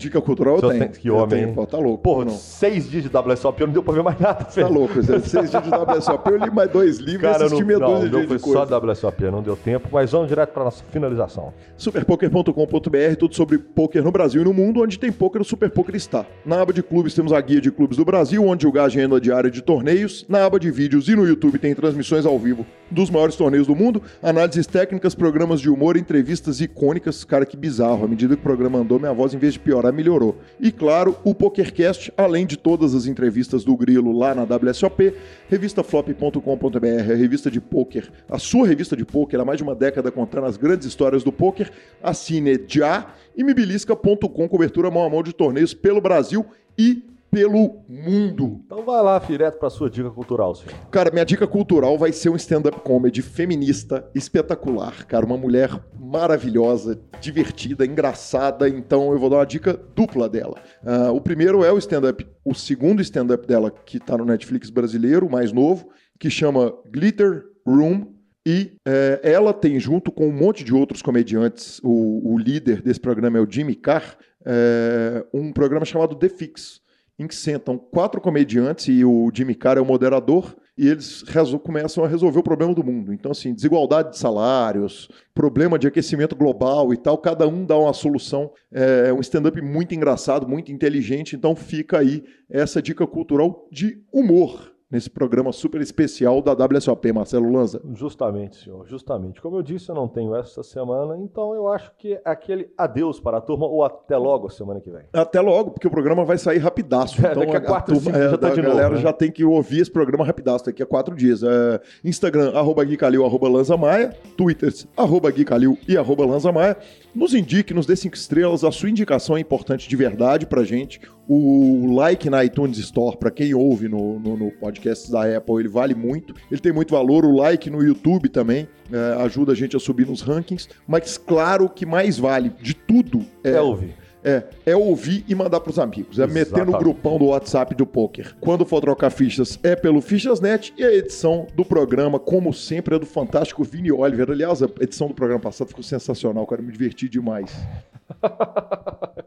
Speaker 1: Dica cultural eu tenho.
Speaker 2: que
Speaker 1: eu
Speaker 2: homem,
Speaker 1: tenho, pô, tá louco.
Speaker 2: Porra,
Speaker 1: não.
Speaker 2: seis dias de WSOP, eu não deu pra ver mais nada,
Speaker 1: Tá
Speaker 2: velho.
Speaker 1: louco, Zé. Seis dias de WSOP, eu li mais dois livros
Speaker 2: Cara,
Speaker 1: e assisti
Speaker 2: não,
Speaker 1: meia
Speaker 2: não,
Speaker 1: dúzia
Speaker 2: não
Speaker 1: de,
Speaker 2: foi
Speaker 1: de coisa.
Speaker 2: só WSOP, não deu tempo, mas vamos direto pra nossa finalização.
Speaker 1: Superpoker.com.br, tudo sobre poker no Brasil e no mundo, onde tem poker, o Super Poker está. Na aba de clubes temos a guia de clubes do Brasil, onde julgar a agenda diária de torneios. Na aba de vídeos e no YouTube tem transmissões ao vivo dos maiores torneios do mundo, análises técnicas, programas de humor, entrevistas icônicas. Cara, que bizarro. À medida que o programa andou, minha voz, em vez de piorar, melhorou. E claro, o PokerCast, além de todas as entrevistas do Grilo lá na WSOP, revistaflop.com.br, a revista de poker, a sua revista de poker, há mais de uma década contando as grandes histórias do poker. Assine já e mibilisca.com, cobertura mão a mão de torneios pelo Brasil e pelo mundo.
Speaker 2: Então vai lá, direto pra sua dica cultural, senhor.
Speaker 1: Cara, minha dica cultural vai ser um stand-up comedy feminista espetacular, cara. Uma mulher maravilhosa, divertida, engraçada. Então eu vou dar uma dica dupla dela. Ah, o primeiro é o stand-up, o segundo stand-up dela, que tá no Netflix brasileiro, o mais novo, que chama Glitter Room. E é, ela tem, junto com um monte de outros comediantes, o, o líder desse programa é o Jimmy Carr, é, um programa chamado The Fix em que sentam quatro comediantes e o Jimmy Carr é o moderador e eles começam a resolver o problema do mundo. Então, assim, desigualdade de salários, problema de aquecimento global e tal, cada um dá uma solução. É um stand-up muito engraçado, muito inteligente. Então, fica aí essa dica cultural de humor nesse programa super especial da WSOP, Marcelo Lanza.
Speaker 2: Justamente, senhor, justamente. Como eu disse, eu não tenho essa semana, então eu acho que é aquele adeus para a turma ou até logo semana que vem.
Speaker 1: Até logo, porque o programa vai sair rapidaço.
Speaker 2: É,
Speaker 1: Então
Speaker 2: daqui a quatro, cinco já tá
Speaker 1: a
Speaker 2: de novo,
Speaker 1: galera
Speaker 2: né?
Speaker 1: já tem que ouvir esse programa rapidaço daqui a quatro dias. É, Instagram, arroba Gui Calil, arroba Lanza Maia. Twitter, arroba Gui Calil e arroba Lanza Maia. Nos indique, nos dê cinco estrelas. A sua indicação é importante de verdade pra gente. O like na iTunes Store, pra quem ouve no, no, no podcast da Apple, ele vale muito. Ele tem muito valor. O like no YouTube também é, ajuda a gente a subir nos rankings. Mas claro, o que mais vale de tudo
Speaker 2: É, ouvir.
Speaker 1: É, é ouvir e mandar pros amigos. É meter no
Speaker 2: Exatamente.
Speaker 1: grupão do WhatsApp do poker. Quando for trocar fichas, é pelo Fichasnet. E a edição do programa, como sempre, é do fantástico Vini Oliver. Aliás, a edição do programa passado ficou sensacional, cara. Me diverti demais.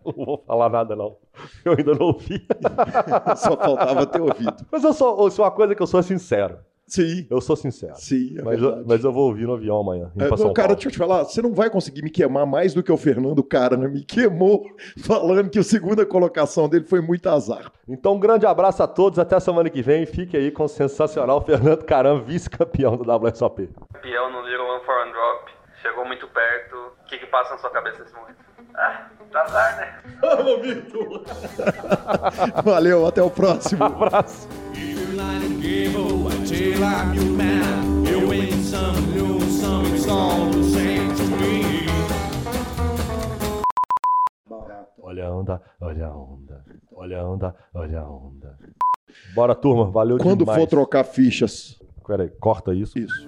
Speaker 2: o Não vou falar nada, não. Eu ainda não ouvi.
Speaker 1: Só faltava ter ouvido.
Speaker 2: Mas eu sou, sou uma coisa que eu sou sincero.
Speaker 1: Sim.
Speaker 2: Eu sou sincero.
Speaker 1: Sim, é
Speaker 2: mas, eu, mas eu vou ouvir no avião amanhã.
Speaker 1: É, não, cara, deixa eu te falar, você não vai conseguir me queimar mais do que o Fernando Cara, né? Me queimou falando que a segunda colocação dele foi muito azar.
Speaker 2: Então, um grande abraço a todos, até a semana que vem. Fique aí com o sensacional Fernando Caram, vice-campeão do WSOP.
Speaker 3: Campeão no Little One for One Drop. Chegou muito perto. O que, que passa na sua cabeça nesse momento?
Speaker 4: Ah, tá azar, né?
Speaker 1: Vamos, Vitor! Valeu, até o próximo.
Speaker 2: abraço. Olha a onda, olha a onda, olha a onda, olha a onda. Bora, turma, valeu
Speaker 1: Quando
Speaker 2: demais.
Speaker 1: for trocar fichas.
Speaker 2: Peraí, corta isso.
Speaker 1: Isso.